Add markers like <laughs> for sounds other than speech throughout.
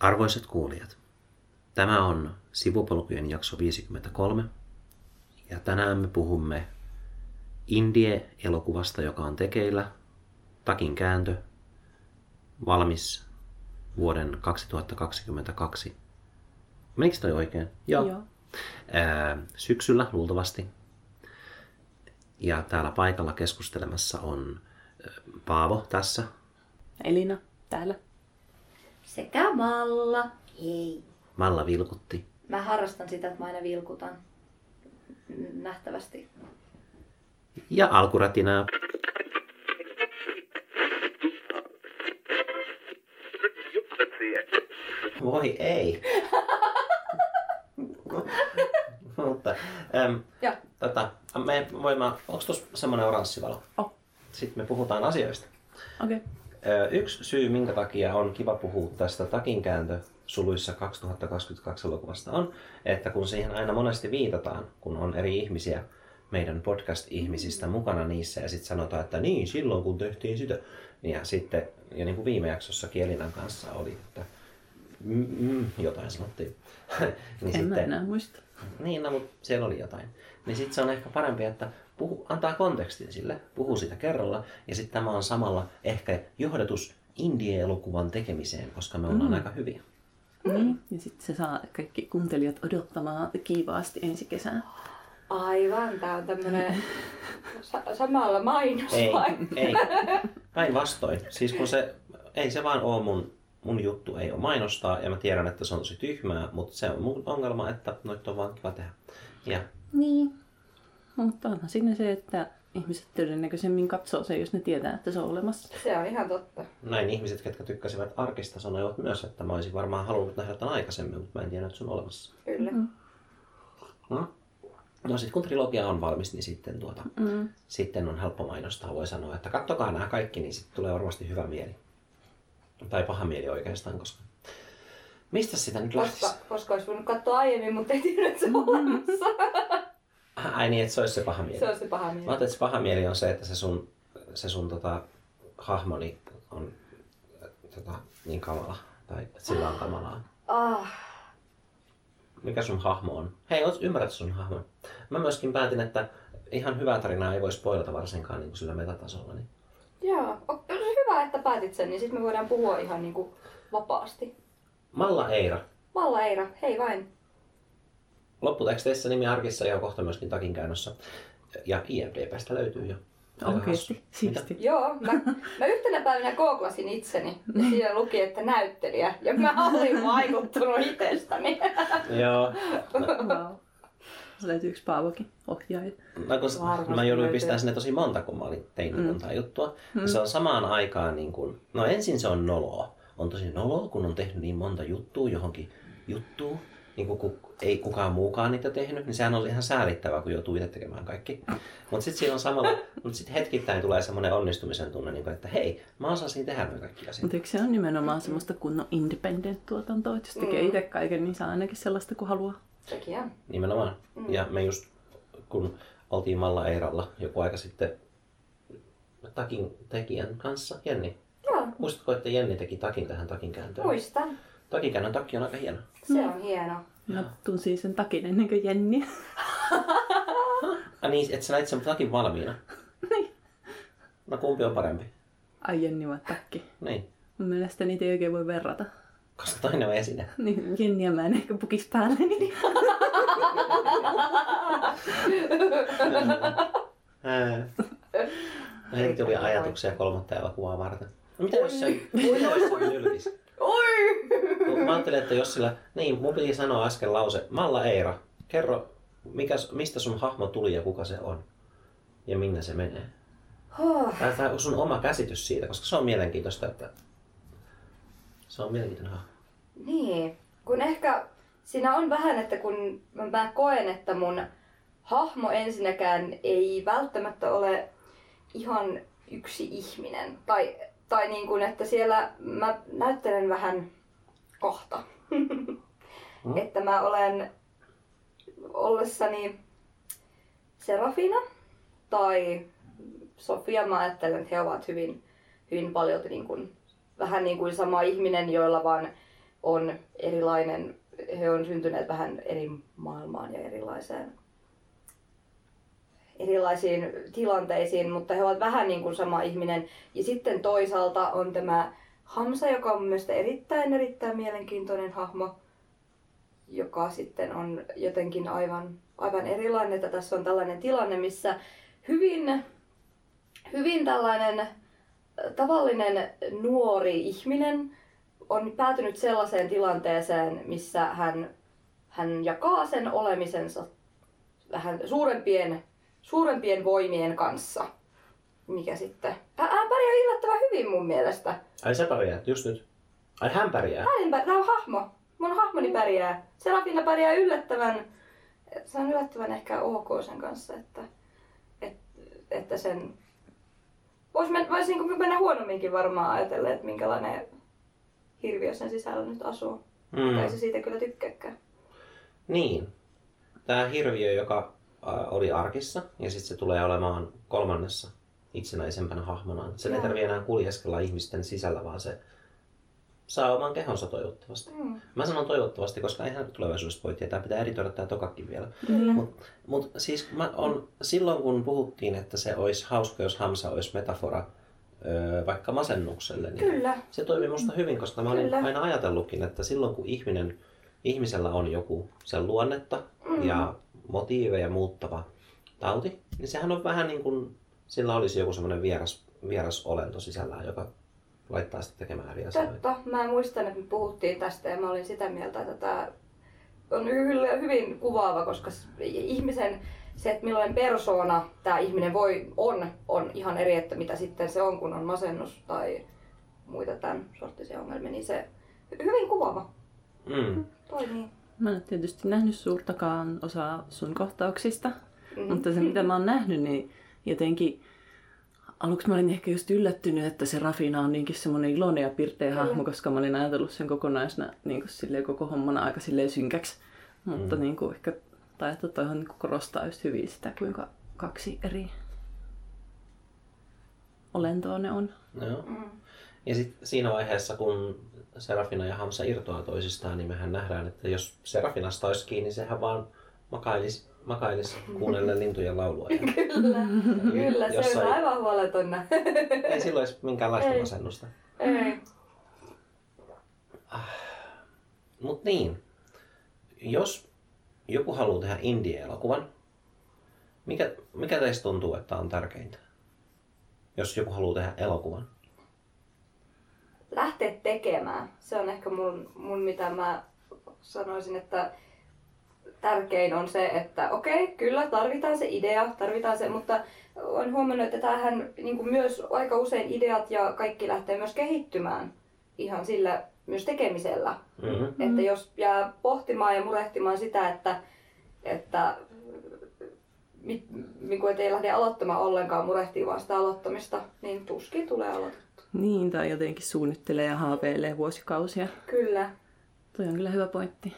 Arvoisat kuulijat, tämä on Sivupolkujen jakso 53 ja tänään me puhumme Indie-elokuvasta, joka on tekeillä, takin kääntö, valmis vuoden 2022. Menikö toi oikein? Joo. Ää, syksyllä luultavasti. Ja täällä paikalla keskustelemassa on Paavo tässä. Elina täällä. Sekä Malla. Hei. Malla vilkutti. Mä harrastan sitä, että mä aina vilkutan. Nähtävästi. Ja alkuratinaa. Voi ei. <laughs> Mutta, äm, tota, me voimme, onko tuossa semmoinen oranssi valo? Oh. Sitten me puhutaan asioista. Okei. Okay. Yksi syy, minkä takia on kiva puhua tästä takinkääntö suluissa 2022 elokuvasta on, että kun siihen aina monesti viitataan, kun on eri ihmisiä meidän podcast-ihmisistä mukana niissä ja sitten sanotaan, että niin, silloin kun tehtiin sitä. Ja sitten, ja niin kuin viime jaksossa Kielinan kanssa oli, että mm, mm, jotain sanottiin. <laughs> niin En mä enää muista. niin, no, mutta siellä oli jotain. Niin sitten se on ehkä parempi, että puhu, antaa kontekstin sille, puhuu sitä kerralla. Ja sitten tämä on samalla ehkä johdatus indie-elokuvan tekemiseen, koska me ollaan mm. aika hyviä. Niin. Ja sitten se saa kaikki kuuntelijat odottamaan kiivaasti ensi kesänä. Aivan, tää on tämmönen <laughs> sa- samalla mainos Ei, vai? ei. <laughs> Päinvastoin. Siis kun se, ei se vaan ole mun, mun juttu, ei ole mainostaa. Ja mä tiedän, että se on tosi tyhmää, mutta se on mun ongelma, että noita on vaan kiva tehdä. Ja Niin. Mutta onhan siinä se, että ihmiset todennäköisemmin katsoo se, jos ne tietää, että se on olemassa. Se on ihan totta. näin ihmiset, ketkä tykkäsivät arkista, sanoivat myös, että mä olisin varmaan halunnut nähdä tämän aikaisemmin, mutta mä en tiedä, että se on olemassa. Kyllä. Mm. No, no sitten kun trilogia on valmis, niin sitten, tuota, Mm. sitten on helppo mainostaa. Voi sanoa, että kattokaa nämä kaikki, niin sitten tulee varmasti hyvä mieli. Tai paha mieli oikeastaan, koska... Mistä sitä nyt lähtisi? Koska, koska olisi voinut katsoa aiemmin, mutta ei tiedä, että se on olemassa. Ai niin, että se olisi se paha mieli. Se on se paha Mä mieli. ajattelin, että se paha mieli on se, että se sun, se sun tota, hahmoni on tota, niin kamala. Tai että sillä on kamalaa. Ah, Mikä sun hahmo on? Hei, oot ymmärrät sun hahmon? Mä myöskin päätin, että ihan hyvää tarinaa ei voi spoilata varsinkaan niin kuin sillä metatasolla. Niin. joo. On se hyvä, että päätit sen, niin sitten me voidaan puhua ihan niinku vapaasti. Malla Eira. Malla Eira, hei vain. Lopputeksteissä nimi arkissa ja kohta myöskin takin käännössä. Ja IMDBstä löytyy jo. Mitä? Siisti. Joo, mä, mä yhtenä päivänä googlasin itseni ja <laughs> siinä luki, että näyttelijä. Ja mä olin vaikuttunut itsestäni. Joo. Wow. Löytyykö Paavokin ohjaaja? No, kun Varmasti mä jouduin löytyy. pistämään sinne tosi monta, kun mä olin tein mm. montaa juttua. Mm. Se on samaan aikaan, niin kuin, no ensin se on noloa. On tosi noloa, kun on tehnyt niin monta juttua johonkin juttuun. Niin kuin, kun ei kukaan muukaan niitä tehnyt, niin sehän on ihan säälittävää, kun joutuu itse tekemään kaikki. Mutta sitten siinä on samalla, mutta sitten hetkittäin tulee semmoinen onnistumisen tunne, niin kuin, että hei, mä osasin tehdä noin kaikki asiat. Mutta eikö se on nimenomaan semmoista kunnon independent-tuotantoa, että jos tekee Mm. itse kaiken, niin saa ainakin sellaista kuin haluaa. Sekin on. Nimenomaan. Mm. Ja me just, kun oltiin Malla Eiralla joku aika sitten takin tekijän kanssa, Jenni, Joo, Muistatko, että Jenni teki takin tähän takin kääntöön? muistan. Takinkäännön takki on aika hieno. Se on hieno. Mä tunsin sen takin ennen kuin Jenni. Ah niin, että sä näit sen takin valmiina. Niin. No kumpi on parempi? Ai Jenni vai takki. Niin, Mun mielestä niitä ei oikein voi verrata. koska toinen on esine. Niin Jenniä mä en ehkä pukis päälle. Niin. No heti tuli ajatuksia kolmatta elokuvaa varten. No mitä jos se? Oi! No, Mä ajattelin, että jos sillä... Niin, mun piti sanoa äsken lause. Malla Eira, kerro, mikä, mistä sun hahmo tuli ja kuka se on? Ja minne se menee? Huh. Tai, tai sun oma käsitys siitä, koska se on mielenkiintoista, että... Se on mielenkiintoinen hahmo. Niin, kun ehkä siinä on vähän, että kun mä koen, että mun hahmo ensinnäkään ei välttämättä ole ihan yksi ihminen. Tai, tai niin kuin, että siellä mä näyttelen vähän kahta. Mm. että mä olen ollessani Serafina tai Sofia, mä ajattelen, että he ovat hyvin, hyvin paljon niin kuin, vähän niin kuin sama ihminen, joilla vaan on erilainen. He on syntyneet vähän eri maailmaan ja erilaiseen erilaisiin tilanteisiin, mutta he ovat vähän niin kuin sama ihminen. Ja sitten toisaalta on tämä Hamsa, joka on mielestäni erittäin, erittäin mielenkiintoinen hahmo, joka sitten on jotenkin aivan, aivan erilainen, että tässä on tällainen tilanne, missä hyvin, hyvin tällainen äh, tavallinen nuori ihminen on päätynyt sellaiseen tilanteeseen, missä hän, hän jakaa sen olemisensa vähän suurempien, suurempien voimien kanssa. Mikä sitten? Pärjää yllättävän hyvin mun mielestä. Ai sä pärjäät, just nyt. Ai hän pärjää. Hän pär- Tämä on hahmo. Mun hahmoni pärjää. Serafina pärjää yllättävän. Se on yllättävän ehkä ok sen kanssa, että, että, että sen... Vois men, voisi niin mennä huonomminkin varmaan ajatella, että minkälainen hirviö sen sisällä nyt asuu. Mm. Tai se siitä kyllä tykkääkään. Niin. Tämä hirviö, joka oli arkissa, ja sitten se tulee olemaan kolmannessa itsenäisempänä hahmona. Sen ei tarvitse enää kuljeskella ihmisten sisällä, vaan se saa oman kehonsa toivottavasti. Mm. Mä sanon toivottavasti, koska eihän tulevaisuudessa voi tietää. Pitää editoida tämä tokakin vielä. Kyllä. Mutta mut siis mä on, silloin kun puhuttiin, että se olisi hauska, jos Hamsa olisi metafora öö, vaikka masennukselle, niin Kyllä. se toimi musta hyvin, koska mä olin aina ajatellutkin, että silloin kun ihminen, ihmisellä on joku sen luonnetta Mm. ja motiiveja muuttava tauti, niin sehän on vähän niin kuin sillä olisi joku semmoinen vieras, vieras olento sisällään, joka laittaa sitä tekemään eri asioita. Totta. Mä muistan, että me puhuttiin tästä ja mä olin sitä mieltä, että tämä on hy- hyvin kuvaava, koska ihmisen se, että millainen persoona tämä ihminen voi on, on ihan eri, että mitä sitten se on, kun on masennus tai muita tämän sorttisia ongelmia, niin se hy- hyvin kuvaava Mm. toimii. Mä en tietysti nähnyt suurtakaan osaa sun kohtauksista, Mm. mutta se mitä mä oon nähnyt, niin jotenkin aluksi mä olin ehkä just yllättynyt, että se Rafina on niinkin semmoinen iloinen ja pirteä Kyllä. hahmo, koska mä olin ajatellut sen kokonaisena niin kuin silleen koko hommana aika silleen synkäksi. Mutta Mm. niin kuin ehkä, tai että toihan niin korostaa just hyvin sitä, kuinka kaksi eri olentoa ne on. Joo. Mm. Ja sitten siinä vaiheessa, kun Serafina ja Hamsa irtoaa toisistaan, niin mehän nähdään, että jos Serafinasta olisi kiinni, sehän vaan makailisi, makailisi kuunnellen lintujen laulua. Ja <laughs> Kyllä, kyllä, se Jossain- on aivan huoleton. <laughs> ei silloin olisi minkäänlaista Ei. masennusta. Ei. Mutta niin, jos joku haluaa tehdä indie-elokuvan, mikä, mikä teistä tuntuu, että on tärkeintä? Jos joku haluaa tehdä elokuvan. lähteä tekemään. Se on ehkä mun, mun mitä mä sanoisin, että tärkein on se, että okei, kyllä tarvitaan se idea, tarvitaan se, mutta olen huomannut, että tämähän niin kuin myös aika usein ideat ja kaikki lähtee myös kehittymään ihan sillä myös tekemisellä. Mm-hmm. Että jos jää pohtimaan ja murehtimaan sitä, että, että mit, niin kuin, et ei lähde aloittamaan ollenkaan, murehtii vaan sitä aloittamista, niin tuskin tulee aloitettua. Niin, tai jotenkin suunnittelee ja haaveilee vuosikausia. Kyllä, Toi on kyllä hyvä pointti.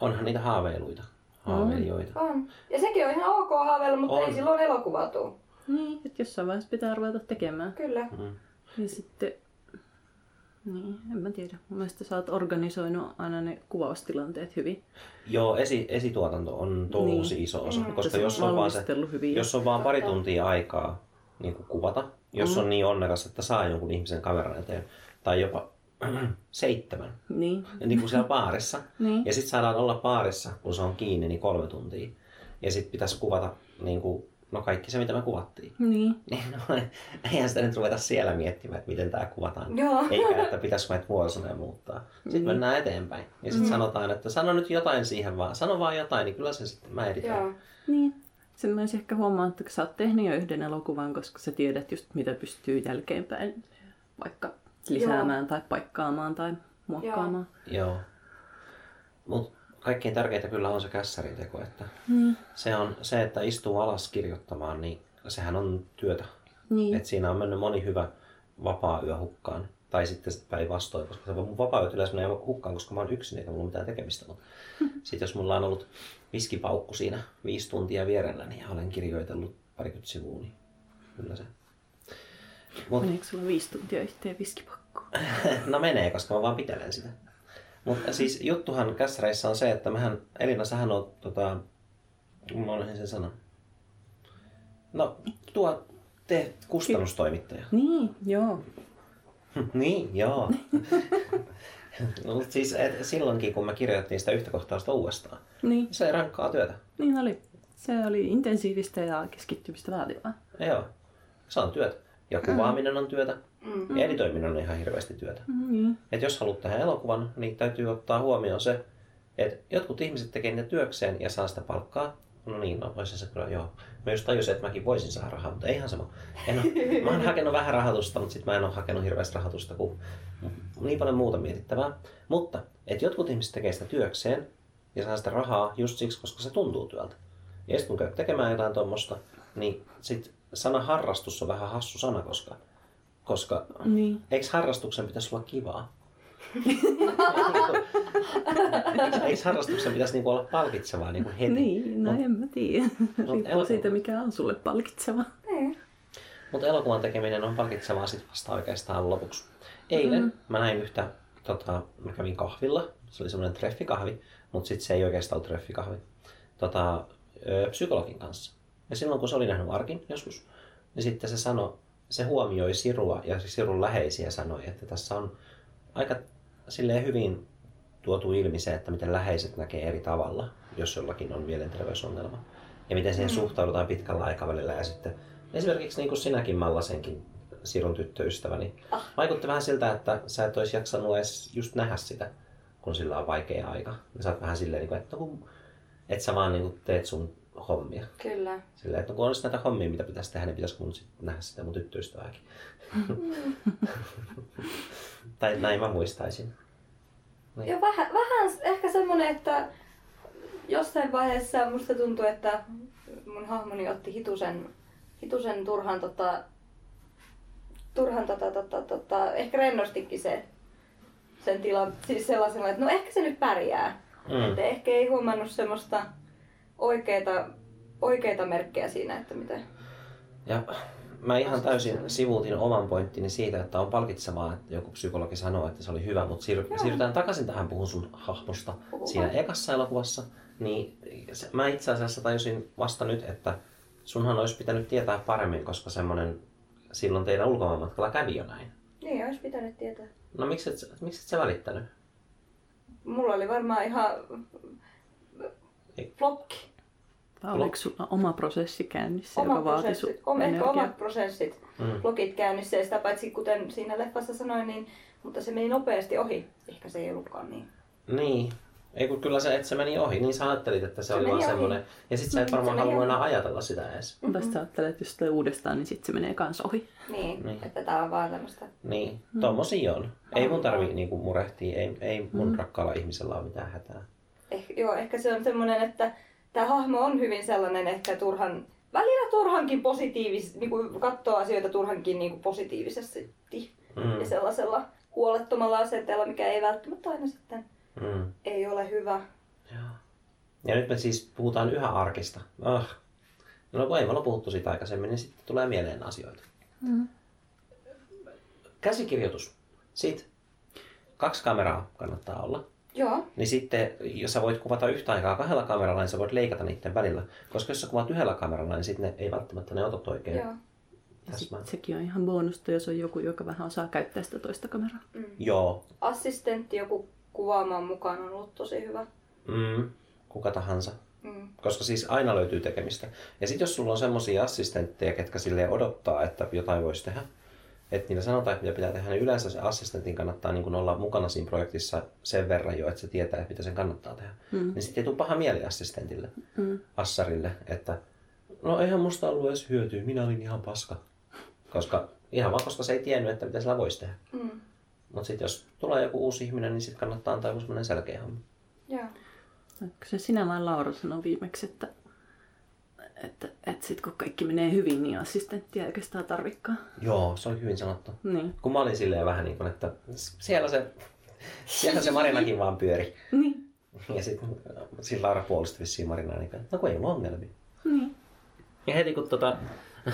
Onhan niitä haaveiluita, haaveilijoita. on. Ja sekin on ihan ok haaveilla, mutta On. ei silloin elokuva tuu. Niin, että jossain vaiheessa pitää ruveta tekemään. Kyllä. Mm. Ja sitten, niin, en mä tiedä. Mun mielestä sä oot organisoinut aina ne kuvaustilanteet hyvin. Joo, esi, esituotanto on tosi Niin. iso osa, Mm. koska jos on, vaan se, hyvin. jos on vaan pari tuntia aikaa niin kuin kuvata, jos Mm. on niin onnekas, että saa jonkun ihmisen kameran eteen, tai jopa seitsemän, Niin, niin kuin siellä baarissa, <laughs> niin. ja sitten saadaan olla baarissa, kun se on kiinni, niin kolme tuntia, ja sitten pitäisi kuvata niin kuin, no kaikki se, mitä me kuvattiin. Niin, <laughs> Niin no, eihän sitä nyt ruveta siellä miettimään, että miten tämä kuvataan. Joo. Eikä, että pitäisikö meitä vuosina muuttaa. Sitten Mm. mennään eteenpäin. Ja sitten sanotaan, että sano nyt jotain siihen vaan. Sano vaan jotain, niin kyllä se sitten mä editoin. Joo. niin. Sen mä ehkä huomannut, että sä oot tehnyt jo yhden elokuvan, koska sä tiedät just mitä pystyy jälkeenpäin vaikka lisäämään tai paikkaamaan tai muokkaamaan. Joo. Mutta kaikkein tärkeintä kyllä on se kässärin teko, että Niin. se on se, että istuu alas kirjoittamaan, niin sehän on työtä. Niin. Et siinä on mennyt moni hyvä vapaa-yö hukkaan. Tai sitten päinvastoin, koska se mun vapaa-yöt yleensä menee hukkaan, koska mä oon yksin eikä mulla mitään tekemistä. Mutta <laughs> sitten jos mulla on ollut viskipaukku siinä viisi tuntia vierelläni ja olen kirjoitellut parikymmentä sivua, niin kyllä se. Mut, Meneekö sulla viisi tuntia yhteen viskipakkoon? <laughs> no menee, koska mä vaan pitelen sitä. Mutta siis juttuhan kässäreissä on se, että mehän, Elina, sähän on tota, mä olisin sen sanan. No, tuo te kustannustoimittaja. Niin, joo. <laughs> niin, joo. <laughs> no, mutta siis et, silloinkin, kun me kirjoitettiin sitä yhtä kohtausta uudestaan, Niin, se rankkaa työtä. niin oli. Se oli intensiivistä ja keskittymistä vaativaa. Joo, se on työtä. Ja kuvaaminen on työtä. Mm. Ja editoiminen on ihan hirveästi työtä. Niin. Et jos haluat tehdä elokuvan, niin täytyy ottaa huomioon se, että jotkut ihmiset tekee niitä työkseen ja saa sitä palkkaa. No niin, no voisin se kyllä, joo. Mä just tajusin, että mäkin voisin saada rahaa, mutta ei ihan sama. En ole, <laughs> mä oon hakenut vähän rahoitusta, mutta sitten mä en ole hakenut hirveästi rahoitusta, kun niin paljon muuta mietittävää. Mutta, että jotkut ihmiset tekee sitä työkseen ja saa sitä rahaa just siksi, koska se tuntuu työltä. Ja sitten kun käyt tekemään jotain tuommoista, niin sit sana harrastus on vähän hassu sana, koska, koska Niin. Eikö harrastuksen pitäisi olla kivaa? <laughs> eikö, harrastuksen pitäisi niinku olla palkitsevaa niinku heti? Niin, no en mä tiedä. Riippuu elokuva- siitä, mikä on sulle palkitseva. Niin. Mutta elokuvan tekeminen on palkitsevaa sit vasta oikeastaan lopuksi. Eilen mm. mä näin yhtä, tota, mä kävin kahvilla, se oli semmoinen treffikahvi, mutta sitten se ei oikeastaan ollut treffikahvi, tota, ö, psykologin kanssa. Ja silloin kun se oli nähnyt Arkin joskus, niin sitten se sanoi, se huomioi Sirua ja Sirun läheisiä sanoi, että tässä on aika silleen hyvin tuotu ilmi se, että miten läheiset näkee eri tavalla, jos jollakin on mielenterveysongelma. Ja miten siihen suhtaudutaan pitkällä aikavälillä. Ja sitten esimerkiksi niin kuin sinäkin Mallasenkin Sirun tyttöystävä, niin Ah. vaikutti vähän siltä, että sä et olisi jaksanut edes just nähdä sitä, kun sillä on vaikea aika. Ja sä oot vähän silleen, niin että, no, kun, että sä vaan niin teet sun hommia. Kyllä. Silleen, että no kun olisi näitä hommia, mitä pitäisi tehdä, niin pitäisikö mun sitten nähdä sitä mun tyttöystävääkin. <laughs> tai näin mä muistaisin. Niin. Ja vähän, vähän ehkä semmonen, että jossain vaiheessa musta tuntui, että mun hahmoni otti hitusen, hitusen turhan tota, turhan tota, tota, tota, ehkä rennostikin se, sen tilan, siis sellaisella, että no ehkä se nyt pärjää. Mm. Että ehkä ei huomannut semmoista oikeita, oikeita merkkejä siinä, että miten... Ja mä ihan täysin sivuutin oman pointtini siitä, että on palkitsevaa, että joku psykologi sanoo, että se oli hyvä, mutta siir- siirrytään takaisin tähän puhun sun hahmosta Puhu siinä ekassa elokuvassa. Niin se, mä itse asiassa tajusin vasta nyt, että sunhan olisi pitänyt tietää paremmin, koska semmonen silloin teidän ulkomaanmatkalla kävi jo näin. Niin, olisi pitänyt tietää. No miksi et, miksi et sä välittänyt? Mulla oli varmaan ihan Ei. Vai oliko sulla oma prosessi käynnissä, Oma joka vaati sun prosessit, om, ehkä energiaa? omat prosessit, Mm. blogit käynnissä ja sitä paitsi kuten siinä leffassa sanoin, niin, mutta se meni nopeasti ohi. Ehkä se ei ollutkaan niin. Niin. Ei kun kyllä se, että se meni ohi. Niin sä ajattelit, että se, Se oli vaan semmoinen. Ja sit sä et Se varmaan halunnut ohi. enää ajatella sitä edes. Tai sitten sä ajattelet, että jos tulee uudestaan, niin sitten se menee kans ohi. Niin, Niin. että tää on vaan tämmöistä. Niin, tommosia on. Ei mun On, tarvi on. niinku murehtia, ei, ei mun rakkaalla ihmisellä ole mitään hätää. Eh, joo, ehkä se on semmoinen, että tämä hahmo on hyvin sellainen ehkä turhan, välillä turhankin positiivis, niin kuin katsoo asioita turhankin niin kuin positiivisesti Mm, ja sellaisella huolettomalla asenteella, mikä ei välttämättä aina sitten mm, ei ole hyvä. joo. Ja nyt me siis puhutaan yhä arkista. Oh. No kun ei me olla puhuttu siitä aikaisemmin, niin sitten tulee mieleen asioita. Mm. Käsikirjoitus. Siitä kaksi kameraa kannattaa olla. Joo, Niin sitten, jos sä voit kuvata yhtä aikaa kahdella kameralla, niin sä voit leikata niiden välillä. Koska jos sä kuvat yhdellä kameralla, niin sitten ne ei välttämättä ne otot oikein joo. Sekin on ihan bonusta, jos on joku, joka vähän osaa käyttää sitä toista kameraa. Mm. Joo. Assistentti joku kuvaamaan mukaan on ollut tosi hyvä. Mm, kuka tahansa. Mm. Koska siis aina löytyy tekemistä. Ja sitten jos sulla on semmoisia assistentteja, ketkä sille odottaa, että jotain voisi tehdä, että niillä sanotaan, että mitä pitää tehdä, niin yleensä se assistentin kannattaa niin olla mukana siinä projektissa sen verran jo, että se tietää, että mitä sen kannattaa tehdä. Mm. Niin sitten ei tule paha mieli assistentille, Mm. assarille, että no eihän musta ollut edes hyötyä, minä olin ihan paska. Koska, ihan vaan koska se ei tiennyt, että mitä sillä voisi tehdä. Mm. Mutta sitten jos tulee joku uusi ihminen, niin sitten kannattaa antaa joku semmoinen selkeä homma. Joo. Se sinä vai Laura sanoi viimeksi, että, että, että sit kun kaikki menee hyvin, niin assistenttia ei oikeastaan tarvikaan. Joo, se oli hyvin sanottu. Niin. Kun mä olin silleen vähän niin kuin, että siellä se, siellä se Marinakin vaan pyöri. Niin. Ja sitten sillä Laura puolusti vissiin Marinaa, niin kuin, no kun ei ollut ongelmia. Niin. Ja heti kun tota,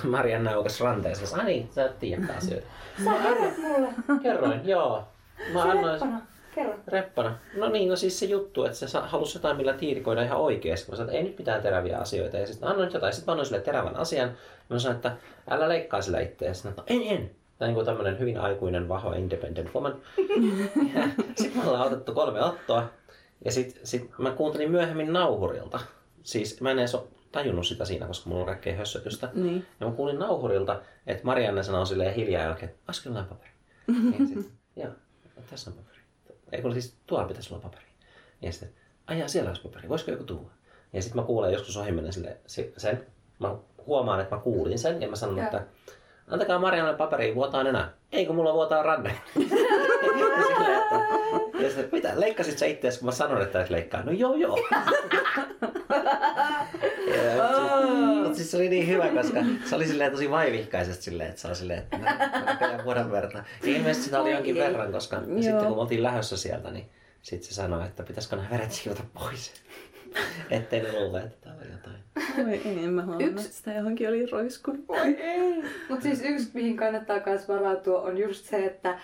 Marian naukas ranteeseen, ai niin, sä et tiedä asioita. Sä kerrot mulle. Kerroin, joo. Mä annoin. Kerro. Reppana. No niin, no siis se juttu, että se halusi jotain, millä tiirikoida ihan oikeasti. Mä sanoin, että ei nyt mitään teräviä asioita. Ja sitten annoin jotain. Sitten mä annoin sille terävän asian. Ja mä sanoin, että älä leikkaa sillä itseäsi. Sitten en, en. Tämä on niin tämmöinen hyvin aikuinen, vahva, independent woman. <laughs> sitten me ollaan otettu kolme ottoa. Ja sitten sit mä kuuntelin myöhemmin nauhurilta. Siis mä en edes ole tajunnut sitä siinä, koska mulla on kaikkea hössötystä. Niin. Ja mä kuulin nauhurilta, että Marianne sanoo silleen hiljaa jälkeen, askellaan paperi. <laughs> Ja sit, joo, tässä on paperi. Ei kun siis tuolla pitäisi olla paperi. Ja sitten, ajaa siellä olisi paperi, voisiko joku tuoda? Ja sitten mä kuulen joskus ohimennen sille, se- sen. Mä huomaan, että mä kuulin sen ja mä sanon, Joo. että antakaa Marianne paperi, vuotaa enää. Ei kun mulla vuotaa ranne. <laughs> ja että, ja sitten, mitä, leikkasit sä itseäsi, kun mä sanon, että et leikkaa? No joo joo. <laughs> Mutta siis se oli niin hyvä, koska se oli silleen tosi vaivihkaisesti silleen, että se oli silleen, että näköjään vuoden verran. Ja ilmeisesti sitä oli jonkin ei. verran, koska Joo. sitten kun me oltiin lähdössä sieltä, niin sitten se sanoi, että pitäisikö nämä veret siivota pois. <laughs> Ettei ne luule, että täällä on jotain. Voi ei, en mä huomannut, Yksi- että sitä johonkin oli roiskunut. Mutta siis yksi, mihin kannattaa myös varautua, on just se, että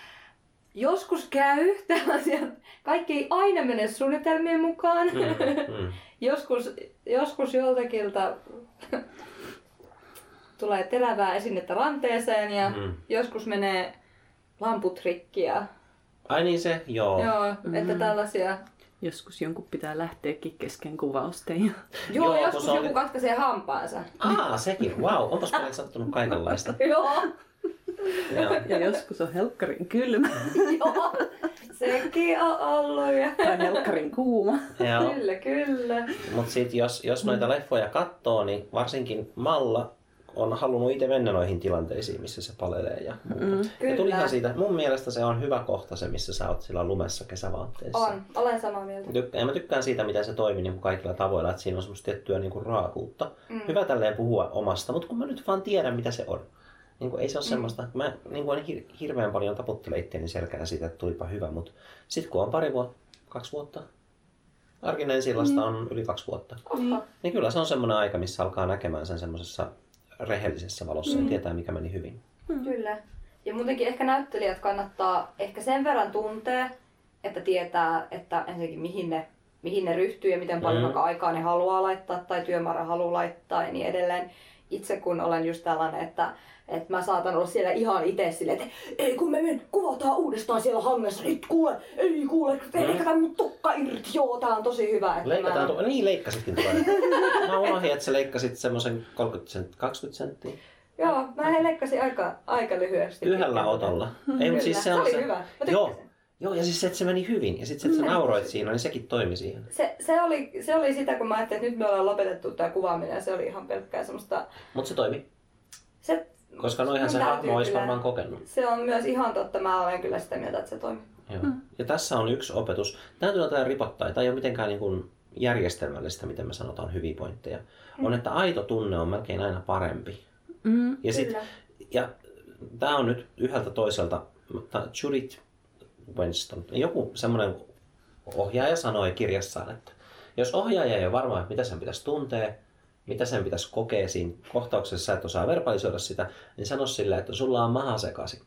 joskus käy <laughs> tällaisia, kaikki ei aina mene suunnitelmien mukaan. Mm, mm. <laughs> joskus, joskus joltakilta tulee terävää esinettä ranteeseen ja Mm. joskus menee lamput rikki ja Ai niin se, joo. joo, että tällaisia. Joskus jonkun pitää lähteäkin kesken kuvausten. Ja... Joo, Joo, joskus se oli- joku katkaisee hampaansa. Aa, sekin. Wow, onpas paljon sattunut kaikenlaista. <laughs> Joo, Joo. <laughs> ja joskus on helkkarin kylmä <laughs> joo, sekin on ollut. Ja... tai helkkarin kuuma. Joo. Kyllä, kyllä. Mutta sitten jos, jos noita leffoja katsoo, niin varsinkin Malla on halunnut itse mennä noihin tilanteisiin, missä se palelee ja muuta. Mm. Ja Kyllä. tulihan siitä, mun mielestä se on hyvä kohta se, missä sä oot sillä lumessa kesävaatteessa. On, olen samaa mieltä. Tykkään, ja mä tykkään siitä, miten se toimii niin kuin kaikilla tavoilla, että siinä on semmoista tiettyä niin kuin raakuutta. Mm. Hyvä tälleen puhua omasta, mutta kun mä nyt vaan tiedän, mitä se on. Niin kuin, ei se ole mm. semmoista, mä niin kuin, hir- hirveän paljon taputtelen itteeni selkään siitä, että tulipa hyvä, mutta sitten kun on pari vuotta, kaksi vuotta, arkinen sillasta on yli kaksi vuotta, Oho. niin kyllä se on semmoinen aika, missä alkaa näkemään sen semmoisessa rehellisessä valossa mm. ja tietää, mikä meni hyvin. Kyllä. Ja muutenkin ehkä näyttelijät kannattaa ehkä sen verran tuntea, että tietää, että ensinnäkin mihin ne, mihin ne ryhtyy ja miten paljon Mm. aikaa ne haluaa laittaa tai työmäärä haluaa laittaa ja niin edelleen. Itse kun olen just tällainen, että, että mä saatan olla siellä ihan itse silleen, että ei kun me men, kuvataan uudestaan siellä hangessa, nyt kuule, ei kuule, leikataan mun tukka irti, joo tää on tosi hyvä. Että Leikataan, mä... tu- niin leikkasitkin tuolla. <laughs> Mä unohdin, että sä leikkasit semmoisen 30 sent- 20 senttiä. Joo, mä leikkasin aika, aika lyhyesti. Yhdellä otolla. Ei, mutta siis se, se on oli se... hyvä. Mä Joo, joo, ja siis se, että se meni hyvin. Ja sitten se, että sä nauroit siinä, niin sekin toimi siihen. Se, se, oli, se oli sitä, kun mä ajattelin, että nyt me ollaan lopetettu tämä kuvaaminen ja se oli ihan pelkkää semmoista... Mutta se toimi. Se, Koska noihan se hahmo olisi varmaan kokenut. Se on myös ihan totta, mä olen kyllä sitä mieltä, että se toimii. Joo. Ja tässä on yksi opetus. Täytyy jotain ripottaa. Tämä ei ole mitenkään niin kuin järjestelmällistä, miten me sanotaan hyviä pointteja. On, että aito tunne on melkein aina parempi. Mm. Ja, sit, Kyllä. ja tämä on nyt yhdeltä toiselta, mutta Judith Winston, joku semmoinen ohjaaja sanoi kirjassaan, että jos ohjaaja ei ole varma, että mitä sen pitäisi tuntea, mitä sen pitäisi kokea siinä kohtauksessa, sä et osaa verbalisoida sitä, niin sano sille, että sulla on maha sekaisin.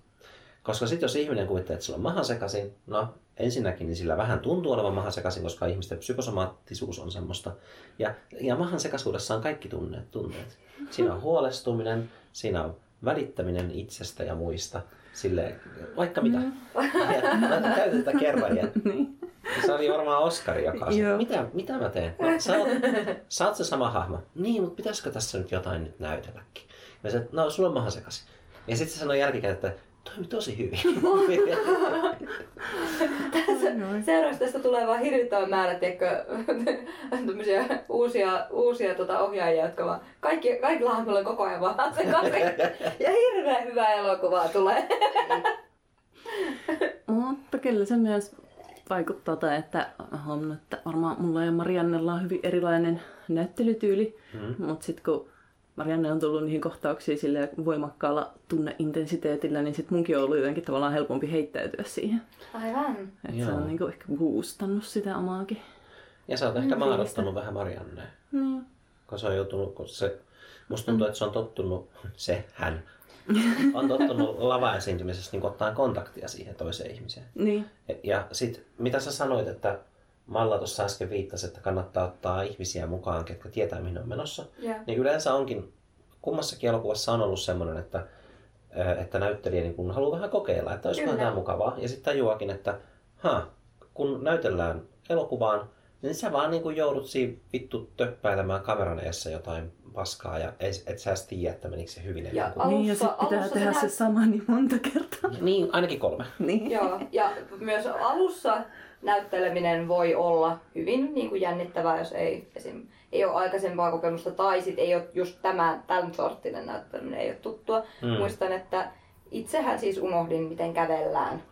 Koska sitten jos ihminen kuvittelee, että sillä on maha sekaisin, no ensinnäkin niin sillä vähän tuntuu olevan maha sekaisin, koska ihmisten psykosomaattisuus on semmoista. Ja, ja mahan sekaisuudessa on kaikki tunneet, tunteet. Siinä on huolestuminen, siinä on välittäminen itsestä ja muista, sille vaikka mitä. Ja mä täytin tätä kerran <laughs> ja se oli varmaan Oskari, joka Joo. mitä, mitä mä teen? No, sä, oot, sä oot se sama hahmo. Niin, mutta pitäisikö tässä nyt jotain nyt näytelläkin? Ja se, no sulla on maha sekaisin. Ja sitten se sanoi jälkikäteen, että toimi tosi hyvin. Seuraavaksi tästä tulee vaan hirvittävä määrä, tiedätkö, tämmöisiä uusia, uusia tota, ohjaajia, jotka vaan, kaikki, kaikki hahmoilla on koko ajan vaan sekaisin. Ja hirveän hyvää elokuvaa tulee. Mutta kyllä se myös vaikuttaa, tai että on, että varmaan mulla ja Mariannella on hyvin erilainen näyttelytyyli, mm. mutta sitten kun Marianne on tullut niihin kohtauksiin sille voimakkaalla tunneintensiteetillä, niin sitten munkin on ollut jotenkin tavallaan helpompi heittäytyä siihen. Aivan. Että se on niinku ehkä boostannut sitä omaakin. Ja sä oot ehkä mahdottanut vähän Mariannea. Niin. Kun se on joutunut, kun se, musta tuntuu, että se on tottunut, <laughs> se, hän, on tottunut lava-esiintymisessä niin ottaa kontaktia siihen toiseen ihmiseen. Niin. Ja sit, mitä sä sanoit, että Malla tuossa äsken viittasi, että kannattaa ottaa ihmisiä mukaan, ketkä tietää mihin on menossa. Joo. Niin yleensä onkin, kummassakin elokuvassa on ollut semmoinen, että, että näyttelijä niin kun haluaa vähän kokeilla, että olisi vähän mukavaa. Ja sitten tajuakin, että ha, kun näytellään elokuvaan, niin sä vaan niin kuin joudut siinä vittu töppäilemään kameran edessä jotain paskaa ja ei- et sä edes tiedä, että menikö se hyvin Ja kuin... niin, ja Alussa- sitten pitää alussa tehdä se sama niin monta kertaa. Niin, ainakin kolme. Niin. <laughs> Joo, ja myös alussa näytteleminen voi olla hyvin niin kuin jännittävää, jos ei, esim, ei ole aikaisempaa kokemusta tai sit ei ole just tämä, tämän sorttinen näytteleminen ei ole tuttua. Mm. Muistan, että itsehän siis unohdin, miten kävellään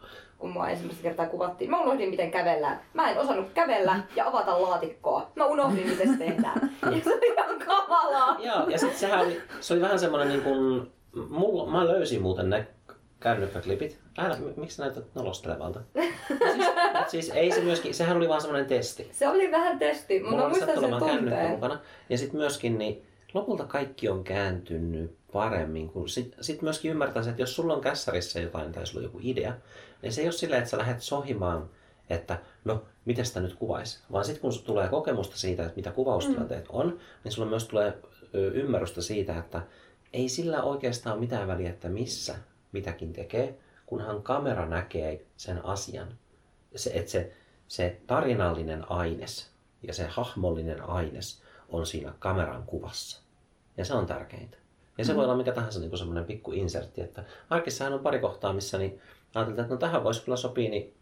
kun mua ensimmäistä kertaa kuvattiin. Mä unohdin, miten kävellään. Mä en osannut kävellä ja avata laatikkoa. Mä unohdin, miten se tehdään. Ja se oli ihan kamalaa. Joo, ja sitten sehän oli, se oli vähän semmoinen niin kuin, mulla, mä löysin muuten ne kännykkäklipit. Älä, miksi näytät nolostelevalta? Siis, siis ei se myöskin, sehän oli vaan semmoinen testi. Se oli vähän testi, mutta Mulla mä muistan sen tunteen. mukana. Ja sitten myöskin, niin lopulta kaikki on kääntynyt paremmin. Kun sit, sit myöskin ymmärtää että jos sulla on kässärissä jotain tai sulla on joku idea, niin se ei ole silleen, että sä lähdet sohimaan, että no, miten sitä nyt kuvaisi. Vaan sitten kun tulee kokemusta siitä, että mitä kuvaustilanteet on, niin sulla myös tulee ymmärrystä siitä, että ei sillä oikeastaan ole mitään väliä, että missä mitäkin tekee, kunhan kamera näkee sen asian. Se, että se, se tarinallinen aines ja se hahmollinen aines on siinä kameran kuvassa. Ja se on tärkeintä. Ja se voi olla mikä tahansa niin semmoinen pikku insertti, että arkissahan on pari kohtaa, missä niin ajateltiin, että no tähän voisi kyllä sopia, niin,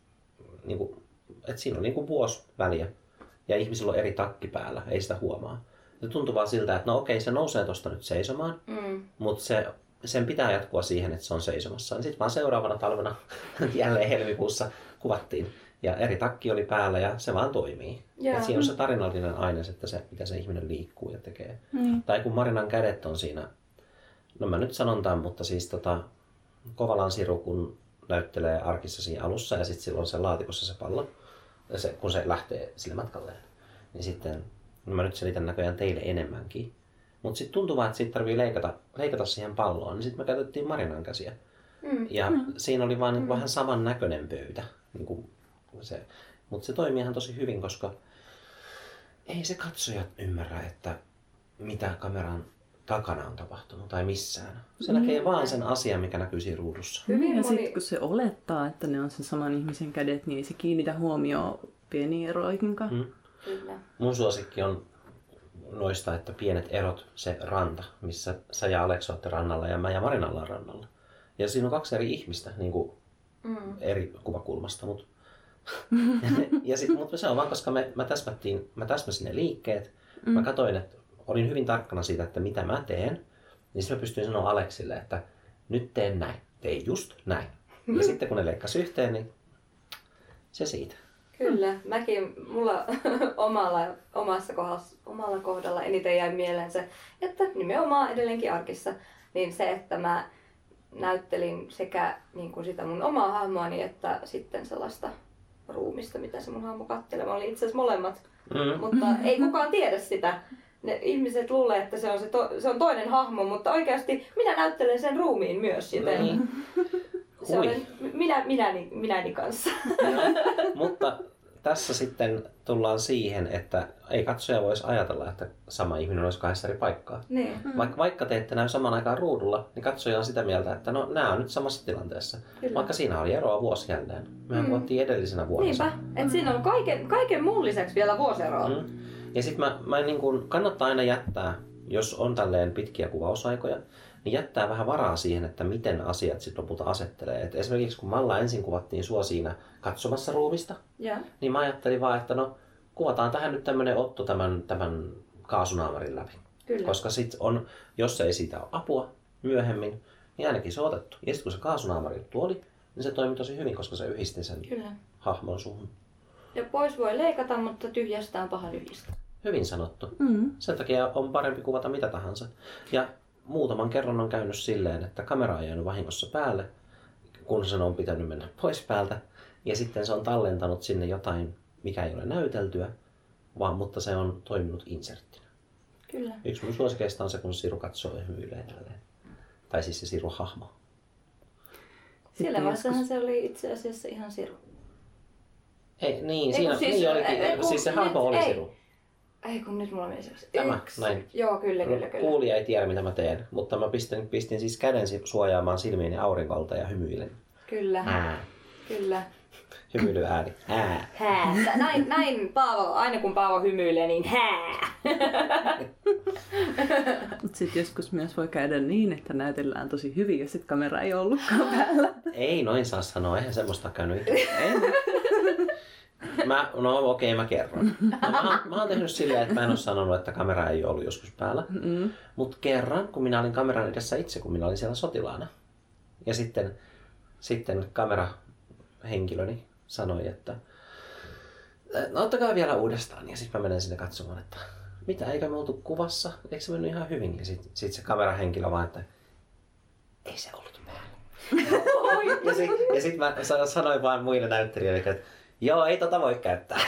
niin kuin, että siinä on niin kuin vuosi väliä ja ihmisillä on eri takki päällä, ei sitä huomaa. Se tuntuu vaan siltä, että no okei, se nousee tuosta nyt seisomaan, Mm. mutta se, sen pitää jatkua siihen, että se on seisomassa. Sitten vaan seuraavana talvena, <laughs> jälleen helmikuussa, kuvattiin. Ja eri takki oli päällä ja se vaan toimii. Joo. Et siinä on se tarinallinen aines, että se, mitä se ihminen liikkuu ja tekee. Niin. Tai kun Marinan kädet on siinä, no mä nyt sanon tämän, mutta siis tota, Kovalan Siru, kun näyttelee arkissa siinä alussa ja sitten silloin se laatikossa se pallo, se, kun se lähtee sille matkalleen, niin sitten, no mä nyt selitän näköjään teille enemmänkin. Mutta sitten tuntuu vaan, että siitä tarvii leikata, leikata siihen palloon, niin sitten me käytettiin Marinan käsiä. Mm. Ja mm. siinä oli vaan niin vähän saman näköinen pöytä. Niin kuin se. Mutta se toimii ihan tosi hyvin, koska ei se katsoja ymmärrä, että mitä kameran takana on tapahtunut tai missään. Se näkee vaan sen asian, mikä näkyy siinä ruudussa. Hyvin ja moni... sitten kun se olettaa, että ne on sen saman ihmisen kädet, niin ei se kiinnitä huomioon pieniin eroihinkaan. Mm. Kyllä. Mun suosikki on noista, että pienet erot, se ranta, missä sä ja Alex olette rannalla ja mä ja Marina ollaan rannalla. Ja siinä on kaksi eri ihmistä niin kuin Mm. eri kuvakulmasta. Mut. <laughs> <laughs> ja sit, mutta se on vaan, koska me, mä, täsmättiin, mä täsmäsin ne liikkeet. Mm. Mä katsoin, että olin hyvin tarkkana siitä, että mitä mä teen. Niin sitten mä pystyin sanoa Aleksille, että nyt teen näin. Tee just näin. Ja sitten kun ne leikkasi yhteen, niin se siitä. Kyllä, mäkin, mulla <laughs> omalla, omassa kohdassa, omalla kohdalla eniten jäi mieleen se, että nimenomaan edelleenkin arkissa, niin se, että mä näyttelin sekä niin kuin sitä mun omaa hahmoani, että sitten sellaista ruumista, mitä se mun hahmo kattelee. Mä olin itse asiassa molemmat, Mm. mutta ei kukaan tiedä sitä. Ne ihmiset luulee, että se on, se, to, se on toinen hahmo, mutta oikeasti minä näyttelen sen ruumiin myös, joten Niin. <laughs> se Hui. olen minä, minäni, minäni kanssa. <laughs> Mutta tässä sitten tullaan siihen, että ei katsoja voisi ajatella, että sama ihminen olisi kahdessa eri paikkaa. niin. Vaikka, vaikka te ette näy saman aikaan ruudulla, niin katsoja on sitä mieltä, että no nämä on nyt samassa tilanteessa. Kyllä. Vaikka siinä oli eroa vuosi jälleen. Mehän Mm. edellisenä vuonna. Niinpä, että siinä on kaiken, kaiken muun lisäksi vielä vuoseroa. Mm. Ja sitten mä, mä niin kun, kannattaa aina jättää, jos on tälleen pitkiä kuvausaikoja, niin jättää vähän varaa siihen, että miten asiat sitten lopulta asettelee. Et esimerkiksi kun Malla ensin kuvattiin sua siinä katsomassa ruumista, Ja. niin mä ajattelin vaan, että no kuvataan tähän nyt tämmönen otto tämän, tämän kaasunaamarin läpi. Kyllä. Koska sit on, jos ei siitä ole apua myöhemmin, niin ainakin se on otettu. Ja sitten kun se kaasunaamari tuoli, niin se toimi tosi hyvin, koska se yhdisti sen Kyllä. hahmon suhun. Ja pois voi leikata, mutta tyhjästä on paha yhdistää. Hyvin sanottu. Mm. Sen takia on parempi kuvata mitä tahansa. Ja muutaman kerran on käynyt silleen, että kamera on jäänyt vahingossa päälle, kun sen on pitänyt mennä pois päältä. Ja sitten se on tallentanut sinne jotain, mikä ei ole näyteltyä, vaan mutta se on toiminut inserttinä. Kyllä. Yksi mun suosikeista on se, kun Siru katsoo ja hymyilee tälleen. Tai siis se Siru-hahmo. Siellä vaiheessahan joskus- se oli itse asiassa ihan Siru. Ei, niin, Ei, siinä, siis- niin olikin. ei, siis se hahmo oli ei. Siru. Ei kun nyt mulla meni se. Tämä, Yksi. näin. Joo, kyllä, kyllä, kyllä. Kuulija ei tiedä, mitä mä teen, mutta mä pistin, pistin siis käden si- suojaamaan silmiini aurinkolta ja hymyilen. Kyllä, Ää. kyllä. Hymyily ääni. Ää. Hää. Näin, näin Paavo, aina kun Paavo hymyilee, niin hää. Mutta sitten joskus myös voi käydä niin, että näytellään tosi hyvin ja sitten kamera ei ollutkaan päällä. Ei noin saa sanoa, eihän semmoista käynyt. Ei. Mä, no okei, mä kerron. No, mä, oon- mä oon tehnyt silleen, että mä en ole sanonut, että kamera ei ollut joskus päällä. Mm. Mutta kerran, kun minä olin kameran edessä itse, kun minä olin siellä sotilaana. Ja sitten, sitten kamerahenkilöni sanoi, että no ottakaa vielä uudestaan. Ja sitten mä menen sinne katsomaan, että mitä, eikö me oltu kuvassa? Eikö se mennyt ihan hyvin? Ja sitten sit se kamerahenkilö vaan, että ei se ollut päällä. <laughs> ja sitten sit mä sa- sanoin vaan muille näyttelijöille, että joo, ei tota voi käyttää. <laughs>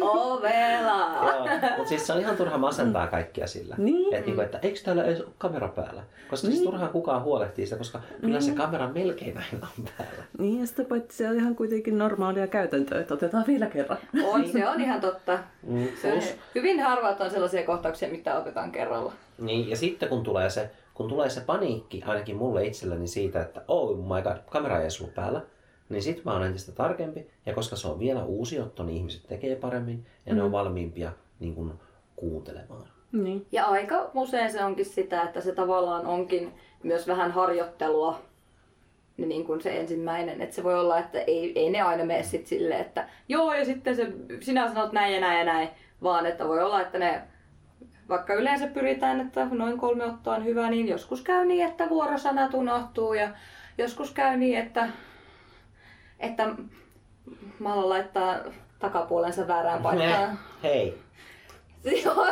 Ovela. Joo, mutta siis se on ihan turha masentaa kaikkia sillä. Niin. Että niinku, että eikö täällä edes ole kamera päällä? Koska siis turhaan kukaan huolehtii sitä, koska kyllä se kamera melkein aina on päällä. Niin ja sitä paitsi se on ihan kuitenkin normaalia käytäntöä, että otetaan vielä kerran. On, se on ihan totta. Mm, Se on, hyvin harvat on sellaisia kohtauksia, mitä otetaan kerralla. Niin, ja sitten kun tulee se, kun tulee se paniikki ainakin mulle itselleni siitä, että oh my god, kamera ei ollut päällä, niin sit mä oon entistä tarkempi. Ja koska se on vielä uusi otto, niin ihmiset tekee paremmin ja ne on valmiimpia niin kuin, kuuntelemaan. Niin. Ja aika usein se onkin sitä, että se tavallaan onkin myös vähän harjoittelua niin, niin kuin se ensimmäinen. Että se voi olla, että ei, ei ne aina mene sit silleen, että joo ja sitten se, sinä sanot näin ja näin ja näin. Vaan että voi olla, että ne vaikka yleensä pyritään, että noin kolme ottoa on hyvä, niin joskus käy niin, että vuorosanat unohtuu ja joskus käy niin, että, että Malla laittaa takapuolensa väärään paikkaan. Hei, Joo.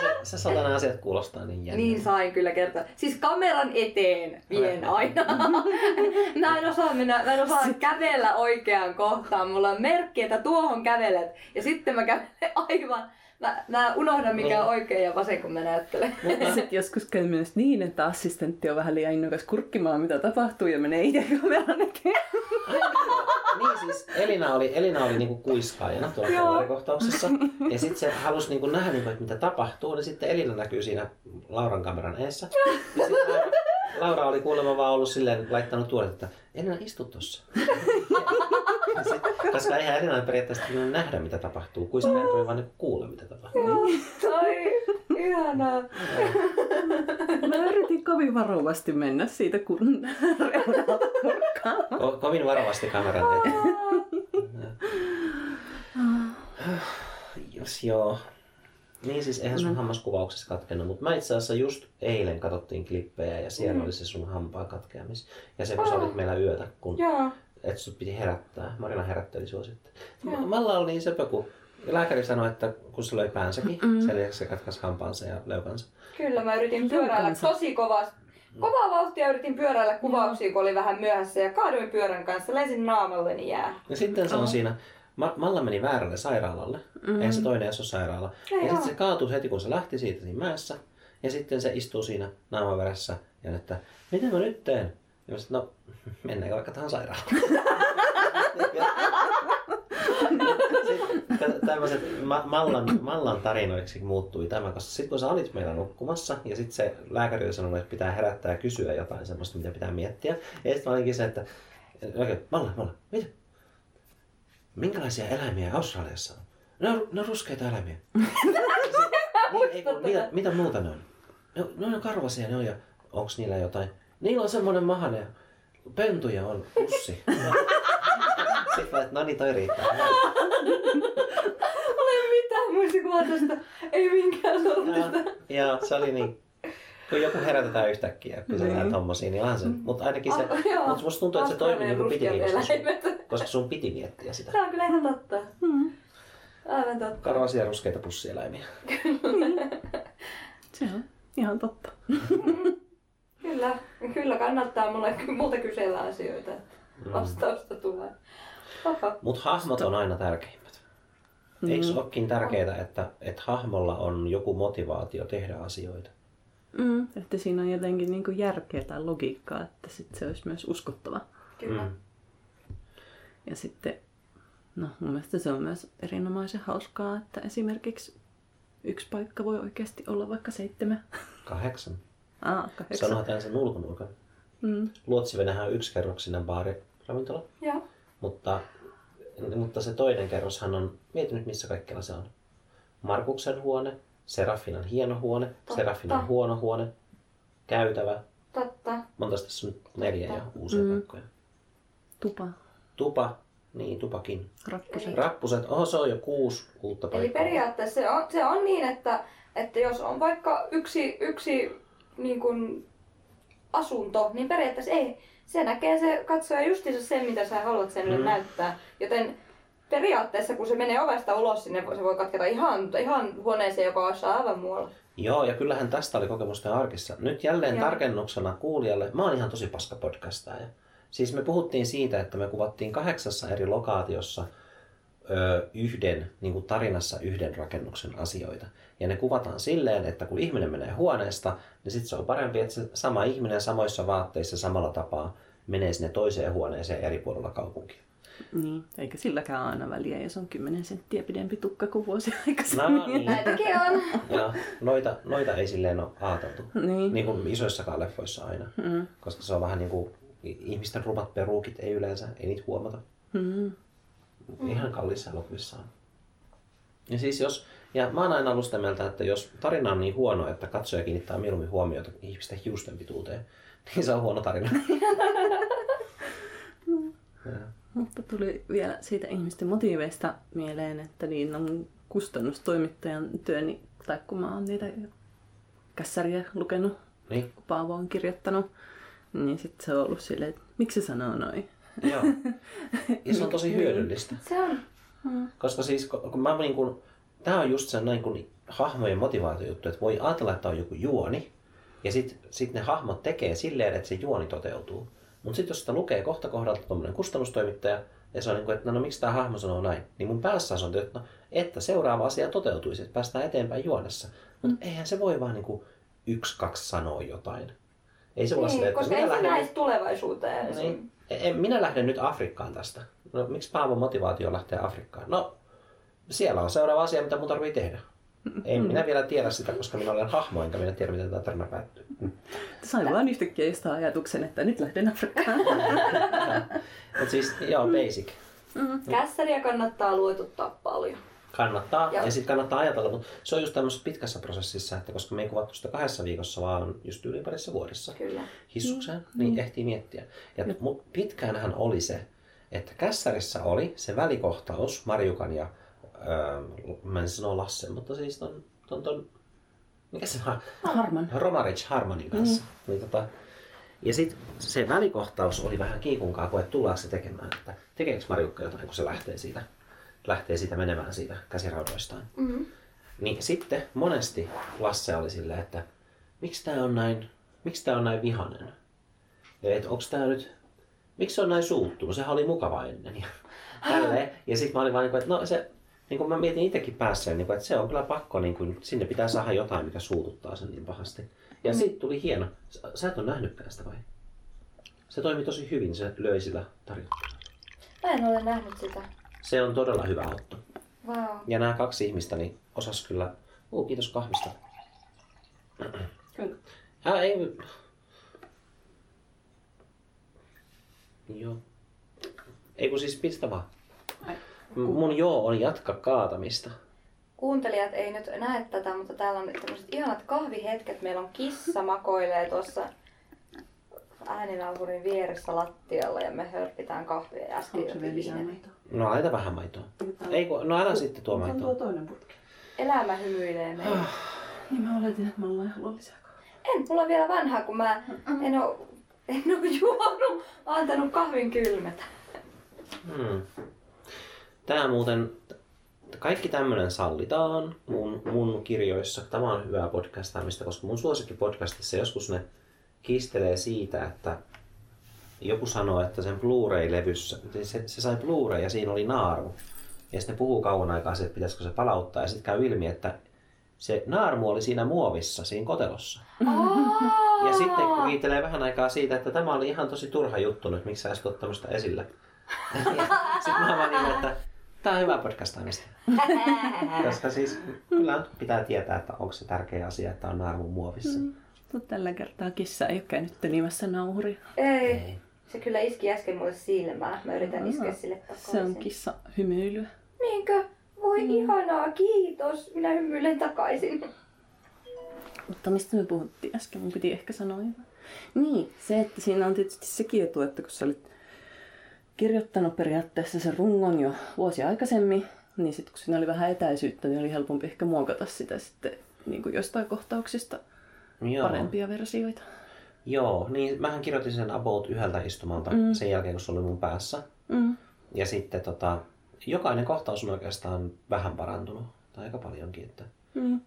se, se satana asiat kuulostaa niin jännä. Niin sain kyllä kertoa. Siis kameran eteen vien aina. <laughs> mä en osaa mennä, mä en osaa kävellä oikeaan kohtaan. Mulla on merkki, että tuohon kävelet. Ja sitten mä kävelen aivan. Mä, mä unohdan mikä on oikein ja vasen kun mä näyttelen. Sitten joskus käy myös niin, että assistentti on vähän liian innokas kurkkimaan, mitä tapahtuu ja menee itse kameran eteen. Niin siis Elina oli, Elina oli niinku kuiskaajana tuolla kallarikohtauksessa. Ja sitten se halusi niinku nähdä, niinku, mitä tapahtuu. Niin sitten Elina näkyy siinä Lauran kameran eessä. Ja Laura, oli kuulemma vaan ollut silleen laittanut tuolet, että Elina istu tossa. Sit, koska eihän Elina periaatteessa voinut nähdä, mitä tapahtuu. Kuiskaaja voi vaan niinku kuulla, mitä tapahtuu. Ai, ihanaa. Mä yritin kovin varovasti mennä siitä kun reunalta. Ko- kovin varovasti kameran eteen. Jos joo. Niin siis eihän sun hammaskuvauksessa katkennut, mutta mä itse asiassa just eilen katsottiin klippejä ja siellä oli se sun hampaan katkeamis. Ja se kun sä olit meillä yötä, kun Joo. Et sut piti herättää. Marina herätteli sua sitten. Ma- Malla oli niin söpö, kun lääkäri sanoi, että kun se löi päänsäkin, sen lisäksi se katkaisi hampaansa ja leukansa. Kyllä, mä yritin pyöräillä tosi kovasti. Kovaa vauhtia yritin pyöräillä kuvauksia, kun oli vähän myöhässä ja kaaduin pyörän kanssa, lensin naamalleni jää. Ja sitten se on siinä, Ma- Malla meni väärälle sairaalalle, mm. eihän se toinen edes ole sairaala. Ei ja sitten se kaatui heti, kun se lähti siitä siinä mäessä. Ja sitten se istuu siinä naamaverässä ja että mitä mä nyt teen? Ja mä sanoin, no mennäänkö vaikka tähän sairaalaan. Tämmöiset ma- Mallan, Mallan tarinoiksi muuttui tämä, koska sitten kun sä olit meillä nukkumassa ja sitten se lääkäri oli sanonut, että pitää herättää ja kysyä jotain semmoista, mitä pitää miettiä. Ja sitten olinkin se, että oikein, Malla, Malla, mitä? Minkälaisia eläimiä Australiassa on? Ne on, ne on ruskeita eläimiä. <laughs> niin, ei, kun, mitä, mitä muuta ne on? Ne, on- ne on karvasia ne on ja onks niillä jotain? Niillä on semmonen mahanen. Pentuja on pussi. <laughs> Sitten mä, että no niin toi riittää. <laughs> Olen mitään muistikuvaa tästä. Ei minkään sortista. Ja, ja se oli niin, kun joku herätetään yhtäkkiä, kun sä Niin. näet tommosia, niin onhan se. Mutta ainakin se, Ah, joo. mutta musta tuntuu, että se toimi niin kuin piti Australian koska sun, piti miettiä sitä. Se on kyllä ihan totta. Mm. Aivan totta. Karvasia ruskeita pussieläimiä. Se on ihan totta. <laughs> Kyllä, kyllä kannattaa mulle, multa kysellä asioita. Mm. Vastausta tulee. Mutta hahmot on aina tärkeimmät. Eikö olekin tärkeää, että, että hahmolla on joku motivaatio tehdä asioita? Mm, että siinä on jotenkin niin järkeä tai logiikkaa, että sit se olisi myös uskottava. Kyllä. Mm. Ja sitten, no mun mielestä se on myös erinomaisen hauskaa, että esimerkiksi yksi paikka voi oikeasti olla vaikka seitsemän. Kahdeksan. Aa, kahdeksan. Sanotaan sen ulkonurkan. Mm. Luotsivenähän on yksikerroksinen baari, ravintola. Joo. Mutta, mutta se toinen kerroshan on, mieti nyt missä kaikkialla se on. Markuksen huone, Serafinan hieno huone, Totta. Serafinan huono huone, käytävä. Totta. Monta tässä on nyt neljä jo uusia Mm. paikkoja. Tupa, Tupa, niin tupakin. rappuset. Rappuset, oho se on jo kuusi uutta Eli paikkaa. periaatteessa se on, se on niin, että, että jos on vaikka yksi, yksi niin kuin asunto, niin periaatteessa ei. Se näkee se katsoja justiinsa sen, mitä sä haluat sen Mm. näyttää. Joten periaatteessa, kun se menee ovesta ulos, sinne se voi katketa ihan, ihan huoneeseen, joka on aivan muualla. Joo, ja kyllähän tästä oli kokemusta arkissa. Nyt jälleen Joo. tarkennuksena kuulijalle, mä oon ihan tosi paska podcastaja. Siis me puhuttiin siitä, että me kuvattiin kahdeksassa eri lokaatiossa ö, yhden, niin kuin tarinassa yhden rakennuksen asioita. Ja ne kuvataan silleen, että kun ihminen menee huoneesta, niin sitten se on parempi, että se sama ihminen samoissa vaatteissa samalla tapaa menee sinne toiseen huoneeseen eri puolella kaupunkia. Niin, eikä silläkään aina väliä, jos on 10 senttiä pidempi tukka kuin vuosi aikaisemmin. No niin. Näitäkin on. Ja noita, noita ei silleen ole ajateltu. Niin. Niin kuin isoissakaan leffoissa aina. Mm. Koska se on vähän niin kuin ihmisten rumat peruukit ei yleensä, ei niitä huomata. Mm. Ihan kalliissa elokuvissa on. Ja siis jos, ja mä oon aina ollut sitä mieltä, että jos tarina on niin huono, että katsoja kiinnittää mieluummin huomiota ihmisten hiusten pituuteen, <laughs> niin se on huono tarina. <laughs> Mutta tuli vielä siitä ihmisten motiiveista mieleen, että niin on kustannustoimittajan työni, tai kun mä oon niitä kässäriä lukenut, Niin, kun Paavo on kirjoittanut, niin sitten se on ollut silleen, että miksi se sanoo noin? Joo. Ja se on tosi hyödyllistä. Se on. Koska siis, kun mä niin kun, tää on just se näin kun hahmojen motivaatiojuttu, että voi ajatella, että on joku juoni, ja sitten sit ne hahmot tekee silleen, että se juoni toteutuu. Mutta sitten jos sitä lukee kohta kohdalta tuommoinen kustannustoimittaja, ja se on niin kuin, että no, no miksi tämä hahmo sanoo näin, niin mun päässä on että, no, että seuraava asia toteutuisi, että päästään eteenpäin juonessa. Mutta mm. eihän se voi vaan niin kuin yksi, kaksi sanoa jotain. Ei se Niin, että koska minä ei se lähden, näisi tulevaisuuteen. niin, en, minä lähden nyt Afrikkaan tästä. No miksi Paavon motivaatio lähtee Afrikkaan? No, siellä on seuraava asia, mitä mun tarvii tehdä. En minä vielä tiedä sitä, koska minä olen hahmo, enkä minä tiedä, miten tämä tarina päättyy. Sain vaan yhtäkkiä jostain ajatuksen, että nyt lähden Afrikkaan. <laughs> Mutta siis, joo, basic. Kässäriä kannattaa luetuttaa paljon. Kannattaa. Joo. Ja sitten kannattaa ajatella, mutta se on just tämmöisessä pitkässä prosessissa, että koska me ei kuvattu sitä kahdessa viikossa, vaan just yli parissa vuodessa Kyllä. hissukseen, niin ehtii miettiä. Ja mu- pitkäänhän oli se, että kässärissä oli se välikohtaus Marjukan ja, öö, mä en sano Lassen, mutta siis ton, ton, ton mikä se on? Harman. Romaric Harmanin kanssa. Mm. Niin, tota, ja sitten se välikohtaus oli vähän kiikunkaa, kun et tullaan se tekemään, että tekeekö Marjukka jotain, kun se lähtee siitä, lähtee siitä menemään siitä käsiraudoistaan. Mm-hmm. Niin sitten monesti Lasse oli silleen, että miksi tämä on näin, miksi tää on näin vihanen? Että onks tää nyt, miksi se on näin suuttunut? Sehän oli mukava ennen. Ja, <laughs> tälleen. ja sitten mä olin vaan niin kuin, että no se, niin kuin mä mietin itsekin päässä, niin kuin, että se on kyllä pakko, niin kuin, sinne pitää saada jotain, mikä suututtaa sen niin pahasti. Ja mm. sitten tuli hieno, sä, sä et ole nähnytkään sitä vai? Se toimi tosi hyvin, se löi sillä tarjottimella. Mä en ole nähnyt sitä. Se on todella hyvä otto. Wow. Ja nämä kaksi ihmistä niin osas kyllä... Uh, kiitos kahvista. Ää, ei... Joo. Ei kun siis pistä vaan. M- Mun joo on jatka kaatamista. Kuuntelijat ei nyt näe tätä, mutta täällä on tämmöiset ihanat kahvihetket. Meillä on kissa makoilee tuossa ääninauhurin vieressä lattialla ja me hörpitään kahvia ja äsken Onko se vielä lisää maitoa? No laita vähän maitoa. Ei kun, no älä sitten tuo On tuo maitoa. toinen putki. Elämä hymyilee meille. Niin mä oletin, että mä ollaan haluaa lisää kahvia. En, mulla on vielä vanhaa, kun mä en oo, en oo juonut, antanut kahvin kylmetä. Hmm. Tää muuten, kaikki tämmönen sallitaan mun, mun kirjoissa. Tämä on hyvää podcastaamista, koska mun suosikkipodcastissa joskus ne kiistelee siitä, että joku sanoo, että sen Blu-ray-levyssä, se, se sai Blu-ray ja siinä oli naaru. Ja sitten puhuu kauan aikaa siitä, että pitäisikö se palauttaa. Ja sitten käy ilmi, että se naarmu oli siinä muovissa, siinä kotelossa. Aa! Ja sitten riitelee vähän aikaa siitä, että tämä oli ihan tosi turha juttu nyt, miksi sä tuot tämmöistä esille. sitten mä vaan niin, että tämä on hyvä podcast-aineista. <laughs> Koska siis kyllä pitää tietää, että onko se tärkeä asia, että on naarmu muovissa. Mm. Mutta tällä kertaa kissa ei ole käynyt telimässä nauhuria. Ei. Ei. Se kyllä iski äsken mulle silmään. Mä yritän iskeä sille takaisin. Se on kissa hymyilyä. Niinkö? Voi Mm. ihanaa, kiitos. Minä hymyilen takaisin. Mutta mistä me puhuttiin äsken? Mun piti ehkä sanoa jotain. Niin, se, että siinä on tietysti sekin etu, että kun sä olit kirjoittanut periaatteessa sen rungon jo vuosia aikaisemmin, niin sitten kun siinä oli vähän etäisyyttä, niin oli helpompi ehkä muokata sitä sitten niin kuin jostain kohtauksista Joo. parempia versioita. Joo, niin mähän kirjoitin sen about yhdeltä istumalta mm. sen jälkeen, kun se oli mun päässä. Mm. Ja sitten tota, jokainen kohtaus on oikeastaan vähän parantunut, tai aika paljonkin. Että Mm.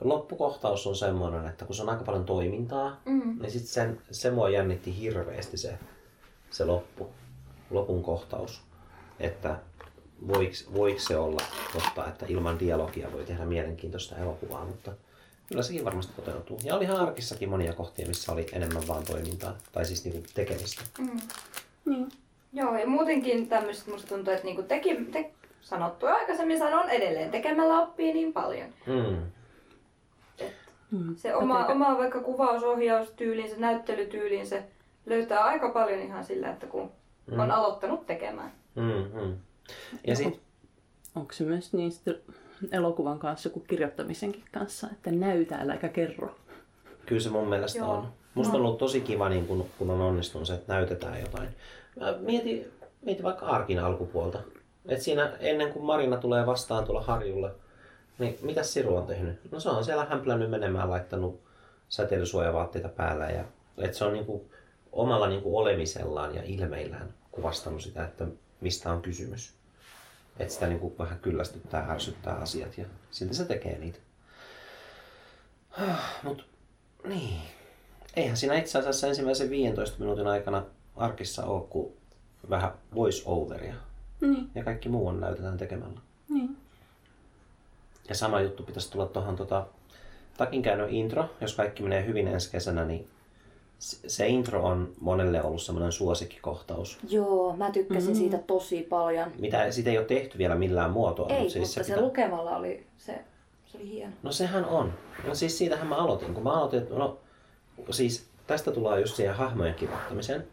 loppukohtaus on semmoinen, että kun se on aika paljon toimintaa, Mm. niin sitten sen, se mua jännitti hirveästi se, se loppu, lopun kohtaus. Että voiko, voiko se olla totta, että ilman dialogia voi tehdä mielenkiintoista elokuvaa, mutta kyllä sekin varmasti toteutuu. Ja olihan arkissakin monia kohtia, missä oli enemmän vaan toimintaa, tai siis niinku tekemistä. Mm. Niin. Joo, ja muutenkin tämmöistä musta tuntuu, että niinku teki, te, sanottu aikaisemmin, sanon edelleen, tekemällä oppii niin paljon. Mm. Mm. Se oma, oma vaikka kuvausohjaustyylinsä, näyttelytyylinsä löytää aika paljon ihan sillä, että kun Mm. on aloittanut tekemään. Mm, mm. Ja sit, Onko se myös niin sitten elokuvan kanssa kuin kirjoittamisenkin kanssa, että näytä äläkä kerro? kyllä se mun mielestä Joo. on. Musta on ollut tosi kiva, niin kun, kun on onnistunut se, että näytetään jotain. Mä mietin, mietin vaikka Arkin alkupuolta. Et siinä ennen kuin Marina tulee vastaan tuolla harjulla, niin mitä Siru on tehnyt? No se on siellä hämplännyt menemään, laittanut säteilysuojavaatteita päällä. Ja, et se on niinku omalla niinku olemisellaan ja ilmeillään kuvastanut sitä, että mistä on kysymys. Että sitä niinku vähän kyllästyttää, ärsyttää asiat ja silti se tekee niitä. <sighs> Mut niin. Eihän siinä itse asiassa ensimmäisen 15 minuutin aikana arkissa ole kuin vähän voice overia. Niin, Ja kaikki muu on näytetään tekemällä. niin. Ja sama juttu pitäisi tulla tuohon tota, takinkäännön intro. Jos kaikki menee hyvin ensi kesänä, niin se se intro on monelle ollut semmoinen suosikkikohtaus. Joo, mä tykkäsin mm. siitä tosi paljon. Mitä sitä ei ole tehty vielä millään muotoa. Ei, mutta siis mutta se, pitää- lukemalla oli, se, se oli hieno. No sehän on. No siis siitähän mä aloitin. Kun mä aloitin, että no siis tästä tullaan just siihen hahmojen kivattamiseen.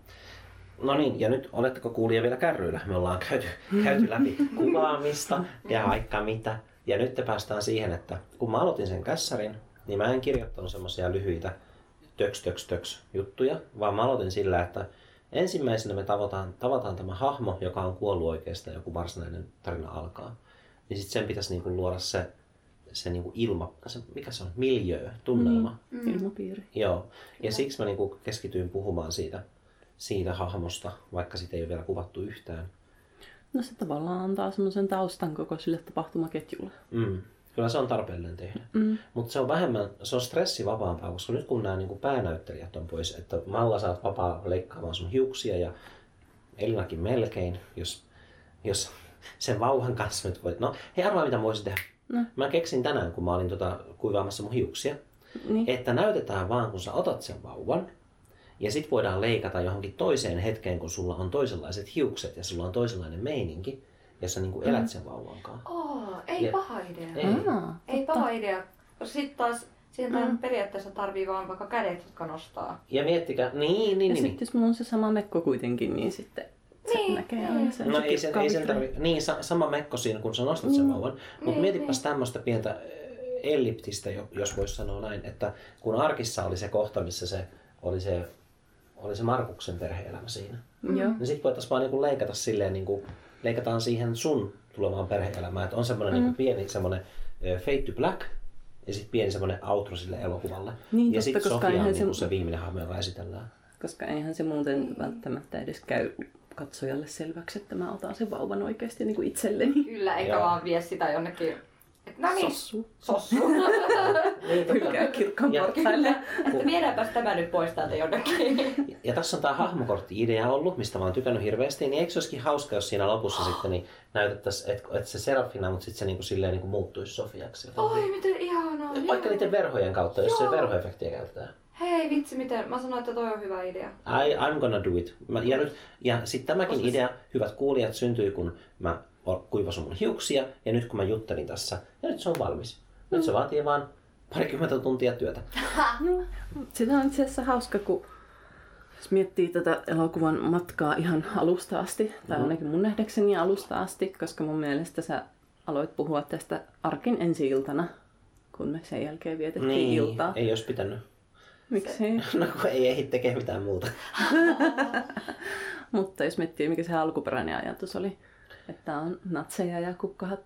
No niin, ja nyt oletteko kuulija vielä kärryillä? Me ollaan käyty, käyty läpi kuvaamista ja vaikka mitä. Ja nyt te päästään siihen, että kun mä aloitin sen kässärin, niin mä en kirjoittanut semmoisia lyhyitä töks töks töks juttuja, vaan mä aloitin sillä, että ensimmäisenä me tavataan, tavataan tämä hahmo, joka on kuollut oikeastaan, joku varsinainen tarina alkaa. Niin sitten sen pitäisi niinku luoda se, se niinku ilma, se, mikä se on, miljöö, tunnelma. Mm. Ilmapiiri. Joo, ja siksi mä niinku keskityin puhumaan siitä, siitä hahmosta, vaikka sitä ei ole vielä kuvattu yhtään. No se tavallaan antaa semmoisen taustan koko sille tapahtumaketjulle. Mm. Kyllä se on tarpeellinen tehdä. Mm. Mutta se on vähemmän, se on stressivapaampaa, koska nyt kun nämä niinku päänäyttelijät on pois, että Malla saat vapaa leikkaamaan sun hiuksia ja Elinakin melkein, jos, jos sen vauvan kanssa nyt voit. No, hei arvaa mitä mä voisin tehdä. No. Mä keksin tänään, kun mä olin tota, kuivaamassa mun hiuksia, Niin. että näytetään vaan, kun sä otat sen vauvan, ja sit voidaan leikata johonkin toiseen hetkeen, kun sulla on toisenlaiset hiukset ja sulla on toisenlainen meininki, ja sä niin elät sen vauvan kanssa. Oh, ei Ja- paha idea. Ei. Aa, Ei paha idea. Sitten taas siihen Mm. mm. periaatteessa tarvii vaan vaikka kädet, jotka nostaa. Ja miettikää, niin, niin, Ja niin. niin. sitten jos mulla on se sama mekko kuitenkin, niin sitten se Niin, näkee niin. aina sen. No ei sen, ei sen tarvi, niin sa, sama mekko siinä, kun sä nostat sen Mm. vauvan. Mutta Niin, mietipäs niin. tämmöistä pientä äh, elliptistä, jo- jos voisi sanoa näin, että kun arkissa oli se kohta, missä se oli se, oli se Markuksen perhe-elämä siinä, Joo. niin sitten voitaisiin vaan niinku leikata silleen, niinku, leikataan siihen sun tulevaan perhe-elämään, että on semmoinen Mm. niinku pieni semmoinen fade to black, ja sitten pieni semmoinen outro sille elokuvalle. Niin, ja sitten koska Sofia on eihän se- niinku se viimeinen hahmo, joka esitellään. Koska eihän se muuten välttämättä edes käy katsojalle selväksi, että mä otan sen vauvan oikeasti niin kuin itselleni. Kyllä, eikä Joo. vaan vie sitä jonnekin no niin, Sossu. sossu. <laughs> Niin, Hylkää kirkon Ja- portaille. että viedäänpäs tämä nyt pois täältä jonnekin. Ja tässä on tämä hahmokortti-idea ollut, mistä mä oon tykännyt hirveästi, niin eikö se olisikin hauska, jos siinä lopussa sitten niin näytettäisiin, että, että se Serafina, mutta sitten se niinku silleen niinku muuttuisi Sofiaksi. Oi, miten ihanaa. Vaikka joo. niiden verhojen kautta, jos se Joo. verhoefektiä käytetään. Hei vitsi, miten? Mä sanoin, että toi on hyvä idea. I, I'm gonna do it. Mä, ja nyt, ja sitten tämäkin Koska se- idea, hyvät kuulijat, syntyi kun mä kuivasin mun hiuksia ja nyt kun mä juttelin tässä, ja nyt se on valmis. Nyt se vaatii vaan parikymmentä tuntia työtä. <laughs> No, sitä on itse asiassa hauska, kun jos miettii tätä elokuvan matkaa ihan alusta asti, tai ainakin mun nähdäkseni alusta asti, koska mun mielestä sä aloit puhua tästä arkin ensi-iltana, kun me sen jälkeen vietettiin Niin, iltaa. ei olisi pitänyt. Miksei? <laughs> No kun ei ehdi tekemään mitään muuta. <laughs> Mutta jos miettii, mikä se alkuperäinen ajatus oli, että on natseja ja kukkahat.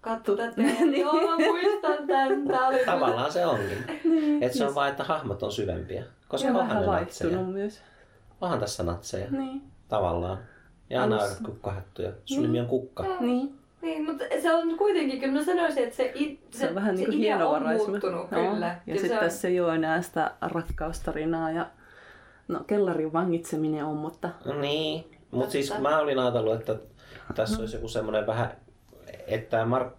Katso tätä. <laughs> Joo, mä muistan. Tää oli kyllä- Tavallaan se onkin. <laughs> että se on vaan, että hahmot on syvempiä. Koska Ja onhan vähän natseja. vaihtunut myös. Onhan tässä natseja. Niin. Tavallaan. Ja aina aika kukkahattuja. Sun nimi on Kukka. niin. Niin, mutta se on kuitenkin, kyllä mä sanoisin, että se, i- Se, on vähän se niin kuin idea on muuttunut, Joo. kyllä. Ja Kyllä sitten se on- tässä ei ole enää sitä rakkaustarinaa ja no kellarin vangitseminen on, mutta Niin, mutta siis mä olin ajatellut, että tässä olisi joku semmoinen vähän, että Mar-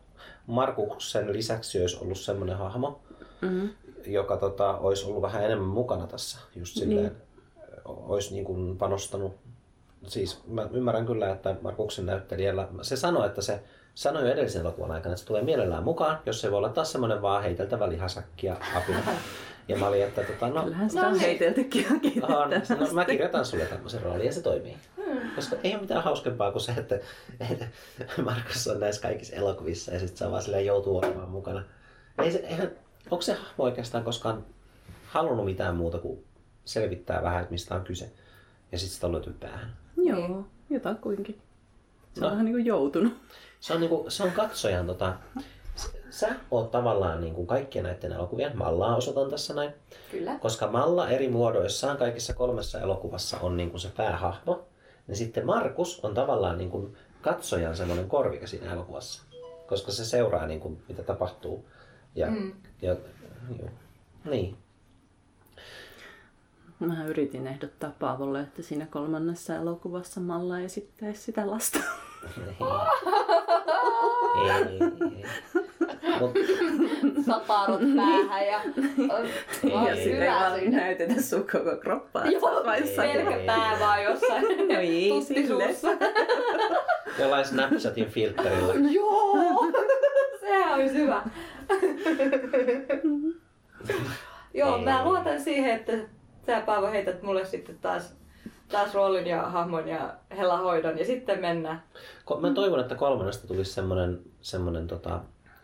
Markuksen lisäksi olisi ollut semmoinen hahmo, mm, joka tota, olisi ollut vähän enemmän mukana tässä. Just silleen, Niin. olisi niin kuin panostanut. Siis mä ymmärrän kyllä, että Markuksen näyttelijällä, se sanoi, että se sanoi jo edellisen elokuvan aikana, että se tulee mielellään mukaan, jos se voi olla taas semmoinen vaan heiteltävä lihasakki ja apina. <laughs> Ja mä olin, että tota, no, kyllähän sitä No on niin. heiteltäkin on, no, mä kirjoitan sulle tämmöisen roolin ja se toimii. Koska ei ole mitään hauskempaa kuin se, että, että Markus on näissä kaikissa elokuvissa ja sitten se vaan silleen joutuu olemaan mukana. Ei se, eihän, onko se hahmo oikeastaan koskaan halunnut mitään muuta kuin selvittää vähän, että mistä on kyse. Ja sitten sitä on löytynyt päähän. Joo, jotakuinkin. Se on No. vähän niin kuin joutunut. Se on, niinku, se on katsojan, tota, sä oot tavallaan niinku kaikkien näiden elokuvien, Mallaa osoitan tässä näin, Kyllä. koska Malla eri muodoissaan kaikissa kolmessa elokuvassa on niinku se päähahmo, niin sitten Markus on tavallaan niinku katsojan semmoinen korvike siinä elokuvassa, koska se seuraa niinku, mitä tapahtuu. Ja, Mm. ja, joo. Niin. Mä yritin ehdottaa Paavolle, että siinä kolmannessa elokuvassa Malla esittäisi sitä lasta. Ei, ei, ei. Mut, Saparot päähän ja... On, ja sitten ei vaan näytetä sun koko kroppaa. Joo, pelkä pää vaan jossain. <laughs> No ei, tuttisuussa. <laughs> jollain Snapchatin filterillä. <laughs> Joo, sehän olisi hyvä. Joo, Ei. mä luotan siihen, että sä Paavo heität mulle sitten taas, taas roolin ja hahmon ja hella hoidon ja sitten mennään. Ko- Mä toivon, että kolmannesta tulisi semmoinen, semmoinen tota,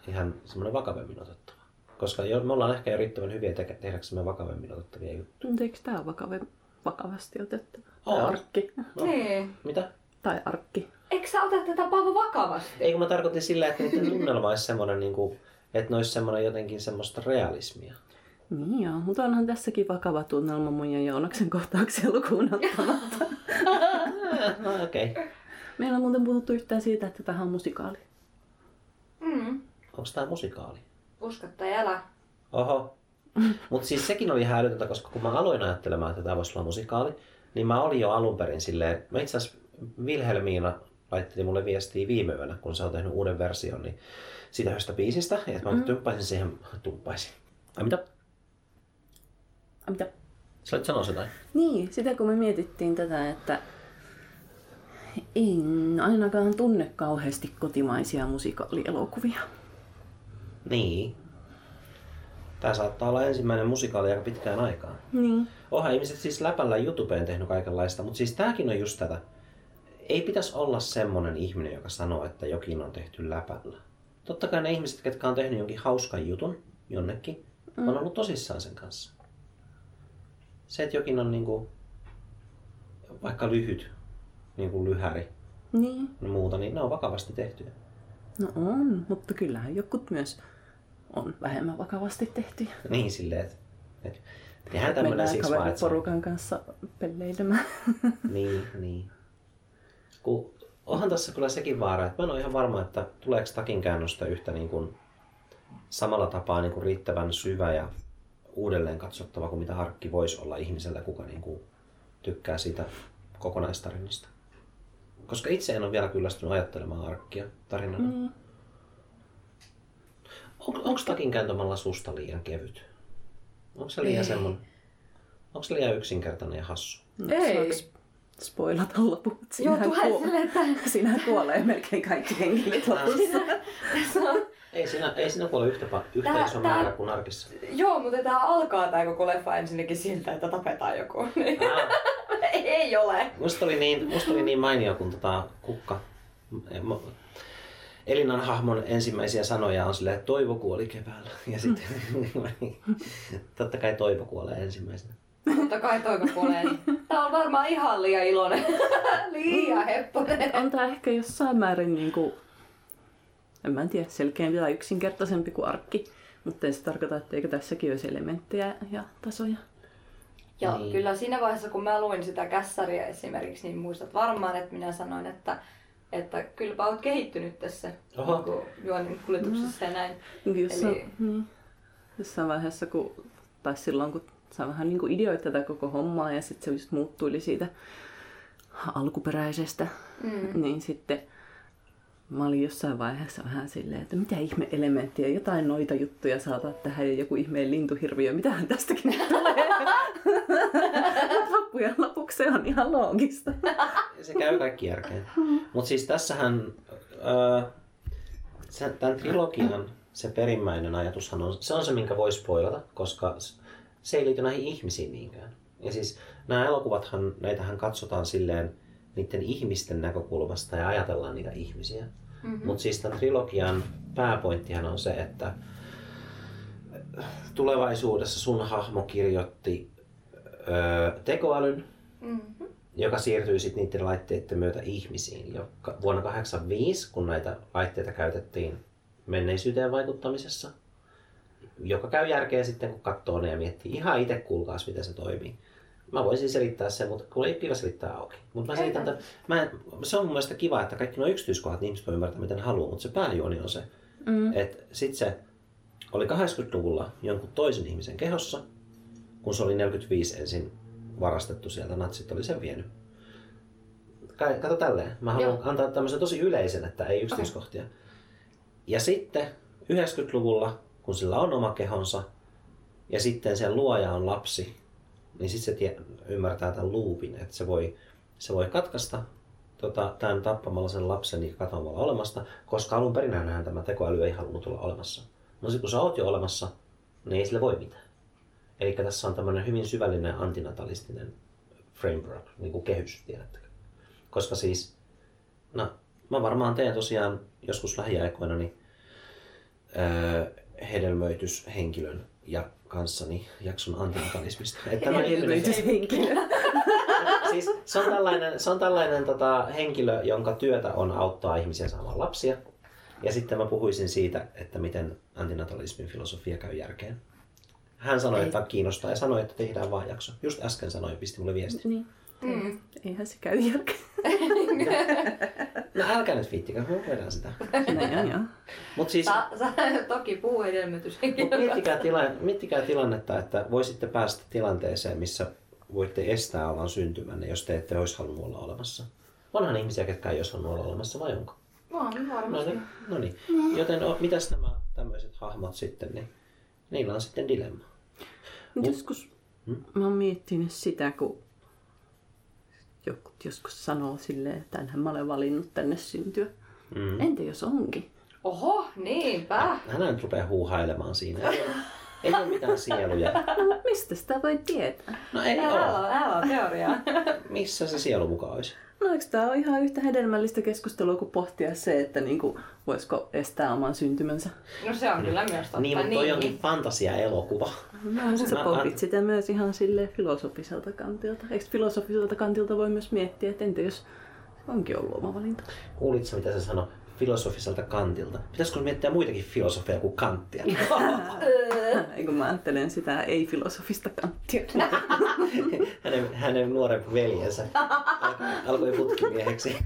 ihan semmoinen vakavemmin otettava. Koska jo, me ollaan ehkä jo riittävän hyviä te- tehdäksemme vakavemmin otettavia juttuja. Mutta eikö tää ole vakave, vakavasti otettava? Tai arkki. No. Niin. Mitä? Tai arkki. Eikö sä ota tätä Paavo vakavasti? Ei kun mä tarkoitin sillä, että niiden tunnelma olisi semmoinen, niin kuin, että ne olisi semmoinen jotenkin semmoista realismia. Niin joo, mutta onhan tässäkin vakava tunnelma mun ja Joonaksen kohtauksia lukuun ottamatta. <laughs> no okei. Okay. Meillä on muuten puhuttu yhtään siitä, että tähän on musikaali. Mm. Onko tämä musikaali? Usko tai älä. Oho. Mutta siis sekin oli ihan älytöntä, koska kun mä aloin ajattelemaan, että tämä voisi olla musikaali, niin mä olin jo alun perin silleen, mä itse asiassa Wilhelmiina laitteli mulle viestiä viime yönä, kun se on tehnyt uuden version, niin siitä yhdestä biisistä, ja että mä mm. tumppaisin siihen, tumppaisin. Ai mitä? Ai mitä? Sä olit sanoa jotain? Niin, sitä kun me mietittiin tätä, että en ainakaan tunne kauheasti kotimaisia musikaalielokuvia. Niin. Tämä saattaa olla ensimmäinen musikaali aika pitkään aikaan. Niin. Onhan ihmiset siis läpällä YouTubeen tehnyt kaikenlaista, mutta siis tääkin on just tätä. Ei pitäisi olla semmonen ihminen, joka sanoo, että jokin on tehty läpällä. Totta kai ne ihmiset, ketkä on tehnyt jonkin hauskan jutun jonnekin, on ollut tosissaan sen kanssa. Se, että jokin on niinku, vaikka lyhyt, niin kuin lyhäri Niin. ja muuta, niin ne on vakavasti tehtyjä. No on, mutta kyllähän jokut myös on vähemmän vakavasti tehtyjä. Niin silleen, että, että tehdään tämmönen Mennään siksi vaan, että kaveriporukan kanssa pelleilemään. <laughs> Niin, niin. Kun onhan tässä kyllä sekin vaara, että mä en ole ihan varma, että tuleeko takin käännöstä yhtä niin kuin samalla tapaa niin kuin riittävän syvä ja uudelleen katsottava kuin mitä arkki voisi olla ihmisellä, kuka niin kuin tykkää siitä kokonaistarinasta. Koska itse en ole vielä kyllästynyt ajattelemaan arkkia tarinana. Mm. On, onko takin kääntömalla susta liian kevyt? Onko se liian semmoinen? Onko se liian yksinkertainen ja hassu? No, Ei. saaks spoilata loput? Joo, Siinähän tulee kuo- silleen, että Siinähän kuolee melkein kaikki henkilöt lopussa. tässä on Ei siinä, ei siinä kuole yhtä, yhtä Tää- iso tää- määrä kuin arkissa. Joo, mutta tää alkaa tää koko leffa ensinnäkin siltä, että tapetaan joku. Niin. <laughs> Ei ole. musta, oli niin, musta oli niin mainio, kun tota kukka... Elinan hahmon ensimmäisiä sanoja on silleen, että Toivo kuoli keväällä. Ja <laughs> sitten totta kai Toivo kuolee ensimmäisenä. Totta kai toivo kuolee. Niin. Tää on varmaan ihan liian iloinen. <laughs> liian hepponen. On tää ehkä jossain määrin niinku, en mä en tiedä, selkeämpi tai yksinkertaisempi kuin arkki. Mutta ei se tarkoita, etteikö tässäkin olisi elementtejä ja tasoja. Ja Niin. kyllä siinä vaiheessa, kun mä luin sitä kässäriä esimerkiksi, niin muistat varmaan, että minä sanoin, että, että kylläpä oot kehittynyt tässä Oho. niin kuin juonin kuljetuksessa ja näin. Niin Jossain, Eli- niin, jossain vaiheessa, kun, tai silloin kun sä vähän niin kuin ideoit tätä koko hommaa ja sitten se just muuttuili siitä alkuperäisestä, Mm. niin sitten mä olin jossain vaiheessa vähän silleen, että mitä ihme elementtiä, jotain noita juttuja saatat tähän ja joku ihmeen lintuhirviö, mitähän tästäkin tulee. <laughs> Mutta loppujen lopuksi se on ihan loogista. <laughs> Se käy kaikki järkeen. Mutta siis tässähän, öö, se, tämän trilogian se perimmäinen ajatushan on, se on se, minkä voi spoilata, koska se ei liity näihin ihmisiin niinkään. Ja siis nämä elokuvathan, näitähän katsotaan silleen niiden ihmisten näkökulmasta ja ajatellaan niitä ihmisiä. Mm-hmm. Mutta siis tämän trilogian pääpointtihan on se, että tulevaisuudessa sun hahmo kirjoitti öö, tekoälyn, Mm-hmm. joka siirtyi sitten niiden laitteiden myötä ihmisiin. Jo vuonna 1985, kun näitä laitteita käytettiin menneisyyteen vaikuttamisessa, joka käy järkeä sitten, kun katsoo ne ja miettii ihan itse kuulkaas, miten se toimii. Mä voisin selittää sen, mutta kun ei kiva selittää auki. Mutta mä selitän, että mä en, se on mun mielestä kiva, että kaikki nuo yksityiskohdat niin ihmiset voi ymmärtää, miten haluaa, mutta se pääjuoni on se, mm. että sit se oli 80-luvulla jonkun toisen ihmisen kehossa, kun se oli 45 ensin varastettu sieltä, natsit oli sen vienyt. Kato tälleen. Mä haluan Joo. antaa tämmöisen tosi yleisen, että ei yksityiskohtia. Ja sitten 90-luvulla, kun sillä on oma kehonsa, ja sitten sen luoja on lapsi, niin sitten se tie, ymmärtää tämän loopin, että se voi, se voi katkaista tota, tämän tappamalla sen lapsen ja katoamalla olemasta, koska alun perin tämä tekoäly ei halunnut olla olemassa. No sitten kun sä oot jo olemassa, niin ei sille voi mitään. Eli tässä on tämmöinen hyvin syvällinen antinatalistinen framework, niin kuin kehys, tiedättekö? Koska siis, no, mä varmaan teen tosiaan joskus lähiaikoina niin, öö, hedelmöityshenkilön ja kanssani jakson antinatalismista. Että mä Hedelmöityshenkilö. <laughs> siis se on tällainen, se on tällainen tota, henkilö, jonka työtä on auttaa ihmisiä saamaan lapsia. Ja sitten mä puhuisin siitä, että miten antinatalismin filosofia käy järkeen. Hän sanoi, että kiinnostaa ja sanoi, että tehdään vaan jakso. Just äsken sanoi ja pisti mulle viesti. niin. Mm. Eihän se käy järkeä. <laughs> <laughs> No älkää nyt viittikää, me voidaan sitä. <laughs> Näin on, joo. Mutta siis, Sa, sa, toki puhuu <laughs> mut hedelmöityshenkilö. miettikää, tila, miettikää tilannetta, että voisitte päästä tilanteeseen, missä voitte estää alan syntymänne, jos te ette olisi halunnut olla olemassa. Onhan ihmisiä, ketkä ei olisi halunnut olla olemassa, vai onko? On No varmasti. niin, no niin. Joten o, mitäs nämä tämmöiset hahmot sitten, niin niillä on sitten dilemma. Mut joskus mä oon miettinyt sitä, kun jotkut joskus sanoo silleen, että enhän mä olen valinnut tänne syntyä. Mm. Entä jos onkin? Oho, niinpä. Hän nyt rupeaa huuhailemaan siinä. Ei, <laughs> ei ole mitään sieluja. No, mistä sitä voi tietää? No ei Älä ole. älä on teoriaa. Missä se sielu mukaan olisi? No eikö tää ole ihan yhtä hedelmällistä keskustelua kuin pohtia se, että niinku, voisiko estää oman syntymänsä? No se on kyllä myös totta. Niin, mutta toi onkin fantasia-elokuva. No, sä Mä- pohdit mä- sitä myös ihan sille filosofiselta kantilta. Eikö filosofiselta kantilta voi myös miettiä, että entä jos onkin ollut oma valinta? Kuulitko, mitä se sanoi filosofiselta kantilta? Pitäisikö miettiä muitakin filosofeja kuin kanttia? <laughs> Ei kun mä ajattelen sitä ei-filosofista kanttia. <laughs> hänen, hänen nuorempi veljensä alkoi, putkimieheksi.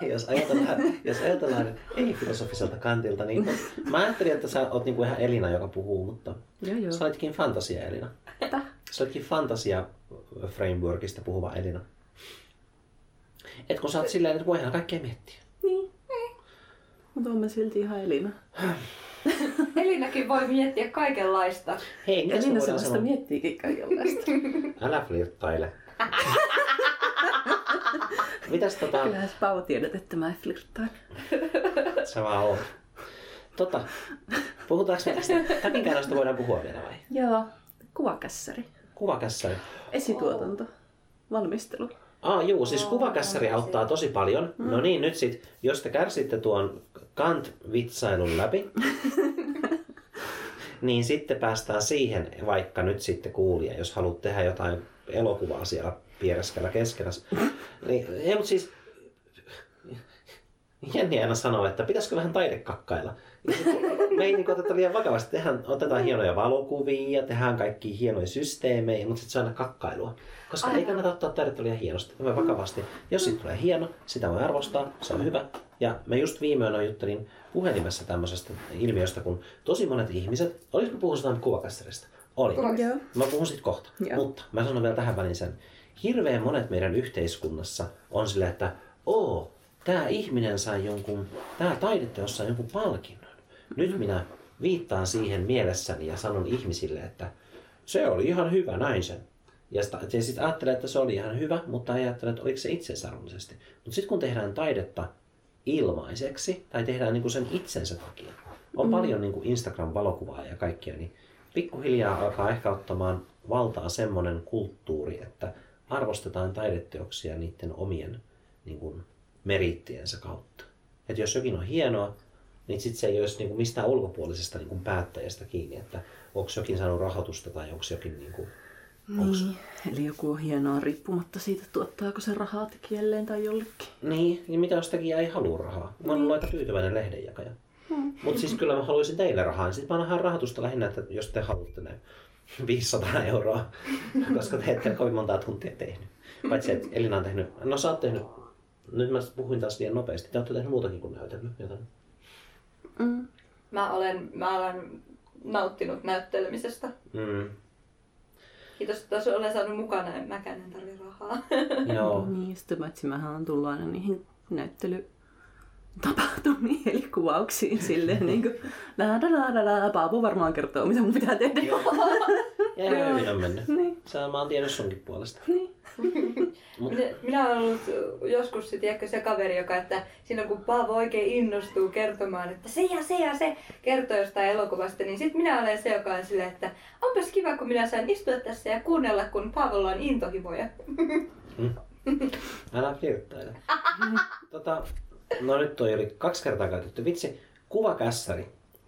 jos ajatellaan, jos ajatellaan ei-filosofiselta kantilta, niin mä ajattelin, että sä oot niinku ihan Elina, joka puhuu, mutta Joo, joo. sä olitkin fantasia Elina. Täh? Sä olitkin fantasia frameworkista puhuva Elina. Et kun sä oot silleen, että voihan kaikkea miettiä. Niin. Mutta on mä silti ihan Elina. <laughs> Elinäkin voi miettiä kaikenlaista. Hei, mitäs me Elina se vasta sanoa? miettiikin kaikenlaista. <laughs> Älä flirttaile. <laughs> Mitäs tota... Kyllähän sä Paavo tiedät, että mä flirttaan. Sä vaan oot. Tota, puhutaanko me tästä? Takinkäännöstä voidaan puhua vielä vai? Joo. Kuvakässäri. Kuvakässäri. Esituotanto. Valmistelu. Ah, juu, siis kuvakässäri auttaa tosi paljon. No niin, nyt sit, jos te kärsitte tuon Kant-vitsailun läpi, <laughs> niin sitten päästään siihen, vaikka nyt sitten kuulija, jos haluat tehdä jotain elokuvaa siellä piereskellä keskellä. <laughs> Niin, ei, mutta siis Jenni aina sanoo, että pitäisikö vähän taidekakkailla. Me ei niin oteta liian vakavasti. Tehdään, otetaan hienoja valokuvia, tehdään kaikki hienoja systeemejä, mutta sitten se on aina kakkailua. Koska Aivan. ei kannata ottaa taidetta liian hienosti, vai vakavasti. Jos siitä tulee hieno, sitä voi arvostaa, se on hyvä. Ja mä just viime yönä juttelin puhelimessa tämmöisestä ilmiöstä, kun tosi monet ihmiset, olisiko puhutaan kuvakasserista? Oli. Joo. Mä puhun siitä kohta. Joo. Mutta mä sanon vielä tähän väliin sen. Hirveän monet meidän yhteiskunnassa on silleen, että oo, tämä ihminen sai jonkun, tämä taideteos sai jonkun palkinnon. Nyt minä viittaan siihen mielessäni ja sanon ihmisille, että se oli ihan hyvä, näin sen. Ja sitten sit ajattelee, että se oli ihan hyvä, mutta ei ajattele, että oliko se itseisarvollisesti. Mutta sitten kun tehdään taidetta ilmaiseksi, tai tehdään niinku sen itsensä takia, on mm. paljon niinku Instagram-valokuvaa ja kaikkia, niin pikkuhiljaa alkaa ehkä ottamaan valtaa semmoinen kulttuuri, että arvostetaan taideteoksia niiden omien niin kuin, merittiensä kautta. Että jos jokin on hienoa, niin sit se ei olisi niin kuin, mistään ulkopuolisesta niin kuin, päättäjästä kiinni, että onko jokin saanut rahoitusta tai onko jokin niin kuin, onks... Niin. Eli joku on hienoa riippumatta siitä, tuottaako se rahaa tekijälleen tai jollekin. Niin, niin mitä jos tekijä ei halua rahaa? Mä oon aika tyytyväinen lehdenjakaja. Mutta siis kyllä mä haluaisin teille rahaa, niin sitten mä annan rahoitusta lähinnä, että jos te haluatte ne 500 euroa, <laughs> koska te ette kovin montaa tuntia tehnyt. Paitsi, että Elina on tehnyt, no sä oot tehnyt, nyt mä puhuin taas liian nopeasti, te olette tehnyt muutakin kuin näytellyt jotain. Mm. Mä olen, mä olen nauttinut näyttelemisestä. Mm, Kiitos, että olen saanut mukana, en mäkään en tarvi rahaa. <laughs> joo. Niin, sitten paitsi mähän on tullut aina niihin näyttelytapahtumiin, eli kuvauksiin silleen <laughs> niin kuin, la la la la la, Paavo varmaan kertoo, mitä mun pitää tehdä. Ja ihan hyvin on mennyt. Niin, Sä mä oon tiennyt sunkin puolesta. niin. <laughs> Minä, minä olen ollut joskus se, tiedätkö, se kaveri, joka, että silloin kun Paavo oikein innostuu kertomaan, että se ja se ja se kertoo jostain elokuvasta, niin sitten minä olen se, joka on silleen, että onpas kiva, kun minä saan istua tässä ja kuunnella, kun Paavolla on intohimoja. Älä flirttaile. tota, no nyt toi oli kaksi kertaa käytetty vitsi. Kuvakässäri.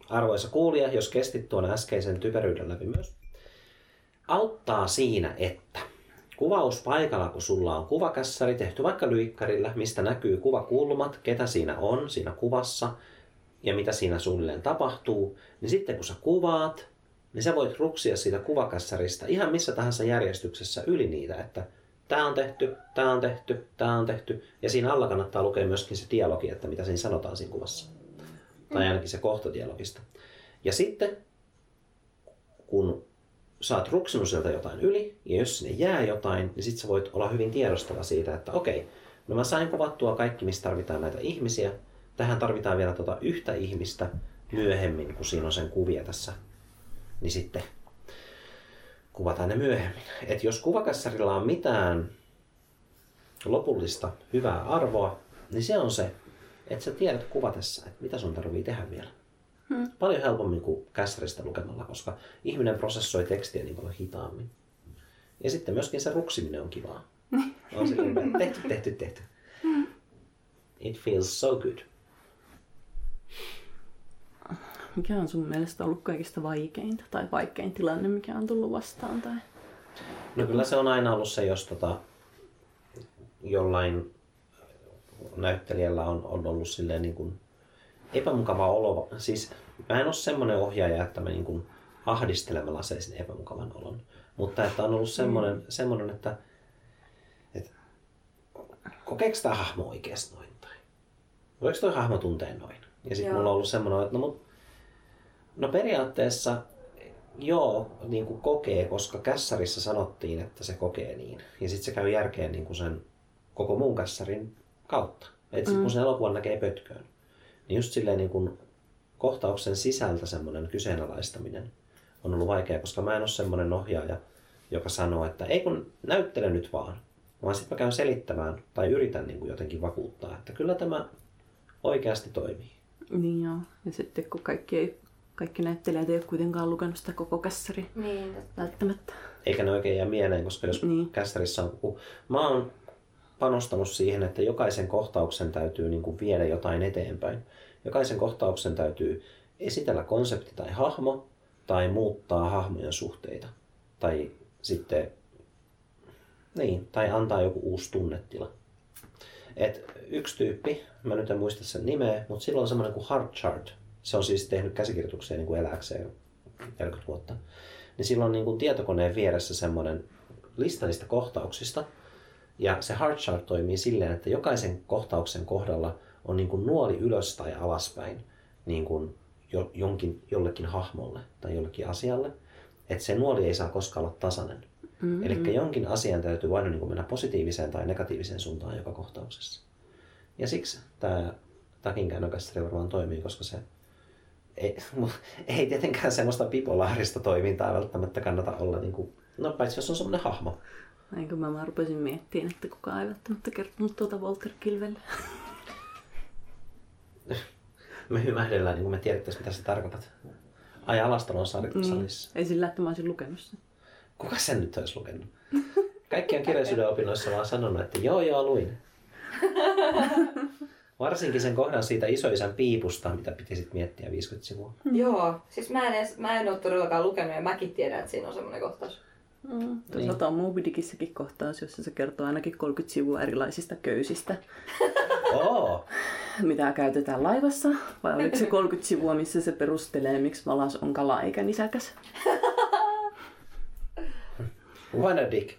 Arvoisa kuulija, jos kestit tuon äskeisen typeryyden läpi myös, auttaa siinä, että kuvauspaikalla, kun sulla on kuvakässäri tehty vaikka lyikkarilla, mistä näkyy kuvakulmat, ketä siinä on siinä kuvassa ja mitä siinä suunnilleen tapahtuu, niin sitten kun sä kuvaat, niin sä voit ruksia siitä kuvakässäristä ihan missä tahansa järjestyksessä yli niitä, että tämä on tehty, tämä on tehty, tämä on tehty. Ja siinä alla kannattaa lukea myöskin se dialogi, että mitä siinä sanotaan siinä kuvassa. Tai ainakin se kohta dialogista. Ja sitten, kun oot ruksinut sieltä jotain yli, ja jos sinne jää jotain, niin sit sä voit olla hyvin tiedostava siitä, että okei, no mä sain kuvattua kaikki, mistä tarvitaan näitä ihmisiä. Tähän tarvitaan vielä tota yhtä ihmistä myöhemmin, kun siinä on sen kuvia tässä. Niin sitten kuvataan ne myöhemmin. Et jos kuvakassarilla on mitään lopullista hyvää arvoa, niin se on se, että sä tiedät kuvatessa, että mitä sun tarvii tehdä vielä. Hmm. Paljon helpommin kuin kässäristä lukemalla, koska ihminen prosessoi tekstiä niin paljon hitaammin. Ja sitten myöskin se ruksiminen on kivaa. <laughs> On se tehty, tehty, tehty. It feels so good. Mikä on sun mielestä ollut kaikista vaikeinta tai vaikein tilanne, mikä on tullut vastaan? Tai... No kyllä se on aina ollut se, jos tota, jollain näyttelijällä on, on ollut silleen niin kuin epämukava olo. Siis mä en ole semmoinen ohjaaja, että mä niin kuin ahdistelemalla seisin epämukavan olon. Mutta että on ollut semmoinen, mm. semmoinen että, että kokeeko tämä hahmo oikeasti noin? Tai voiko toi hahmo tuntea noin? Ja sitten mulla on ollut semmoinen, että no, mut, no periaatteessa joo, niin kuin kokee, koska kässärissä sanottiin, että se kokee niin. Ja sitten se käy järkeen niin kuin sen koko muun kässärin kautta. Että sitten kun sen elokuvan näkee pötköön, niin just silleen niin kuin kohtauksen sisältä semmoinen kyseenalaistaminen on ollut vaikea, koska mä en ole semmoinen ohjaaja, joka sanoo, että ei kun näyttele nyt vaan, vaan sitten mä käyn selittämään tai yritän niin kuin jotenkin vakuuttaa, että kyllä tämä oikeasti toimii. Niin joo. Ja sitten kun kaikki, ei, kaikki näyttelijät ei ole kuitenkaan lukenut sitä koko kässäriä Niin, välttämättä. Eikä ne oikein jää mieleen, koska jos Niin. kässärissä on... Mä oon panostanut siihen, että jokaisen kohtauksen täytyy niin kuin viedä jotain eteenpäin. Jokaisen kohtauksen täytyy esitellä konsepti tai hahmo, tai muuttaa hahmojen suhteita. Tai sitten... Niin, tai antaa joku uusi tunnetila. Et yksi tyyppi, mä nyt en muista sen nimeä, mutta sillä on semmoinen kuin Hard Chart. Se on siis tehnyt käsikirjoituksia niin kuin eläkseen 40 vuotta. Niin sillä on niin kuin tietokoneen vieressä semmoinen lista niistä kohtauksista. Ja se Hard Chart toimii silleen, että jokaisen kohtauksen kohdalla on niin kuin nuoli ylös tai alaspäin niin kuin jo, jonkin, jollekin hahmolle tai jollekin asialle. Että se nuoli ei saa koskaan olla tasainen. Mm-hmm. Eli jonkin asian täytyy aina niin kuin mennä positiiviseen tai negatiiviseen suuntaan joka kohtauksessa. Ja siksi tämä takin käännökässäri varmaan toimii, koska se ei, <laughs> ei tietenkään semmoista bipolaarista toimintaa välttämättä kannata olla, niin kuin, no paitsi jos on semmoinen hahmo. Kun mä vaan rupesin miettimään, että kukaan ei välttämättä kertonut tuota Walter Kilvelle. Me hymähdellään, niin kuin me tiedettäisiin, mitä sä tarkoitat. Ai Alastalon sal- salissa. Ei sillä, että mä olisin lukenut sen. Kuka sen nyt olisi lukenut? Kaikki on kirjallisuuden opinnoissa vaan sanonut, että joo joo luin. Varsinkin sen kohdan siitä isoisän piipusta, mitä piti sitten miettiä 50 sivua. Joo, siis mä en, edes, mä en ole todellakaan lukenut ja mäkin tiedän, että siinä on semmoinen kohtaus. Mm. Toisaalta on Moby Dickissäkin kohtaus, jossa se kertoo ainakin 30 sivua erilaisista köysistä, <laughs> Oo! mitä käytetään laivassa. Vai oliko se 30 sivua, missä se perustelee, miksi valas on kala eikä nisäkäs? <laughs> What a dick.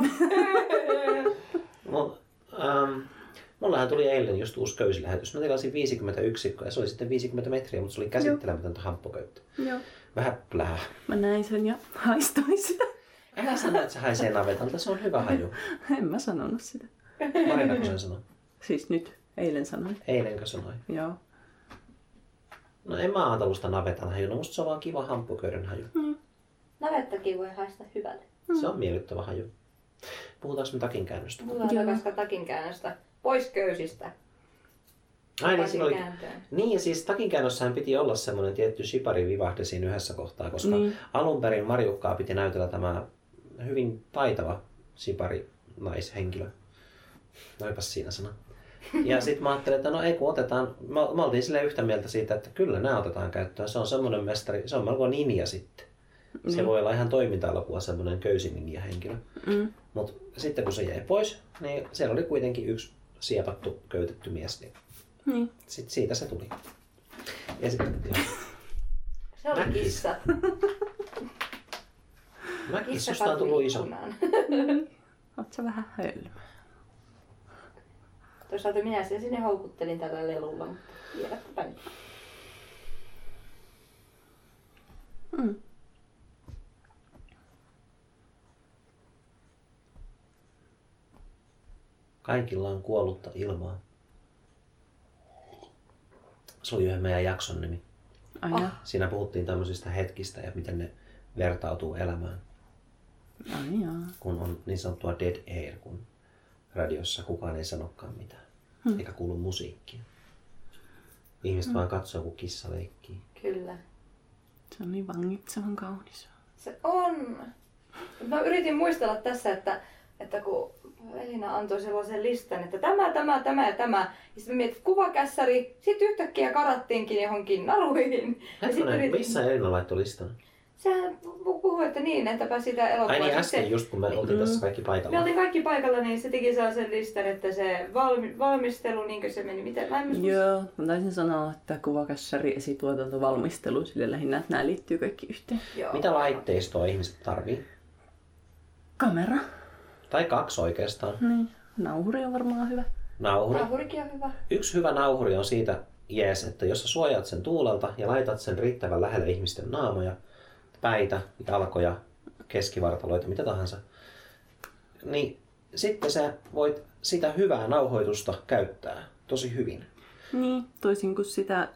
<laughs> Mut, um, mullahan tuli eilen just uusi köysilähetys. Mä tilasin 51 ja se oli sitten 50 metriä, mutta se oli käsittelemätöntä hamppoköyttä. Joo. Vähän plää. Mä näin sen ja haistoin sitä. Älä sano, että se haisee <laughs> navetalta, se on hyvä haju. En mä sanonut sitä. Marina, kun sen sanoi. Siis nyt, eilen sanoin. Eilenkö sanoi? Joo. No en mä ajatellut sitä navetan haju, no musta se on vaan kiva hamppoköyden haju. Navettakin voi haista hyvälle. Se on miellyttävä haju. Puhutaanko me takin käännöstä? Tullaan Joo. takaisin takin käännöstä. Pois köysistä. Ai niin, siinä oli... Niin, ja siis takin käännössähän piti olla semmoinen tietty shipari-vivahde siinä yhdessä kohtaa, koska Niin. alun perin Marjukkaa piti näytellä tämä hyvin taitava shipari naishenkilö. Noipas siinä sana. Ja sitten mä ajattelin, että no ei kun otetaan, me, me oltiin sille yhtä mieltä siitä, että kyllä nämä otetaan käyttöön. Se on semmoinen mestari, se on melko ninja sitten. Se voi olla ihan toiminta-elokuva semmoinen köysininja henkilö. Mm. Mutta sitten kun se jäi pois, niin siellä oli kuitenkin yksi siepattu, köytetty mies. Niin Niin. sitten siitä se tuli. Ja sitten Se oli kissa. <laughs> mä Kissa kissusta on tullut iso. <laughs> Oot sä vähän hölmö? Toisaalta minä sen sinne houkuttelin tällä lelulla, mutta tiedätpä nyt. Mm. Kaikilla on kuollutta ilmaa. Se oli yhden meidän jakson nimi. Ai ja. Siinä puhuttiin tämmöisistä hetkistä ja miten ne vertautuu elämään, Ai jaa. kun on niin sanottua dead air, kun radiossa kukaan ei sanokaan mitään, hmm. eikä kuulu musiikkia. Ihmiset hmm. vaan katsoo, kun kissa leikkii. Kyllä. Se on niin vangitsevan kaunis. Se on. Mä yritin muistella tässä, että, että kun Elina antoi sellaisen listan, että tämä, tämä, tämä ja tämä. Ja sitten että kuvakässäri. Sitten yhtäkkiä karattiinkin johonkin naruihin. Sit Hetkonen, missä Elina laittoi listan? Sehän että niin, entäpä sitä elokuvaa. Ai niin Sitten äsken just kun me oltiin tässä kaikki Me paikalla. oltiin kaikki paikalla, niin se teki sellaisen listan, että se valmi, valmistelu, niin se meni, miten mä en muista. Joo, mä taisin sanoa, että kuvakässäri, esituotanto, valmistelu, sille lähinnä, että nämä liittyy kaikki yhteen. Joo. Mitä laitteistoa ihmiset tarvii? Kamera. Tai kaksi oikeastaan. Niin. Nauhuri on varmaan hyvä. Nauhuri. Nauhurikin on hyvä. Yksi hyvä nauhuri on siitä jees, että jos sä suojaat sen tuulelta ja laitat sen riittävän lähelle ihmisten naamoja, päitä, jalkoja, keskivartaloita, mitä tahansa, niin sitten sä voit sitä hyvää nauhoitusta käyttää tosi hyvin. Niin, toisin kuin sitä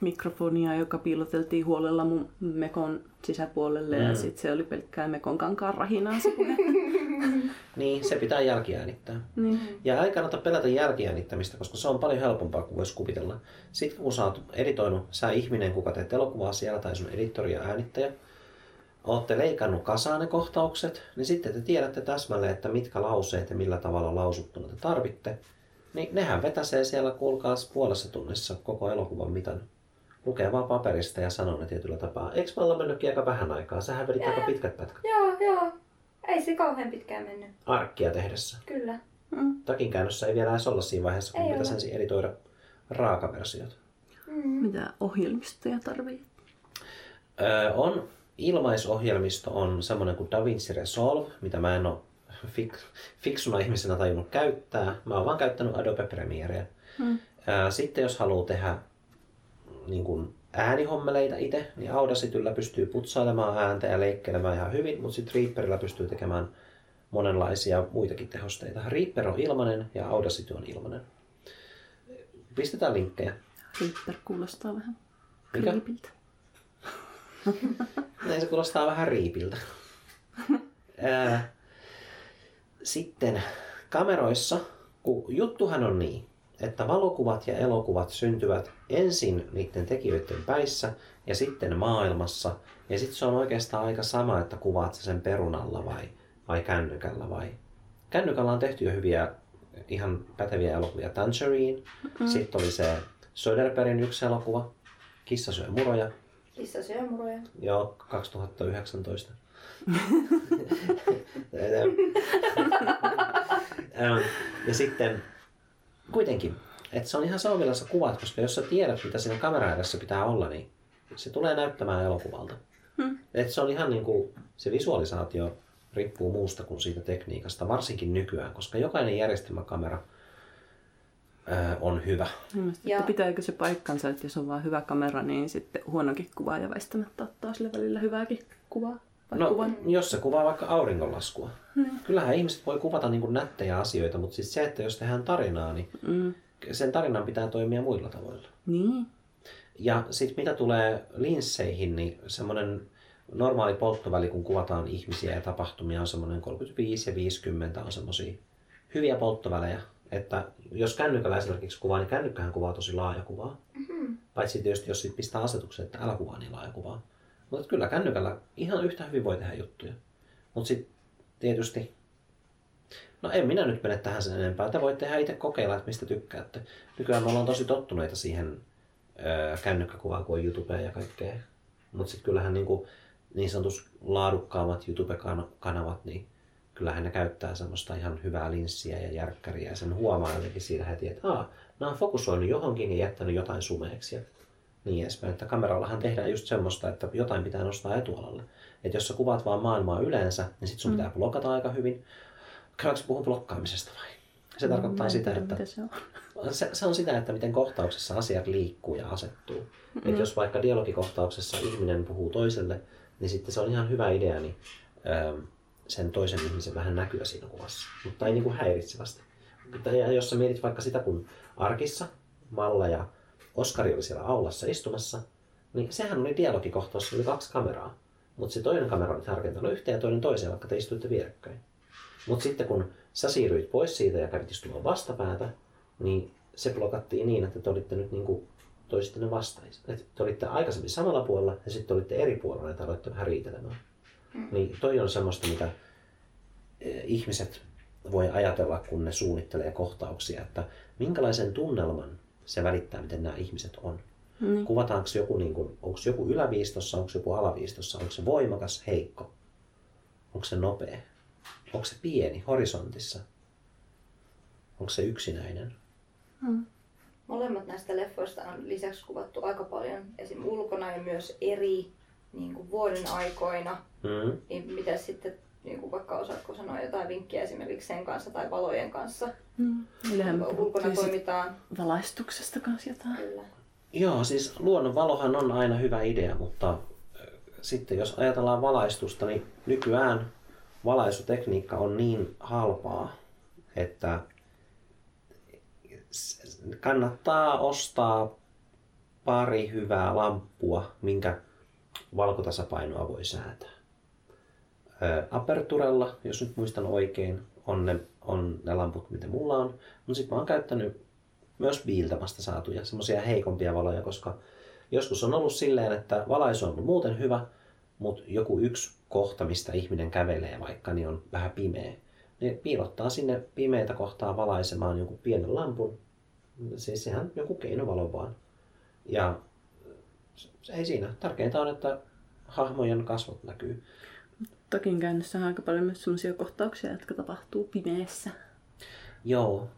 mikrofonia, joka piiloteltiin huolella mun mekon sisäpuolelle mm. ja sitten se oli pelkkää mekon kankaan rahinaa se puhe. <laughs> <laughs> Niin, se pitää jälkiäänittää. niin. Ja ei kannata pelätä jälkiäänittämistä, koska se on paljon helpompaa kuin voisi kuvitella. Sitten kun sä oot editoinut, sä ihminen, kuka teet elokuvaa siellä tai sun editori ja äänittäjä, ootte leikannut kasaan ne kohtaukset, niin sitten te tiedätte täsmälleen, että mitkä lauseet ja millä tavalla lausuttuna te tarvitte. Niin nehän vetäsee siellä, kuulkaas, puolessa tunnissa koko elokuvan mitan. Lukee vaan paperista ja sanoo ne tietyllä tapaa. Eikö me olla mennytkin aika vähän aikaa? Sähän vedit aika pitkät pätkät. Joo, joo. Ei se kauhean pitkään mennyt. Arkkia tehdessä. Kyllä. Mm. Takin käännössä ei vielä edes olla siinä vaiheessa, kun pitäisi ensin editoida raakaversiot. Mm. Mitä ohjelmistoja tarvii? Öö, on ilmaisohjelmisto on semmoinen kuin DaVinci Resolve, mitä mä en ole fik, fiksuna ihmisenä tajunnut käyttää. Mä oon vaan käyttänyt Adobe Premierea. Mm. Sitten jos haluaa tehdä niin kuin äänihommeleita itse, niin Audacityllä pystyy putsailemaan ääntä ja leikkelemään ihan hyvin, mutta sitten Reaperillä pystyy tekemään monenlaisia muitakin tehosteita. Reaper on ilmanen ja Audacity on ilmanen. Pistetään linkkejä. Reaper kuulostaa vähän Mikä? kriipiltä. <laughs> Näin se kuulostaa vähän riipiltä. <laughs> Ää, Sitten kameroissa, kun juttuhan on niin, että valokuvat ja elokuvat syntyvät ensin niiden tekijöiden päissä ja sitten maailmassa. Ja sitten se on oikeastaan aika sama, että kuvaat sen perunalla vai, vai kännykällä vai. Kännykällä on tehty jo hyviä, ihan päteviä elokuvia. Tangerine, mm. sitten oli se Söderbergin yksi elokuva, Kissa syö muroja, Kissa syö muroja. Joo, 2019. <laughs> <laughs> Ähm, ja sitten kuitenkin, että se on ihan sä kuvat, koska jos sä tiedät mitä siinä kamera edessä pitää olla, niin se tulee näyttämään elokuvalta. Hmm. Et se on ihan niin kuin, se visualisaatio riippuu muusta kuin siitä tekniikasta, varsinkin nykyään, koska jokainen järjestelmäkamera ää, on hyvä. Mielestäni, Ja- että pitääkö se paikkansa, että jos on vaan hyvä kamera, niin sitten huonokin kuva ja väistämättä ottaa sille välillä hyvääkin kuvaa. No, kuvan. jos se kuvaa vaikka auringonlaskua. Kyllähän ihmiset voi kuvata niin kuin nättejä asioita, mutta siis se, että jos tehdään tarinaa, niin Mm. sen tarinan pitää toimia muilla tavoilla. Niin. Ja sitten mitä tulee linsseihin, niin semmoinen normaali polttoväli, kun kuvataan ihmisiä ja tapahtumia, on semmoinen 35 ja 50 on semmoisia hyviä polttovälejä. Että jos kännykällä esimerkiksi kuvaa, niin kännykkähän kuvaa tosi laaja kuvaa. Mm-hmm. Paitsi tietysti, jos sit pistää asetuksen, että älä kuvaa niin laaja kuvaa. Mutta kyllä kännykällä ihan yhtä hyvin voi tehdä juttuja. Mutta sitten tietysti, no en minä nyt mene tähän sen enempää. Te voitte tehdä itse kokeilla, että mistä tykkäätte. Nykyään me ollaan tosi tottuneita siihen öö, kännykkäkuvaan, kun on YouTubea ja kaikkea. Mutta sitten kyllähän niinku, niin sanotus laadukkaammat YouTube-kanavat, niin kyllähän ne käyttää semmoista ihan hyvää linssiä ja järkkäriä. Ja sen huomaa jotenkin siinä heti, että Aa, nämä on fokusoinut johonkin ja jättänyt jotain sumeeksi. Niin edespäin. Että kamerallahan tehdään just semmoista, että jotain pitää nostaa etualalle. Että jos sä kuvaat vaan maailmaa yleensä, niin sit sun pitää blokata aika hyvin. Käydäänkö puhun blokkaamisesta vai? Se tarkoittaa Mä en sitä, tiedä, että se on. <laughs> se, se on sitä, että miten kohtauksessa asiat liikkuu ja asettuu. Mm. Et jos vaikka dialogikohtauksessa ihminen puhuu toiselle, niin sitten se on ihan hyvä idea niin, ähm, sen toisen ihmisen vähän näkyä siinä kuvassa. Mutta ei niin kuin häiritsevästi. Mutta ja jos sä mietit vaikka sitä, kun arkissa Malla ja Oskari oli siellä aulassa istumassa, niin sehän oli dialogikohtaus, oli kaksi kameraa. Mutta se toinen kamera oli tarkentanut yhteen ja toinen toiseen, vaikka te istuitte vierekkäin. Mutta sitten kun sä siirryit pois siitä ja kävit istumaan vastapäätä, niin se blokattiin niin, että te olitte nyt niin toisitte vastaiset. Että te olitte aikaisemmin samalla puolella ja sitten olitte eri puolella ja te aloitte vähän riitelemään. Mm. Niin toi on semmoista, mitä eh, ihmiset voi ajatella, kun ne suunnittelee kohtauksia, että minkälaisen tunnelman se välittää, miten nämä ihmiset on. Niin. Kuvataanko joku, niin kuin, onko joku yläviistossa, onko joku alaviistossa, onko se voimakas, heikko, onko se nopea, onko se pieni, horisontissa, onko se yksinäinen. Mm. Molemmat näistä leffoista on lisäksi kuvattu aika paljon esim. ulkona ja myös eri niin kuin vuoden aikoina. Mm. Niin mitä sitten niin kuin vaikka osaatko sanoa jotain vinkkiä esimerkiksi sen kanssa tai valojen kanssa. Mm. Ulkona toimitaan. valaistuksesta kanssa jotain. Kyllä. Joo, siis luonnonvalohan on aina hyvä idea, mutta sitten jos ajatellaan valaistusta, niin nykyään valaisutekniikka on niin halpaa, että kannattaa ostaa pari hyvää lamppua, minkä valkotasapainoa voi säätää. Aperturella, jos nyt muistan oikein, on ne, on ne lamput, mitä mulla on. Mutta sitten mä oon käyttänyt myös Biiltamasta saatuja, semmoisia heikompia valoja, koska joskus on ollut silleen, että valaisu on muuten hyvä, mutta joku yksi kohta, mistä ihminen kävelee vaikka, niin on vähän pimeä. Ne piilottaa sinne pimeitä kohtaa valaisemaan jonkun pienen lampun. Siis ihan joku keinovalo vaan. Ja se ei siinä. Tärkeintä on, että hahmojen kasvot näkyy. Takin käynnissä on aika paljon myös sellaisia kohtauksia, jotka tapahtuu pimeässä. Joo.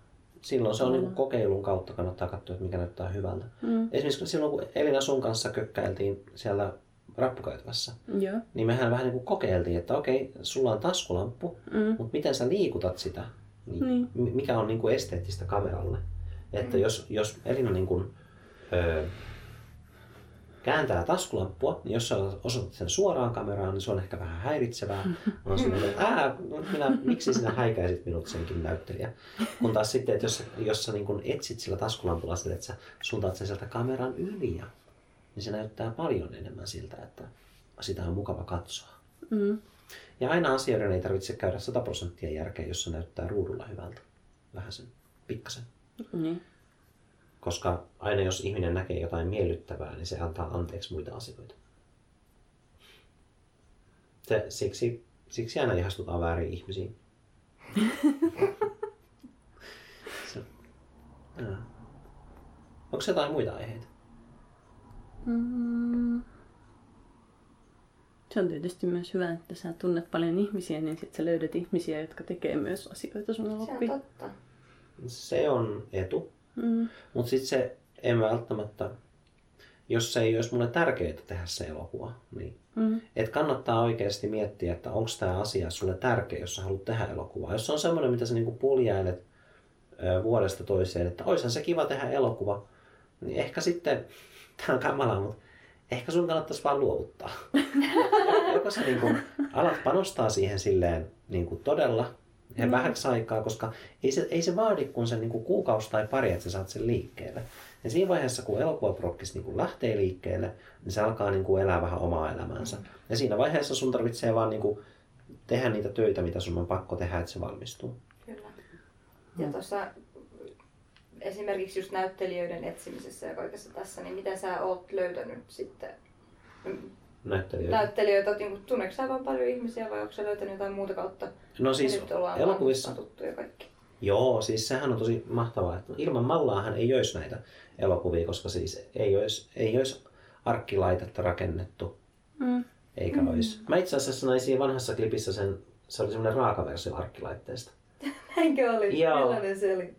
Silloin se on niin kokeilun kautta kannattaa katsoa, että mikä näyttää hyvältä. Mm. Esimerkiksi silloin, kun Elina sun kanssa kökkäiltiin siellä rappukäytävässä, Joo. niin mehän vähän niin kuin kokeiltiin, että okei, sulla on taskulamppu, Mm. mutta miten sä liikutat sitä? Niin, Niin. mi- Mikä on niin kuin esteettistä kameralle? Että jos, jos Elina niin kuin, öö, kääntää taskulamppua, niin jos sä osoitat sen suoraan kameraan, niin se on ehkä vähän häiritsevää. On silleen, että ää, minä, miksi sinä häikäisit minut senkin näyttelijä? Kun taas sitten, että jos, jos sä niin kuin etsit sillä taskulampulla sitä, että sä suuntaat sen sieltä kameran yli, ja, niin se näyttää paljon enemmän siltä, että sitä on mukava katsoa. Mm. Ja aina asioiden ei tarvitse käydä 100 prosenttia järkeä, jos se näyttää ruudulla hyvältä. Vähän sen, pikkasen. Niin. Koska aina jos ihminen näkee jotain miellyttävää, niin se antaa anteeksi muita asioita. Se, siksi, siksi aina ihastutaan väärin ihmisiin. <laughs> se, ää. Onko se jotain muita aiheita? Mm. Se on tietysti myös hyvä, että sä tunnet paljon ihmisiä, niin sitten sä löydät ihmisiä, jotka tekee myös asioita sun Se on totta. Se on etu. Mm. Mutta sitten se en välttämättä, jos se ei olisi mulle tärkeää tehdä se elokuva, niin Mm. et kannattaa oikeasti miettiä, että onko tämä asia sulle tärkeä, jos sä haluat tehdä elokuvaa. Jos se on semmoinen, mitä sä niinku puljailet ö, vuodesta toiseen, että olisihan se kiva tehdä elokuva, niin ehkä sitten, <laughs> tämä on kamalaa, mutta ehkä sun kannattaisi vaan luovuttaa. <laughs> Joko sä niinku alat panostaa siihen silleen niinku todella ja vähäksi aikaa, koska ei se, ei se vaadi kuin sen niinku kuukausi tai pari, että sä saat sen liikkeelle. Ja siinä vaiheessa, kun elokuvaprokkis niinku lähtee liikkeelle, niin se alkaa niinku elää vähän omaa elämäänsä. Ja siinä vaiheessa sun tarvitsee vaan niinku tehdä niitä töitä, mitä sun on pakko tehdä, että se valmistuu. Kyllä. Ja tuossa esimerkiksi just näyttelijöiden etsimisessä ja kaikessa tässä, niin miten sä oot löytänyt sitten Näyttelijöitä. näyttelijöitä? Niin tunneeko sä vaan paljon ihmisiä vai onko sä löytänyt jotain muuta kautta? No siis Ja nyt ollaan elokuvissa, tuttuja kaikki. Joo, siis sehän on tosi mahtavaa, että ilman mallaahan ei olisi näitä elokuvia, koska siis ei olisi, ei olisi arkkilaitetta rakennettu, Mm. eikä mm. olisi. Mä itse asiassa näin siinä vanhassa klipissä sen, se oli semmoinen raaka versio arkkilaitteesta. <laughs> Näinkö oli? Joo. Millainen se oli?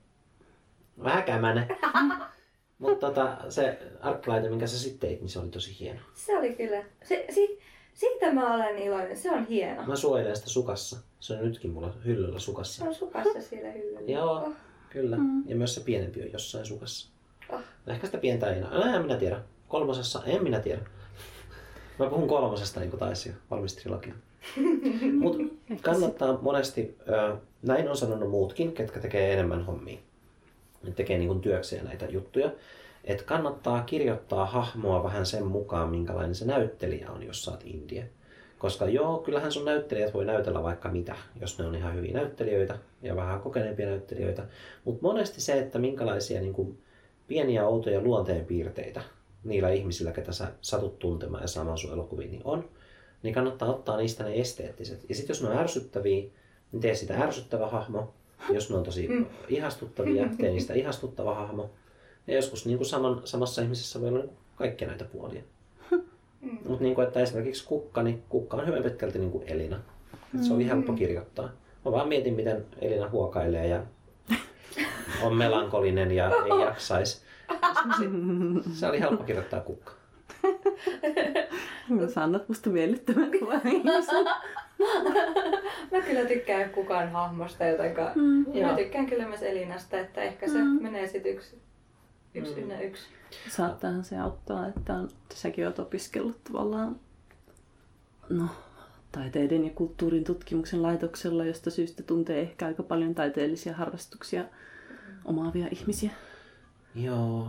Vähän. <laughs> Mutta tota, se arkkilaite, minkä sä sitten teit, niin se oli tosi hieno. Se oli kyllä. Se, si, siitä mä olen iloinen. Se on hieno. Mä suojelen sitä sukassa. Se on nytkin mulla hyllyllä Se sukassa. on sukassa siellä hyllyllä. Joo, Oh. kyllä. Mm. Ja myös se pienempi on jossain sukassa. Oh. No Ehkä sitä pientä ei enää. No, en minä tiedä. Kolmosessa, en minä tiedä. Mä puhun kolmosesta niin kuin taisi valmis trilogia. Mutta kannattaa monesti, näin on sanonut muutkin, ketkä tekee enemmän hommia. Ne tekee niin kuin työkseen näitä juttuja. Että kannattaa kirjoittaa hahmoa vähän sen mukaan, minkälainen se näyttelijä on, jos oot indie. Koska joo, kyllähän sun näyttelijät voi näytellä vaikka mitä, jos ne on ihan hyviä näyttelijöitä ja vähän kokeneempia näyttelijöitä. Mutta monesti se, että minkälaisia niin kuin, pieniä outoja luonteenpiirteitä niillä ihmisillä, ketä sä satut tuntemaan ja saamaan sun elokuviin, niin on, niin kannattaa ottaa niistä ne esteettiset. Ja sitten jos ne on ärsyttäviä, niin tee sitä ärsyttävä hahmo. Jos ne on tosi ihastuttavia, <laughs> tee niistä ihastuttava hahmo. Ja joskus niin kuin saman, samassa ihmisessä voi olla niin kaikkia näitä puolia. Mm. Mutta niin kuin, että esimerkiksi kukka, niin kukka on hyvin pitkälti niin kuin Elina. Et se oli helppo kirjoittaa. Mä vaan mietin, miten Elina huokailee ja on melankolinen ja ei jaksaisi. Se oli helppo kirjoittaa kukka. <laughs> Sä annat musta miellyttävän kuvan. <laughs> mä kyllä tykkään kukaan hahmosta, jotenka Mm, ja mä joo. tykkään kyllä myös Elinasta, että ehkä se Mm. menee sitten yksi, yksi Mm. yksi. Saattaahan se auttaa, että on, säkin olet opiskellut tavallaan no, taiteiden ja kulttuurin tutkimuksen laitoksella, josta syystä tuntee ehkä aika paljon taiteellisia harrastuksia omaavia ihmisiä. Joo.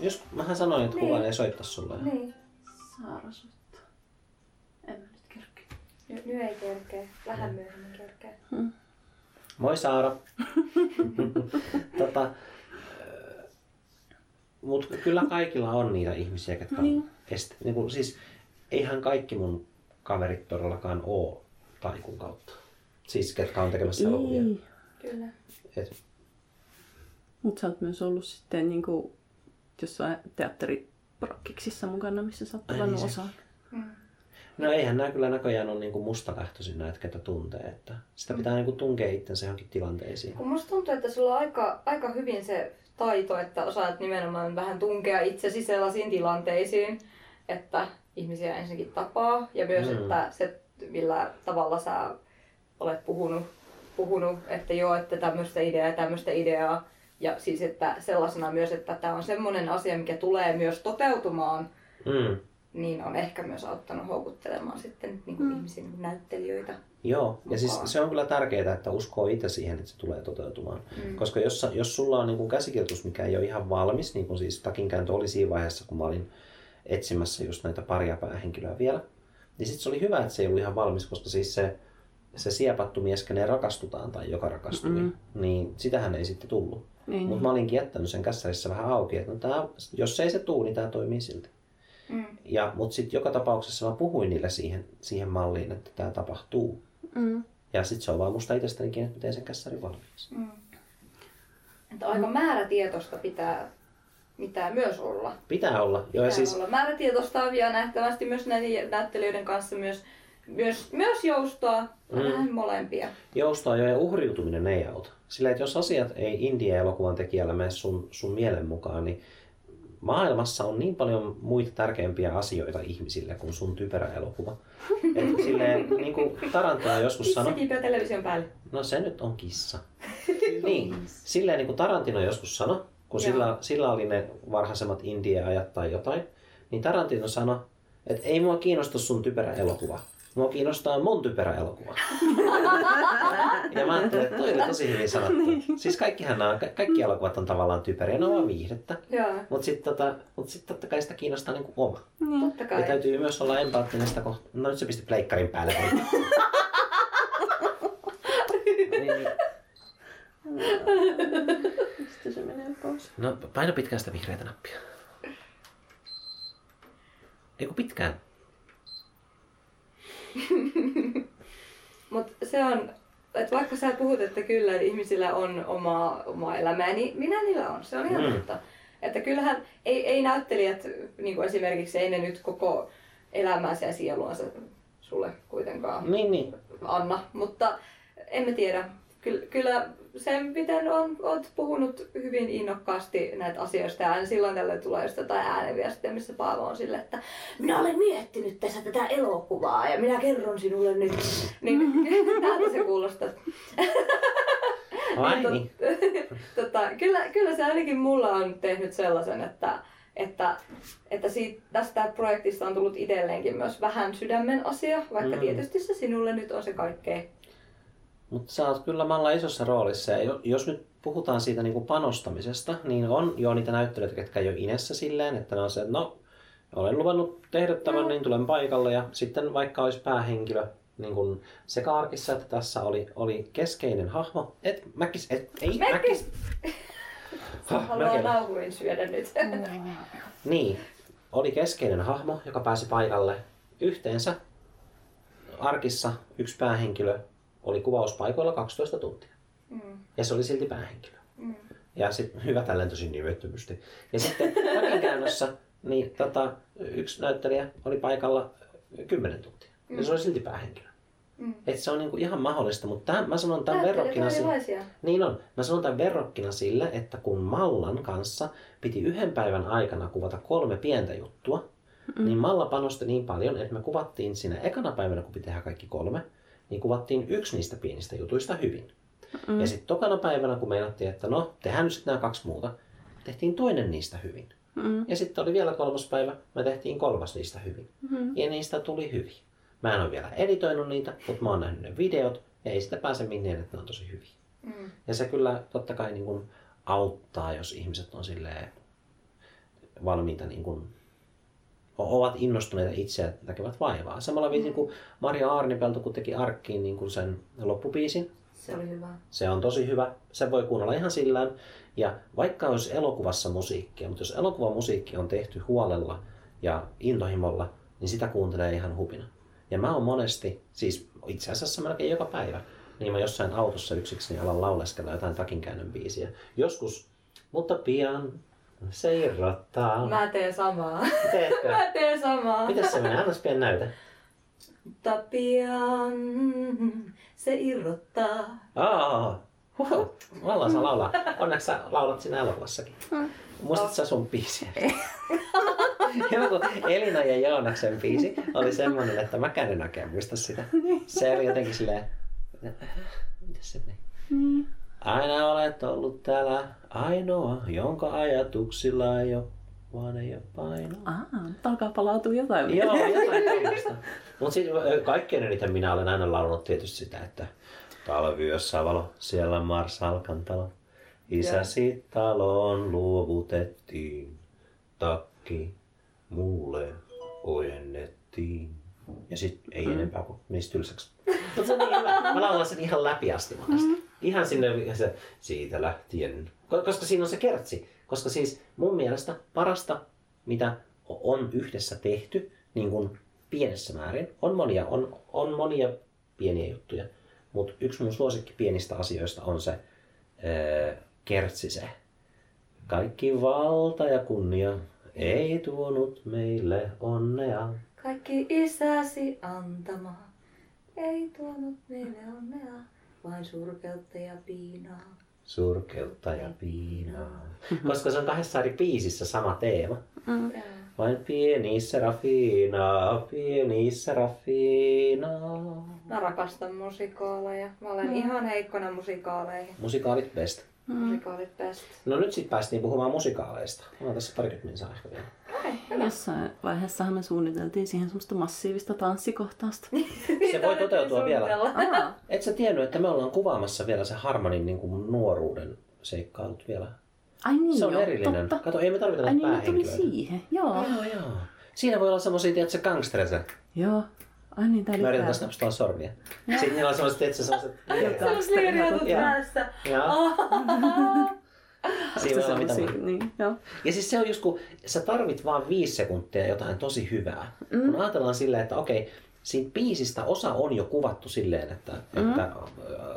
Jos mähän sanoin, että Niin. kukaan ei soittaa sulle. Niin, Saara soittaa. En mä nyt kerkeä. Nyt nyt ei kerkeä. Vähän myöhemmin kerkeä. Moi Saara. <laughs> tota, mutta kyllä kaikilla on niitä ihmisiä, jotka on Niin. este, niin kuin, siis eihän kaikki mun kaverit todellakaan oo taikun kautta. Siis ketkä on tekemässä elokuvia. Kyllä. Et, Mutta sä oot myös ollut sitten niinku jossain teatteriprokkiksissa mukana, missä sä oot tavannut niin se- osaa. Mm. No eihän nämä kyllä näköjään ole niinku musta lähtöisin näitä, ketä tuntee. Että sitä pitää niinku tunkea itsensä johonkin tilanteisiin. Kun musta tuntuu, että sulla on aika, aika hyvin se taito, että osaat nimenomaan vähän tunkea itsesi sellaisiin tilanteisiin, että ihmisiä ensinnäkin tapaa ja myös, mm. että se, millä tavalla sä olet puhunut, puhunut että joo, että tämmöistä ideaa ja tämmöistä ideaa. Ja siis, että sellaisena myös, että tämä on semmoinen asia, mikä tulee myös toteutumaan, Mm. Niin on ehkä myös auttanut houkuttelemaan sitten niin kuin Mm. ihmisiä, niin kuin näyttelijöitä. Joo, ja siis mukaan. se on kyllä tärkeää, että uskoo itse siihen, että se tulee toteutumaan. Mm. Koska jos, jos sulla on niin kuin käsikirjoitus, mikä ei ole ihan valmis, niin kuin siis takinkääntö oli siinä vaiheessa, kun mä olin etsimässä just näitä paria päähenkilöä vielä, niin sitten se oli hyvä, että se ei ollut ihan valmis, koska siis se, se siepattu mies, kenen rakastutaan tai joka rakastui, Mm. mm. niin sitähän ei sitten tullut. Niin, Mutta mä olinkin jättänyt sen kässärissä vähän auki, että no tää, jos ei se tuu, niin tämä toimii silti. Mm. Ja, mutta sitten joka tapauksessa mä puhuin niille siihen, siihen malliin, että tämä tapahtuu. Mm. Ja sitten se on vaan musta itsestänikin, että miten sen kässärin valmiiksi. Mm. Että aika määrätietoista pitää, pitää myös olla. Pitää olla. Joo, ja Pitää siis, olla määrätietoista ja nähtävästi myös näiden näyttelijöiden kanssa myös, myös, myös joustoa. Mm. Mm. Vähän molempia. joustoa jo ja uhriutuminen ei auta. Sillä että jos asiat ei India-elokuvan tekijällä mene sun, sun mielen mukaan, niin maailmassa on niin paljon muita tärkeimpiä asioita ihmisille kuin sun typerä elokuva. Et silleen, niin kuin Tarantino joskus Kissa sanoi, kiipeä television päälle. no se nyt on kissa. <laughs> niin, silleen niin kuin Tarantino joskus sanoi, kun Joo. sillä, sillä oli ne varhaisemmat India-ajat tai jotain, niin Tarantino sanoi, että ei mua kiinnosta sun typerä elokuva. Mua kiinnostaa mun typerä elokuva. <laughs> ja mä ajattelin, että toi oli tosi hyvin sanottu. Siis kaikkihan nämä, ka- kaikki elokuvat on tavallaan typeriä, ne on vaan viihdettä. Mutta sitten tota, mut sit totta kai sitä kiinnostaa niinku oma. Niin. totta Ja kai. täytyy myös olla empaattinen sitä kohtaa. No nyt se pisti pleikkarin päälle. niin, Mistä se menee pois? no paina pitkään sitä vihreätä nappia. Eiku pitkään. <laughs> Mutta se on, että vaikka sä puhut, että kyllä että ihmisillä on oma, oma elämää, niin minä niillä on. Se on ihan Mm. totta. Että kyllähän ei, ei näyttelijät, niin kuin esimerkiksi ei ne nyt koko elämäänsä ja sieluansa sulle kuitenkaan Niin, niin. anna, mutta en mä tiedä. Kyllä, kyllä se, miten on, oot puhunut hyvin innokkaasti näitä asioista ja aina silloin tällöin tulee just jotain ääneviestiä, missä Paavo on sille, että minä olen miettinyt tässä tätä elokuvaa ja minä kerron sinulle nyt. Niin <laughs> täältä se kuulostaa. Ai niin. <laughs> tota, kyllä, kyllä se ainakin mulla on tehnyt sellaisen, että, että, että siitä, tästä projektista on tullut itselleenkin myös vähän sydämen asia, vaikka Mm. tietysti se sinulle nyt on se kaikkein. Mutta sä oot kyllä Malla isossa roolissa. Ja jo- jos nyt puhutaan siitä niin kuin panostamisesta, niin on jo niitä näyttelijöitä, ketkä ei ole inessä silleen, että ne on se, että no, olen luvannut tehdä tämän, niin tulen paikalle. Ja sitten vaikka olisi päähenkilö, niin kuin sekä arkissa että tässä oli, oli keskeinen hahmo. Et mäkis, et, ei Mäkis! mäkis. <laughs> Haluaa nauhurin syödä nyt. <laughs> Niin, oli keskeinen hahmo, joka pääsi paikalle yhteensä. Arkissa yksi päähenkilö oli kuvauspaikoilla 12 tuntia. Mm, Ja se oli silti päähenkilö. mm. Ja sitten hyvä tällä tosi nimettömysti. Ja sitten takinkäännössä niin, tota, yksi näyttelijä oli paikalla 10 tuntia. Ja se oli silti päähenkilö. Mm. Et se on niinku ihan mahdollista, mutta tämän, mä sanon tämän verrokkina... on si- niin on. Mä sanon tämän verrokkina sille, että kun Mallan kanssa piti yhden päivän aikana kuvata kolme pientä juttua, mm. niin Malla panosti niin paljon, että me kuvattiin siinä ekana päivänä, kun piti tehdä kaikki kolme, niin kuvattiin yksi niistä pienistä jutuista hyvin. Mm. Ja sitten tokana päivänä, kun meinattiin, että no, tehdään nyt sitten nämä kaksi muuta, tehtiin toinen niistä hyvin. Mm. Ja sitten oli vielä kolmas päivä, me tehtiin kolmas niistä hyvin. Mm. Ja niistä tuli hyvin. Mä en ole vielä editoinut niitä, mutta mä oon nähnyt ne videot ja ei sitä pääse minneen, että ne on tosi hyviä. Mm. Ja se kyllä totta kai niin kuin auttaa, jos ihmiset on silleen valmiita niin kuin, ovat innostuneita itse ja näkevät vaivaa. Samalla mm. viisin kuin Maria Arnipelto, kun teki Arkkiin niin kuin sen loppupiisin. Se oli hyvä. Se on tosi hyvä. Se voi kuunnella ihan sillään. Ja vaikka olisi elokuvassa musiikkia, mutta jos elokuvan musiikki on tehty huolella ja intohimolla, niin sitä kuuntelee ihan hupina. Ja mä oon monesti, siis itse asiassa melkein joka päivä, niin mä jossain autossa yksiksi niin alan lauleskella jotain takinkäännön biisiä. Joskus, mutta pian se irrottaa. Mä teen samaa. Teetkö? <laughs> Mä teen samaa. Mitäs se menee? Annas pian näytä. Mutta pian se irrottaa. Aa, huhu. Vallan saa laulaa. Onneksi sä laulat siinä elokuvassakin. Hmm. Muistatko sä sun biisiä? <laughs> Joku Elina ja Joonaksen biisi oli semmoinen, että mäkään en oikein muista sitä. Se oli jotenkin silleen... Mitäs se meni? Mm. Aina olet ollut täällä ainoa, jonka ajatuksilla ei ole, vaan ei ole painoa. Ah, alkaa palautua jotain. Joo, jotain <laughs> tällaista. Mutta siis kaikkein eniten minä olen aina laulunut tietysti sitä, että talviyössä valo, siellä Marsalkan talo. Isäsi taloon luovutettiin, takki mulle ojennettiin. Ja sitten ei mm. enempää kuin mistä tylsäksi. Mutta se on niin, mä, mä laulan sen ihan läpi asti. Mm. Ihan sinne se, siitä lähtien. Koska siinä on se kertsi. Koska siis mun mielestä parasta, mitä on yhdessä tehty, niin kuin pienessä määrin, on monia, on, on monia pieniä juttuja. Mutta yksi mun suosikki pienistä asioista on se öö, kertsi se. Kaikki valta ja kunnia ei tuonut meille onnea. Kaikki isäsi antama ei tuonut meille onnea, vain surkeutta ja piinaa. Surkeutta ja piinaa. <laughs> Koska se on kahdessa eri biisissä sama teema. Mm. Vain pieni Serafina, pieni Serafina. Mä rakastan musikaaleja. Mä olen mm. ihan heikkona musikaaleihin. Musikaalit best. Mm. Musikaalit best. No nyt sitten päästiin puhumaan musikaaleista. Mä tässä parikymmentä minsaa ehkä vielä. Okay, Jossain vaiheessahan me suunniteltiin siihen semmoista massiivista tanssikohtausta. se voi toteutua vielä. Et sä tiennyt, että me ollaan kuvaamassa vielä se Harmanin niin kuin nuoruuden seikkailut vielä. Ai niin Se on joo, erillinen. Totta. Kato, ei me tarvita Ai niin, ne tuli siihen. Joo. Joo, joo. Siinä voi olla semmosia, tiedätkö, gangstereita. Joo. Ai niin, tää oli Mä yritän tässä napstaa sormia. Sitten niillä on semmoiset, tiedätkö, semmoiset... Sellaiset lieriotut Joo. päässä. Joo. <laughs> Siinä voi olla mitä niin, joo. Ja siis se on just kun sä tarvit vaan viisi sekuntia jotain tosi hyvää. Mm. Kun ajatellaan silleen, että okei, siinä biisistä osa on jo kuvattu silleen, että, mm. että äh,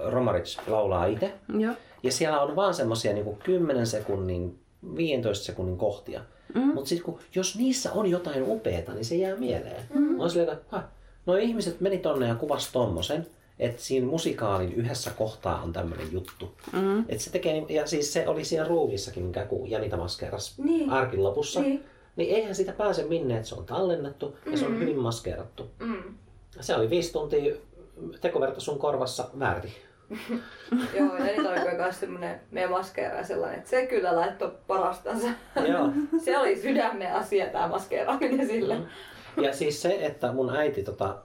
Romaric laulaa itse. Joo. Ja siellä on vaan semmosia niinku 10 sekunnin, 15 sekunnin kohtia. Mm. Mutta sitten kun, jos niissä on jotain upeeta, niin se jää mieleen. Mm. On silleen, että "Häh, no ihmiset meni tonne ja kuvasi tommosen. Että siinä musikaalin yhdessä kohtaa on tämmöinen juttu. Mm. Et se tekee, ja siis se oli siinä ruumissakin, minkä kun Janita maskeerasi Niin. arkin lopussa. Niin. Niin eihän sitä pääse minne, että se on tallennettu ja se on hyvin maskeerattu. Mm. Se oli viisi tuntia tekoverta sun korvassa väärti. <laughs> Joo, ja niitä oli myös semmonen meidän maskeera sellainen, että se kyllä laittoi parastansa. Joo. <laughs> se oli sydämen asia tää maskeeraaminen sille. Ja siis se, että mun äiti tota...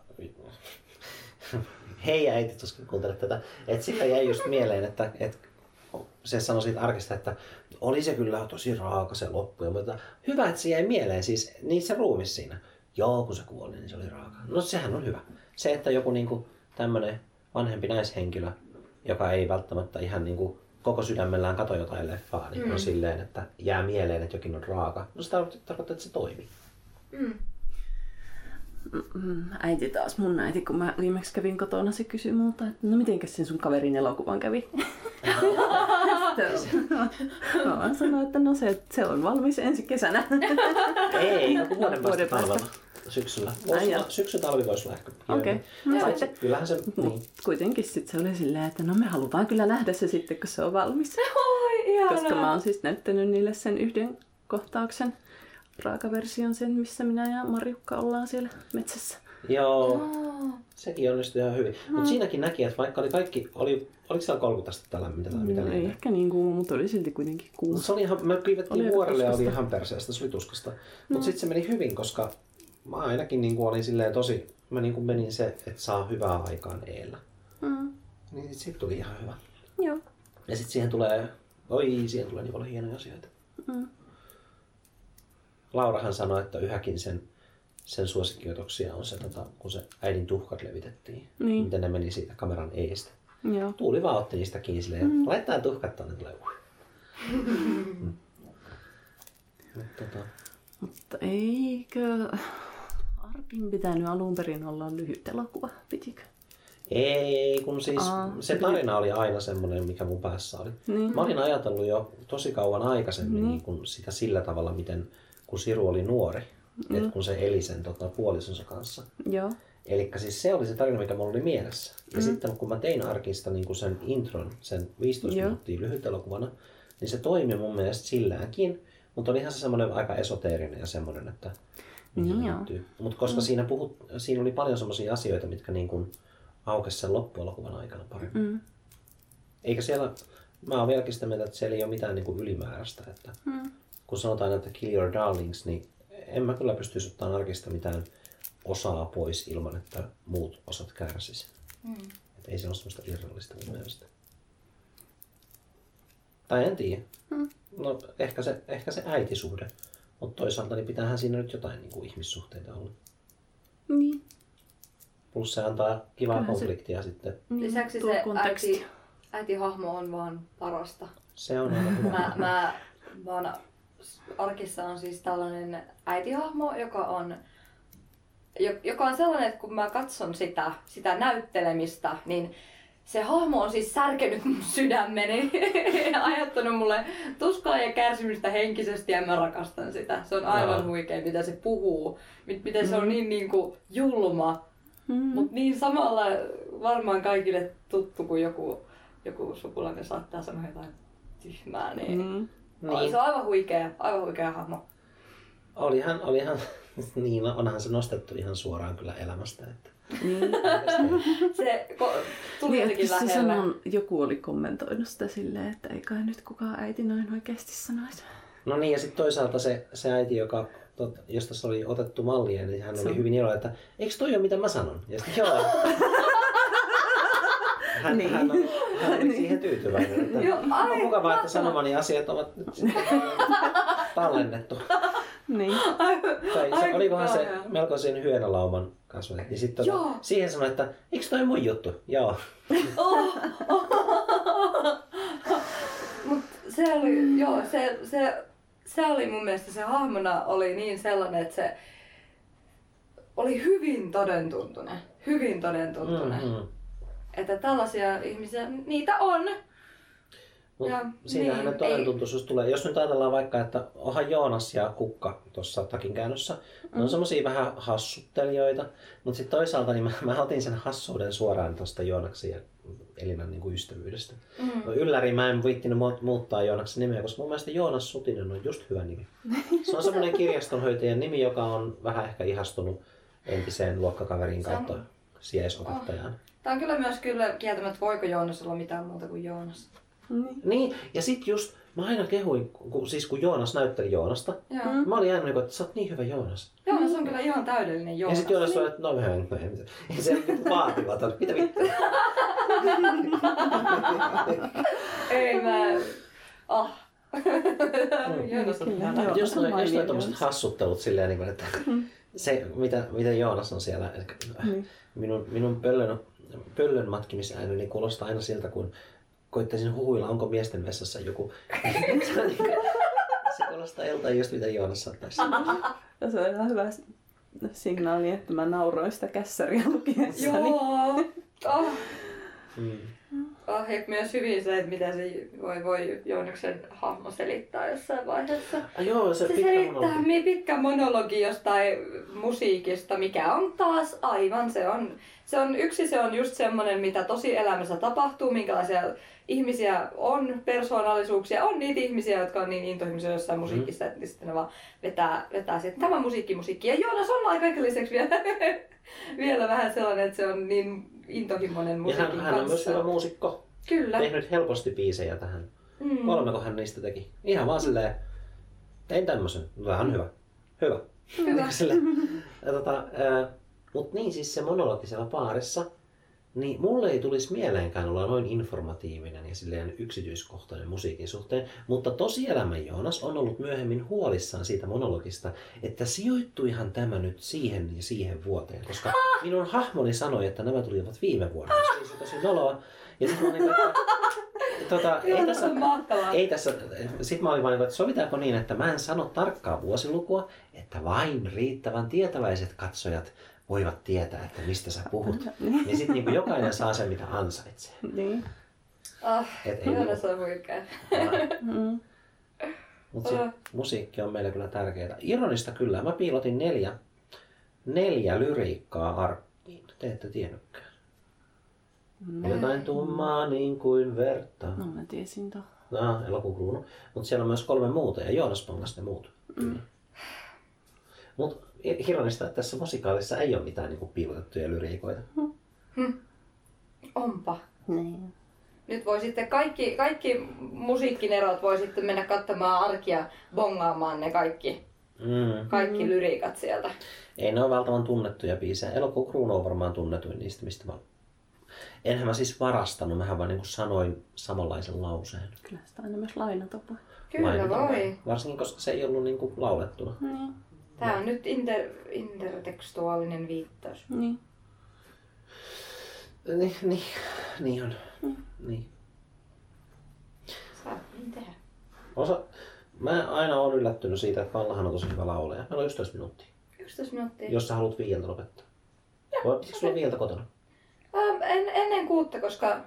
Hei äiti, tuskin kuuntelet tätä. Että sitä jäi just mieleen, että, että se sanoi siitä arkista, että oli se kyllä tosi raaka se loppu. Ja mutta hyvä, että se jäi mieleen, siis niin se ruumis siinä. Joo, kun se kuoli, niin se oli raaka. No sehän on hyvä. Se, että joku niinku tämmönen vanhempi naishenkilö, joka ei välttämättä ihan niinku koko sydämellään kato jotain leffaa, niin mm. on silleen, että jää mieleen, että jokin on raaka. No se tarkoittaa, tarkoittaa että se toimii. Mm. Mm, Äiti taas, mun äiti, kun mä viimeksi kävin kotona, se kysyi multa, että no mitenkäs sen sun kaverin elokuvan kävi? <laughs> Mä sanoin, että no se, se on valmis ensi kesänä. Ei, vuoden Vuoden päästä päästä. talvella. Syksyllä. Voisi joo. syksy-talvi voisi olla ehkä. Okei. hieno. No sitten- Kyllähän se, niin. Kuitenkin sit se oli silleen, että no me halutaan kyllä nähdä se sitten, kun se on valmis. Oi, ihanaa. Koska mä oon siis näyttänyt niille sen yhden kohtauksen raakaversion sen, missä minä ja Marjukka ollaan siellä metsässä. Joo, Oh. sekin onnistui ihan hyvin. Mutta siinäkin näki, että vaikka oli kaikki, oli, oliko siellä 30 astetta lämmintä tai mitä No, ei ehkä niin kuuma, mutta oli silti kuitenkin kuuma. Mut se oli ihan, me kiivettiin vuorelle ja oli ihan perseestä, se oli tuskasta. Mutta sitten se meni hyvin, koska mä ainakin niin olin silleen tosi, mä niin menin se, että saa hyvää aikaan eellä. Mm. Niin sit siitä tuli ihan hyvä. Joo. Ja sitten siihen tulee, oi, siihen tulee niin paljon hienoja asioita. Mm. Laurahan sanoi, että yhäkin sen, sen suosikkioituksia on se, tota, kun se äidin tuhkat levitettiin. Niin. Miten ne meni siitä kameran eestä. Joo. Tuuli vaan otti niistä kiinni silleen, mm. laittaa tuhkat tonne, tulee uh. <laughs> mm. Mut tota, Mutta eikö Arkin pitänyt alun perin olla lyhyt elokuva, pitikö? Ei, kun siis Aa, se tarina oli aina semmoinen, mikä mun päässä oli. Niin. Mä olin ajatellut jo tosi kauan aikaisemmin Niin. niin kun sitä sillä tavalla, miten kun Siru oli nuori, mm. että kun se eli sen tota, puolisonsa kanssa. Joo. Eli siis se oli se tarina, mikä mulla oli mielessä. Ja mm. sitten kun mä tein Arkista niin sen intron, sen 15 Joo. minuuttia lyhyt elokuvana, niin se toimi mun mielestä silläänkin. Mutta olihan se semmoinen aika esoteerinen ja semmoinen, että Niin. Mutta koska mm. siinä, puhut, siinä oli paljon semmoisia asioita, mitkä niin kuin aukesi sen loppuelokuvan aikana paremmin. Mm. Eikä siellä, mä oon vieläkin sitä mieltä, että siellä ei ole mitään niin kuin ylimääräistä. Että Mm. Kun sanotaan, että kill your darlings, niin en mä kyllä pystyisi ottamaan arkista mitään osaa pois ilman, että muut osat kärsisi. Mm. Et ei se ole semmoista irrallista mun mielestä. Tai en tiedä. Mm. No ehkä se, ehkä se äitisuhde. Mutta toisaalta niin pitäähän siinä nyt jotain niin kuin ihmissuhteita olla. Niin. Plus se antaa kivaa Kyllähän se- konfliktia sitten. niin. Lisäksi Tuo se konteksti. äiti, äitihahmo on vaan parasta. Se on aina hyvä. <laughs> Mä, mä, mä oon, arkissa on siis tällainen äitihahmo, joka on, jo- joka on sellainen, että kun mä katson sitä, sitä näyttelemistä, niin se hahmo on siis särkenyt mun sydämeni <laughs> ja aiheuttanut mulle tuskaa ja kärsimystä henkisesti ja mä rakastan sitä. Se on aivan huikea, mitä se puhuu. Mit- Miten se on niin, niin kuin julma, Mm. mutta niin samalla varmaan kaikille tuttu, kun joku, joku sukulainen saattaa sanoa jotain tyhmää. Niin, Niin. Niin. Se on aivan huikea, aivan huikea hahmo. Olihan, olihan, <laughs> niin onhan se nostettu ihan suoraan kyllä elämästä. Että. Niin. Se ko- tuli Niin, jotenkin lähelle. sanon, joku oli kommentoinut sitä silleen, että ei kai nyt kukaan äiti noin oikeasti sanoisi. No niin, ja sitten toisaalta se, se äiti, joka, tot, josta se oli otettu mallia, niin hän Se oli on- hyvin iloinen, että eikö toi ole mitä mä sanon? Ja sitten joo. <laughs> Hän, Niin. hän, oli, hän oli siihen tyytyväinen. Että Joo, on mukavaa, että sanomani asiat ovat nyt sitten <laughs> tallennettu. Niin. Tai se, Ai, olikohan se melkoisen hyönälauman. Niin sitten tota, siihen sanoi, että eikö toi mun juttu? Joo. Oh. Mut se oli, joo, se, se, se oli mun mielestä se hahmona oli niin sellainen, että se oli hyvin todentuntunen. Hyvin todentuntunen. Mm-hmm. Että tällaisia ihmisiä, niitä on. Ja siinähän niin, ne todentuntuisuus tulee. Jos nyt ajatellaan vaikka, että onhan Joonas ja Kukka tuossa takin käännössä, ne Mm. on semmosia vähän hassuttelijoita, mutta sitten toisaalta niin mä, mä otin sen hassuuden suoraan tuosta Joonaksen ja Elinan niin kuin ystävyydestä. Mm. No ylläri mä en viittinyt mu- muuttaa Joonaksen nimeä, koska mun mielestä Joonas Sutinen on just hyvä nimi. Se on semmoinen kirjastonhoitajan nimi, joka on vähän ehkä ihastunut entiseen luokkakaveriin Se on- kautta sijaisopettajaan. Tää on kyllä myös kyllä kieltämättä, voiko Joonas olla mitään muuta kuin Joonas. niin. Niin, ja sit just, mä aina kehuin, kun, siis kun Joonas näytteli Joonasta, Joo. Mm. Mä olin aina niin kuin, että sä oot niin hyvä Joonas. Joonas on kyllä ihan täydellinen Ja Joonas. sitten Joonas oli, että no vähän, no, ei, ei se niinku vaatimaton. Mitä vittua? <laughs> Ei mä... Ah. <laughs> Joonas on Kyllä, on noin, tommoset hassuttelut silleen, niin kuin, että se, mitä, mitä Joonas on siellä, että Niin. minun, minun pöllön, pöllön matkimisääneni niin kuulostaa aina siltä, kun koittaisin huhuilla, onko miesten vessassa joku. se, kuulostaa joltain just mitä Joonas saattaisi. Ja se on ihan hyvä signaali, että mä nauroin sitä kässäriä lukiessani. Joo. Oh. Mm. Oh, ja myös hyvin se, että mitä se voi, voi Joonaksen hahmo selittää jossain vaiheessa. Ah, joo, se Se pitkä selittää monologi. pitkä monologi jostain musiikista, mikä on taas aivan, se on, se on yksi se on just semmoinen, mitä tosi elämässä tapahtuu, minkälaisia ihmisiä on persoonallisuuksia, on niitä ihmisiä, jotka on niin intohimoisia jossain musiikissa, mm. että sitten ne vaan vetää, vetää sitten tämä musiikki, musiikki. Ja Joonas on kaiken lisäksi vielä, <laughs> vielä vähän sellainen, että se on niin intohimoinen musiikin ja hän, hän on myös hyvä muusikko. Kyllä. Tehnyt helposti biisejä tähän. Mm. Kolmeko hän niistä teki? Ihan vaan silleen, tein tämmöisen. Tämä on hyvä. Hyvä. Hyvä. <laughs> ja tota, äh, Mutta niin siis se monologisella paarissa, niin mulle ei tulisi mieleenkään olla noin informatiivinen ja silleen yksityiskohtainen musiikin suhteen, mutta tosielämän Joonas on ollut myöhemmin huolissaan siitä monologista, että sijoittuihan tämä nyt siihen ja siihen vuoteen, koska minun hahmoni sanoi, että nämä tulivat viime vuonna. Se oli tosi noloa. Ja sitten mä olin, että tota, ei tässä, ei tässä, sit mä olin vain, että sovitaanko niin, että mä en sano tarkkaa vuosilukua, että vain riittävän tietäväiset katsojat voivat tietää, että mistä sä puhut. <laughs> niin sitten niin jokainen saa sen, mitä ansaitsee. Niin. Ah, Et ei ihana se on. Mm. Mutta uh. musiikki on meillä kyllä tärkeää. Ironista kyllä, mä piilotin neljä, neljä lyriikkaa arkkiin. Te ette tiennytkään. Mm. Jotain tummaa niin kuin verta. No mä tiesin to. No, elokuun kruunu. Mutta siellä on myös kolme muuta ja Joonas pangas ne muut. Mm. Mutta ironista, että tässä musikaalissa ei ole mitään niin piilotettuja lyriikoita. Hmm. Hmm. Onpa. Niin. Nyt voi sitten kaikki, kaikki musiikkinerot voi sitten mennä katsomaan arkia bongaamaan ne kaikki, mm. kaikki mm. lyriikat sieltä. Ei ne ole valtavan tunnettuja biisejä. Elokuun kruunu on varmaan tunnetuin niistä, mistä mä Enhän mä siis varastanut, mähän vaan niin sanoin samanlaisen lauseen. Kyllä sitä aina myös lainatapa. Kyllä lainatapa. voi. Varsinkin, koska se ei ollut niin kuin laulettuna. Niin. Tämä on nyt inter, intertekstuaalinen viittaus. Niin. Niin, niin, niin on. Mm. Niin. Saa niin tehdä. Osa, mä aina olen yllättynyt siitä, että Pallahan on tosi hyvä laulaja. Meillä on 11 minuuttia. 11 minuuttia. Jos sä haluat viieltä lopettaa. Joo, Pitääkö sulla viieltä kotona? Ähm, en, ennen kuutta, koska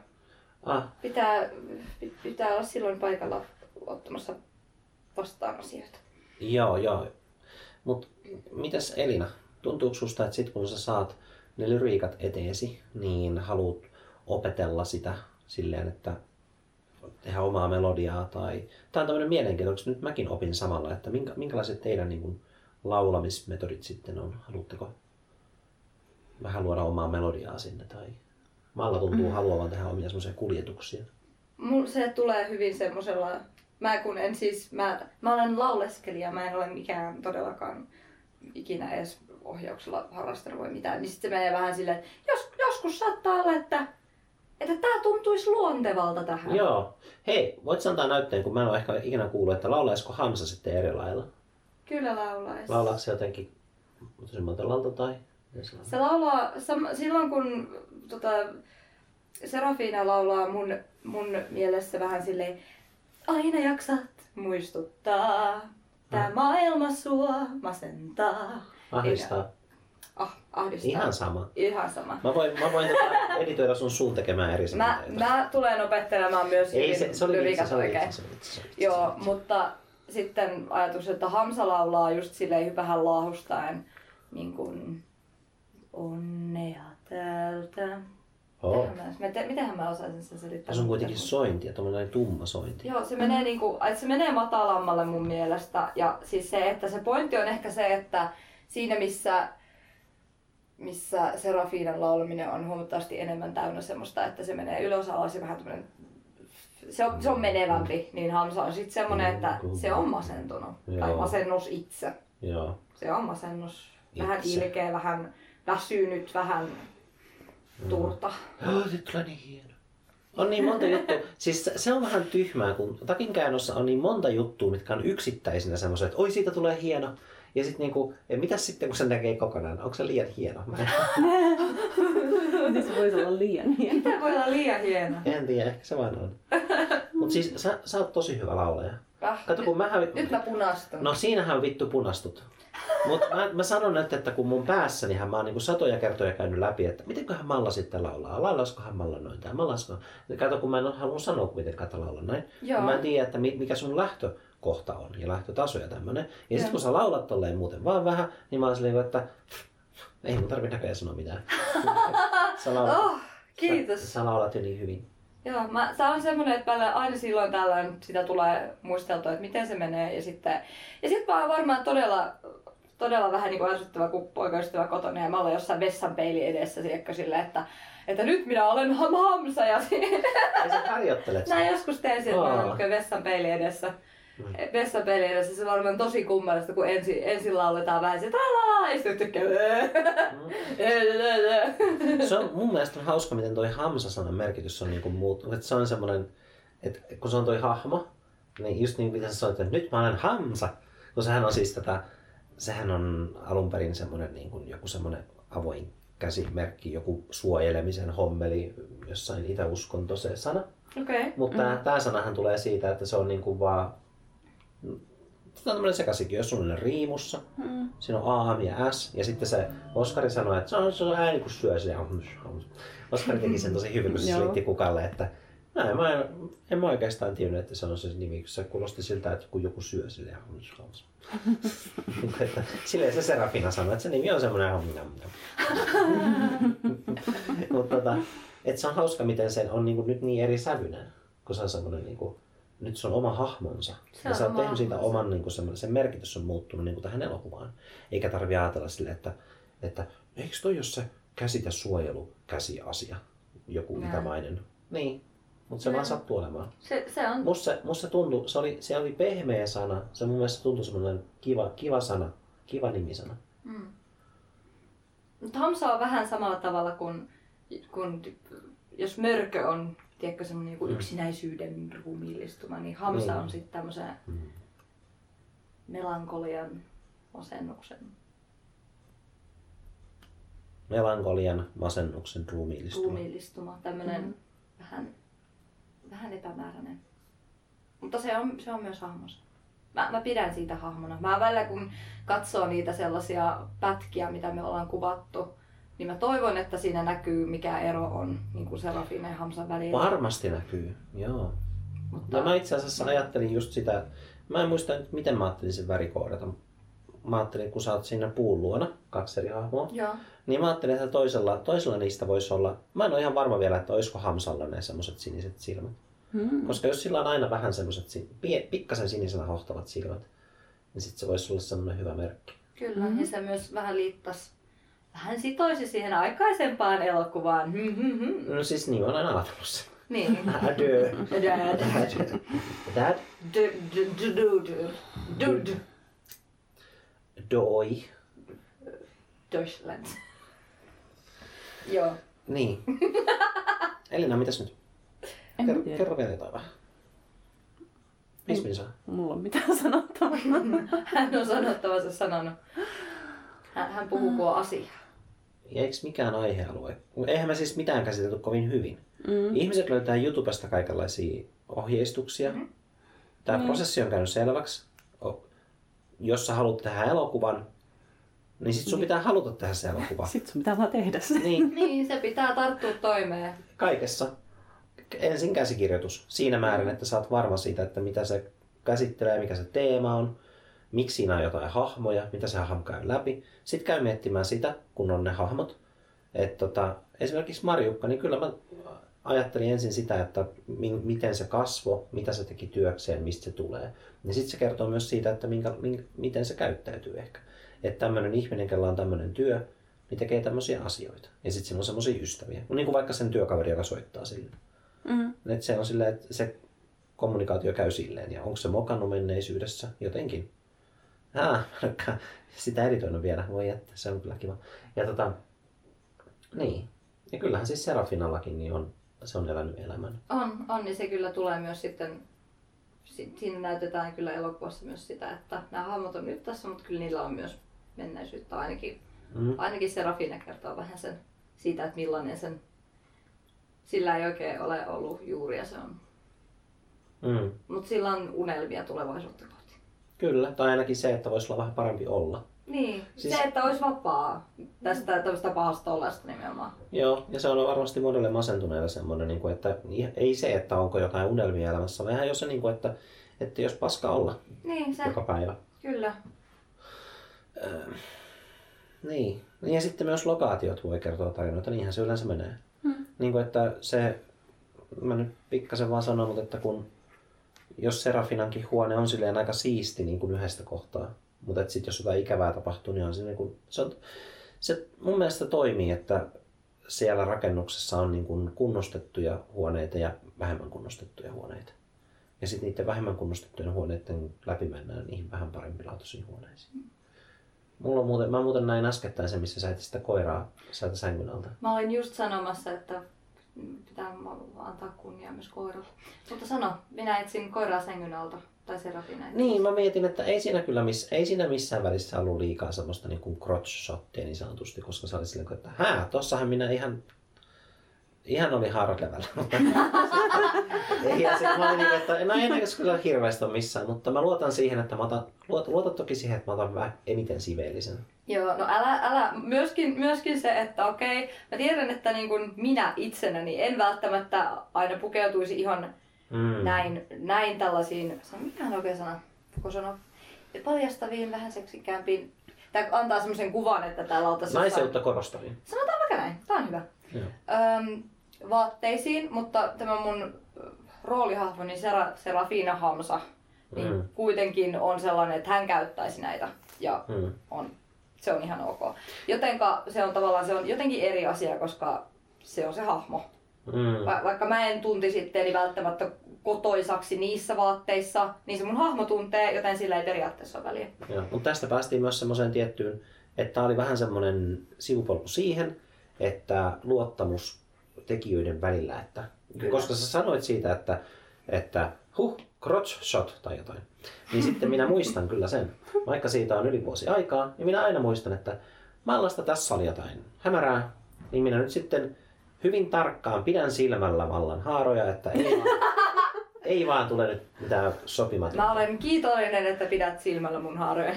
ah. pitää, pitää olla silloin paikalla ottamassa vastaan asioita. Joo, joo. Mutta mitäs Elina, tuntuuko susta, että sit kun sä saat ne lyriikat eteesi, niin haluat opetella sitä silleen, että tehdä omaa melodiaa tai... Tämä on tämmöinen mielenkiintoinen, nyt mäkin opin samalla, että minkä, minkälaiset teidän niin kuin, laulamismetodit sitten on? Haluatteko vähän luoda omaa melodiaa sinne tai Malla tuntuu mm. haluavan tehdä omia semmoisia kuljetuksia. Se tulee hyvin semmoisella Mä kun en siis, mä, mä olen lauleskelija, mä en ole mikään todellakaan ikinä edes ohjauksella harrastanut vai mitään, niin sitten se menee vähän silleen, että jos, joskus saattaa olla, että että tämä tuntuisi luontevalta tähän. Joo. Hei, voit antaa näytteen, kun mä en ole ehkä ikinä kuullut, että laulaisiko Hamsa sitten eri lailla? Kyllä laulaisi. Laulaako se jotenkin matalalta tai? Se laulaa, silloin kun tota, Serafina laulaa mun, mun mielessä vähän silleen, Aina jaksat muistuttaa, tää ah. maailma sua masentaa. Ahdistaa. Ah, ahdistaa. Ihan sama. Ihan sama. Mä voin, mä voin tota <laughs> editoida sun suun tekemään eri mä, mä tulen opettelemaan myös Ei, se, se oli lyriikat se, oikein. Se, se, se, se, Joo, mutta sitten ajatus, että Hamsa laulaa just silleen vähän laahustaen niin kuin onnea täältä Oh. Mä, mitähän mä osaisin sen selittää? Se on kuitenkin sointi ja tuommoinen tumma sointi. Joo, se menee, niinku, se menee matalammalle mun mielestä. Ja siis se, että se pointti on ehkä se, että siinä missä, missä Serafinan laulaminen on huomattavasti enemmän täynnä semmoista, että se menee ylös alas ja vähän tämmöinen se on, se on menevämpi, niin Hamsa on sitten semmoinen, että se on masentunut. Joo. Tai masennus itse. Joo. Se on masennus. Vähän itse. ilkeä, vähän väsynyt, vähän turta. Oh, nyt tulee niin hieno. On niin monta juttua. Siis se on vähän tyhmää, kun takin käännössä on niin monta juttua, mitkä on yksittäisinä semmoisia, että oi siitä tulee hieno. Ja sitten niinku, ja mitäs sitten kun se näkee kokonaan? Onko se liian hieno? Mä en... <laughs> se voisi olla liian hieno? Mitä voi olla liian hieno? En tiedä, ehkä se vaan on. Mut siis sä, sä oot tosi hyvä laulaja. Kato, kun mähän... nyt mä punastun. No siinähän vittu punastut. Mutta mä, mä sanon nyt, että kun mun päässänihän mä oon niin satoja kertoja käynyt läpi, että mitenköhän Malla sitten laulaa. Laulaskohan Malla noin tai Mallasko. Kato, kun mä en halua sanoa miten laulaa noin. Joo. Mä en tiedä, että mikä sun lähtökohta on ja lähtötaso ja tämmönen. Ja sitten kun sä laulat tolleen muuten vaan vähän, niin mä oon silleen, että ei mun tarvitse näköjään sanoa mitään. <laughs> sä laulat, oh, kiitos. Sä, sä laulat jo niin hyvin. Joo, mä, se on semmoinen, että välillä aina silloin tällöin sitä tulee muisteltua, että miten se menee. Ja sitten, ja sitten mä oon varmaan todella, todella vähän niin kuin ärsyttävä, kun poikaystävä kotona ja mä olen jossain vessan peili edessä siekkä sille, että, että nyt minä olen ham hamsa ja Ja sä harjoittelet. Näin joskus teen sen, että mä vessan peili edessä. Mm. Edessä, se on varmaan tosi kummallista, kun ensin, ensin lauletaan vähän se tralaa, ja sitten tykkää. Se on mun mielestä on hauska, miten toi Hamsa-sanan merkitys on niinku muuttunut. Että se on semmoinen, että kun se on toi hahmo, niin just niin kuin sä sanoit, että nyt mä olen Hamsa. Kun sehän on siis tätä, sehän on alun perin semmoinen niin kuin joku semmoinen avoin käsimerkki, joku suojelemisen hommeli, jossain itäuskonto se sana. Okei. Okay. Mutta mm. tämä sanahan tulee siitä, että se on niinku vaan... Tämä on tämmöinen sekasikin, jos sulla on riimussa, Mm. siinä on A ja S, ja sitten se Oskari sanoi, että se on, se on ääni kun syö sitä. Oskari teki sen tosi hyvin, kun se <laughs> selitti kukalle, että näin, mä en, en mä oikeastaan tiennyt, että se on se nimi, kun se kuulosti siltä, että kun joku syö silleen. <laughs> Että Silleen se Serafina sanoi, että se nimi on semmoinen <laughs> Mutta tota, että se on hauska, miten se on niinku nyt niin eri sävyinen, kun se on semmoinen niinku, nyt se on oma hahmonsa. Se ja sä oot tehnyt siitä oman, niinku semmoinen, sen merkitys on muuttunut niinku tähän elokuvaan. Eikä tarvi ajatella silleen, että, että eikö toi ole se käsitä suojelu käsiasia, joku Näin. itämainen. Niin, mutta se Näin. vaan sattuu olemaan. Se, se on Musta se, musta se tuntui, se oli, se oli pehmeä sana, se mun mielestä tuntui semmoinen kiva, kiva sana, kiva nimisana. Mm. Hamsa on vähän samalla tavalla kuin, kuin jos mörkö on tiedätkö, semmoinen niinku Mm. yksinäisyyden ruumiillistuma, niin Hamsa Mm. on sitten tämmöisen Mm. melankolian, masennuksen. Melankolian, masennuksen, ruumiillistuma. ruumiillistuma, tämmöinen Mm. vähän, vähän epämääräinen. Mutta se on, se on myös hahmossa. Mä, mä pidän siitä hahmona. Mä välillä kun katsoo niitä sellaisia pätkiä, mitä me ollaan kuvattu, niin mä toivon, että siinä näkyy mikä ero on niin kuin Serafina ja Hamsan välillä. Varmasti näkyy, joo. Mutta, No mä itse asiassa ajattelin just sitä, mä en muista nyt miten mä ajattelin sen värikoodata. Mä ajattelin, kun sä oot siinä puun luona, kaksi eri hahmoa, Joo. niin mä ajattelin, että toisella, toisella niistä voisi olla, mä en ole ihan varma vielä, että olisiko Hamsalla ne semmoset siniset silmät. Mm. Koska jos sillä on aina vähän pie- pikkasen sinisellä hohtavat silmät, niin sit se voisi olla semmoinen hyvä merkki. Kyllä, Mhm. ja se myös vähän liittas, vähän sitoisi siihen aikaisempaan elokuvaan. Hmm, hmm, hmm. No siis niin, olen aina ajatellut sen. Niin. Adö. Dad. Dad. Dad. Doi. Deutschland. Joo. Niin. <laughs> Elina, mitäs nyt? En Kerro, tiedä. kerro vielä jotain vähän. Viisi minsaa. Mulla on mitään <laughs> sanottavaa. Hän on sanottavansa sanonut. Hän, hän puhuu kuin on asia. Ja eikö mikään aihealue? Eihän me siis mitään käsitelty kovin hyvin. Mm. Ihmiset löytää YouTubesta kaikenlaisia ohjeistuksia. Mhm. Tämä Mm. prosessi on käynyt selväksi. Jos sä haluat tehdä elokuvan, niin sit sun pitää haluta tehdä se elokuva. Sitten sun pitää vaan tehdä se. Niin, <laughs> Niin, se pitää tarttua toimeen. kaikessa. Ensin käsikirjoitus. Siinä määrin, että sä oot varma siitä, että mitä se käsittelee, mikä se teema on, miksi siinä on jotain hahmoja, mitä se hahmo käy läpi. Sitten käy miettimään sitä, kun on ne hahmot. Et tota, esimerkiksi Marjukka, niin kyllä mä ajattelin ensin sitä, että mi- miten se kasvo, mitä se teki työkseen, mistä se tulee. Ja sitten se kertoo myös siitä, että minkä, minkä, miten se käyttäytyy ehkä. Että tämmöinen ihminen, kella on tämmöinen työ, niin tekee tämmöisiä asioita. Ja sitten siinä on semmoisia ystäviä. No niin kuin vaikka sen työkaveri, joka soittaa sille. Mm. Että se on silleen, että se kommunikaatio käy silleen. Ja onko se mokannut menneisyydessä jotenkin? Ah, <laughs> sitä editoinut vielä. Voi jättää, se on kyllä kiva. Ja tota, niin. Ja kyllähän siis Serafinallakin niin on, se on elänyt elämän. On, on, niin se kyllä tulee myös sitten, si- siinä näytetään kyllä elokuvassa myös sitä, että nämä hahmot on nyt tässä, mutta kyllä niillä on myös menneisyyttä. Ainakin, Mm. ainakin Serafina kertoo vähän sen siitä, että millainen sen, sillä ei oikein ole ollut juuria se on. Mm. Mutta sillä on unelmia tulevaisuutta kohti. Kyllä, tai ainakin se, että voisi olla vähän parempi olla. Niin, Siis- se, että olisi vapaa tästä tämmöistä pahasta olesta nimenomaan. Joo, ja se on varmasti monelle masentuneelle semmoinen, niin kuin, että ei se, että onko jotain unelmia elämässä, vaan ihan jos se, niin että, että jos paska olla Niin, se, joka päivä. kyllä. Niin. Ja sitten myös lokaatiot voi kertoa tarinoita, niinhän se yleensä menee. Mm. Niin kuin, että se mä nyt pikkasen vaan sanon, mutta että kun jos Serafinankin huone on silleen aika siisti niin kuin yhdestä kohtaa, mutta sitten jos jotain ikävää tapahtuu, niin on se, niin kuin, se, on, se mun mielestä toimii, että siellä rakennuksessa on niin kuin kunnostettuja huoneita ja vähemmän kunnostettuja huoneita. Ja sitten niiden vähemmän kunnostettujen huoneiden läpi mennään niihin vähän parempilaatuisiin huoneisiin. Mulla on muuten, mä muuten näin äskettäin se, missä sä sitä koiraa sieltä sängyn alta. Mä olin just sanomassa, että pitää antaa kunnia myös koiralle. Mutta sano, minä etsin koiraa sängyn alta. Tai Serafina. Niin, mä mietin, että ei siinä kyllä miss, ei siinä missään välissä ollut liikaa semmoista niin kuin crotch shottia niin sanotusti, koska se oli silleen, että hää, tossahan minä ihan ihan oli hard level. ja sitten mä olin niin, että no ei näkös kyllä hirveästi missään, mutta mä luotan siihen, että mä otan, luot, luotan toki siihen, että mä otan vähän eniten siveellisen. Joo, no älä, älä myöskin, myöskin se, että okei, mä tiedän, että niin kuin minä itsenäni en välttämättä aina pukeutuisi ihan mm. näin, näin tällaisiin, mikä on oikein sana, kun sanoa, paljastaviin, vähän seksikäämpiin, Tämä antaa semmoisen kuvan, että täällä oltaisiin... Naiseutta korostaviin. Sanotaan vaikka näin, tämä on hyvä. Öm, vaatteisiin, mutta tämä mun roolihahmoni Sera, Serafina Hamsa niin mm. kuitenkin on sellainen, että hän käyttäisi näitä ja mm. on, se on ihan ok. Jotenka se on tavallaan se on jotenkin eri asia, koska se on se hahmo. Mm. Va- vaikka mä en tuntisi itseäni välttämättä kotoisaksi niissä vaatteissa, niin se mun hahmo tuntee, joten sillä ei periaatteessa ole väliä. Joo, mutta tästä päästiin myös semmoiseen tiettyyn, että tämä oli vähän semmoinen sivupolku siihen, että luottamus tekijöiden välillä. Että, koska sä sanoit siitä, että, että huh, crotch shot tai jotain, niin sitten minä muistan kyllä sen. Vaikka siitä on yli vuosi aikaa, niin minä aina muistan, että mallasta tässä oli jotain hämärää, niin minä nyt sitten hyvin tarkkaan pidän silmällä vallan haaroja, että ei vaan, <laughs> ei vaan tule nyt mitään sopimatonta. Mä olen kiitollinen, että pidät silmällä mun haaroja.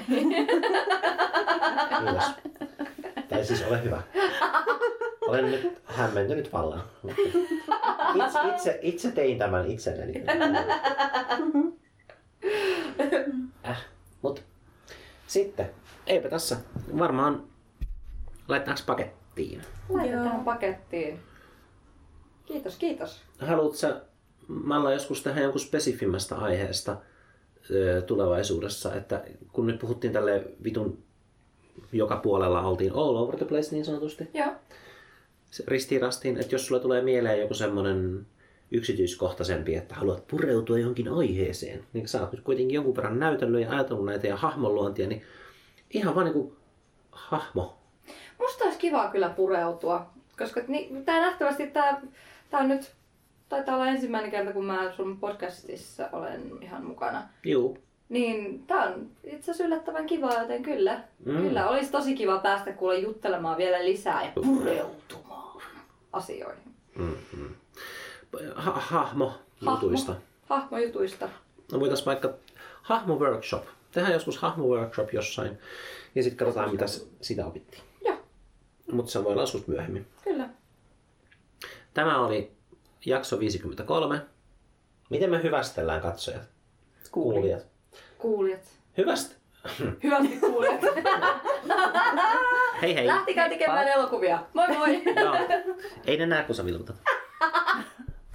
Kiitos. Tai siis ole hyvä. <laughs> Olen nyt hämmentynyt vallan. Itse, itse, itse tein tämän itselleni. Äh, mut sitten, eipä tässä. Varmaan laitetaanko pakettiin? Laitetaan pakettiin. Kiitos, kiitos. Haluatko sä Malla joskus tehdä jonkun spesifimmästä aiheesta tulevaisuudessa, että kun nyt puhuttiin tälle vitun joka puolella oltiin all over the place niin sanotusti. Joo. Ristiin että jos sulla tulee mieleen joku semmoinen yksityiskohtaisempi, että haluat pureutua johonkin aiheeseen, niin sä oot nyt kuitenkin jonkun verran näytellyt ja ajatellut näitä ja hahmonluontia, niin ihan vaan niin kuin hahmo. Musta olisi kiva kyllä pureutua, koska niin, tää nähtävästi tää, tää on nyt taitaa olla ensimmäinen kerta, kun mä sun podcastissa olen ihan mukana. Joo. Niin, tää on itse asiassa yllättävän kiva, joten kyllä. Mm. Kyllä, olisi tosi kiva päästä kuule juttelemaan vielä lisää ja pureutumaan asioihin. Mm-hmm. Ha- hahmo jutuista. Hahmo jutuista. No voitais vaikka hahmo workshop. Tehdään joskus hahmo workshop jossain ja sitten katsotaan mitä sitä opittiin. Joo. Mutta se voi olla joskus myöhemmin. Kyllä. Tämä oli jakso 53. Miten me hyvästellään katsojat? Kuulijat. Kuulijat. Hyvästä. Hyvästi kuulijat. <laughs> hei hei. Lähtikää tekemään elokuvia. Moi moi. Joo. <laughs> Ei ne näe, kun sä vilkutat. <laughs>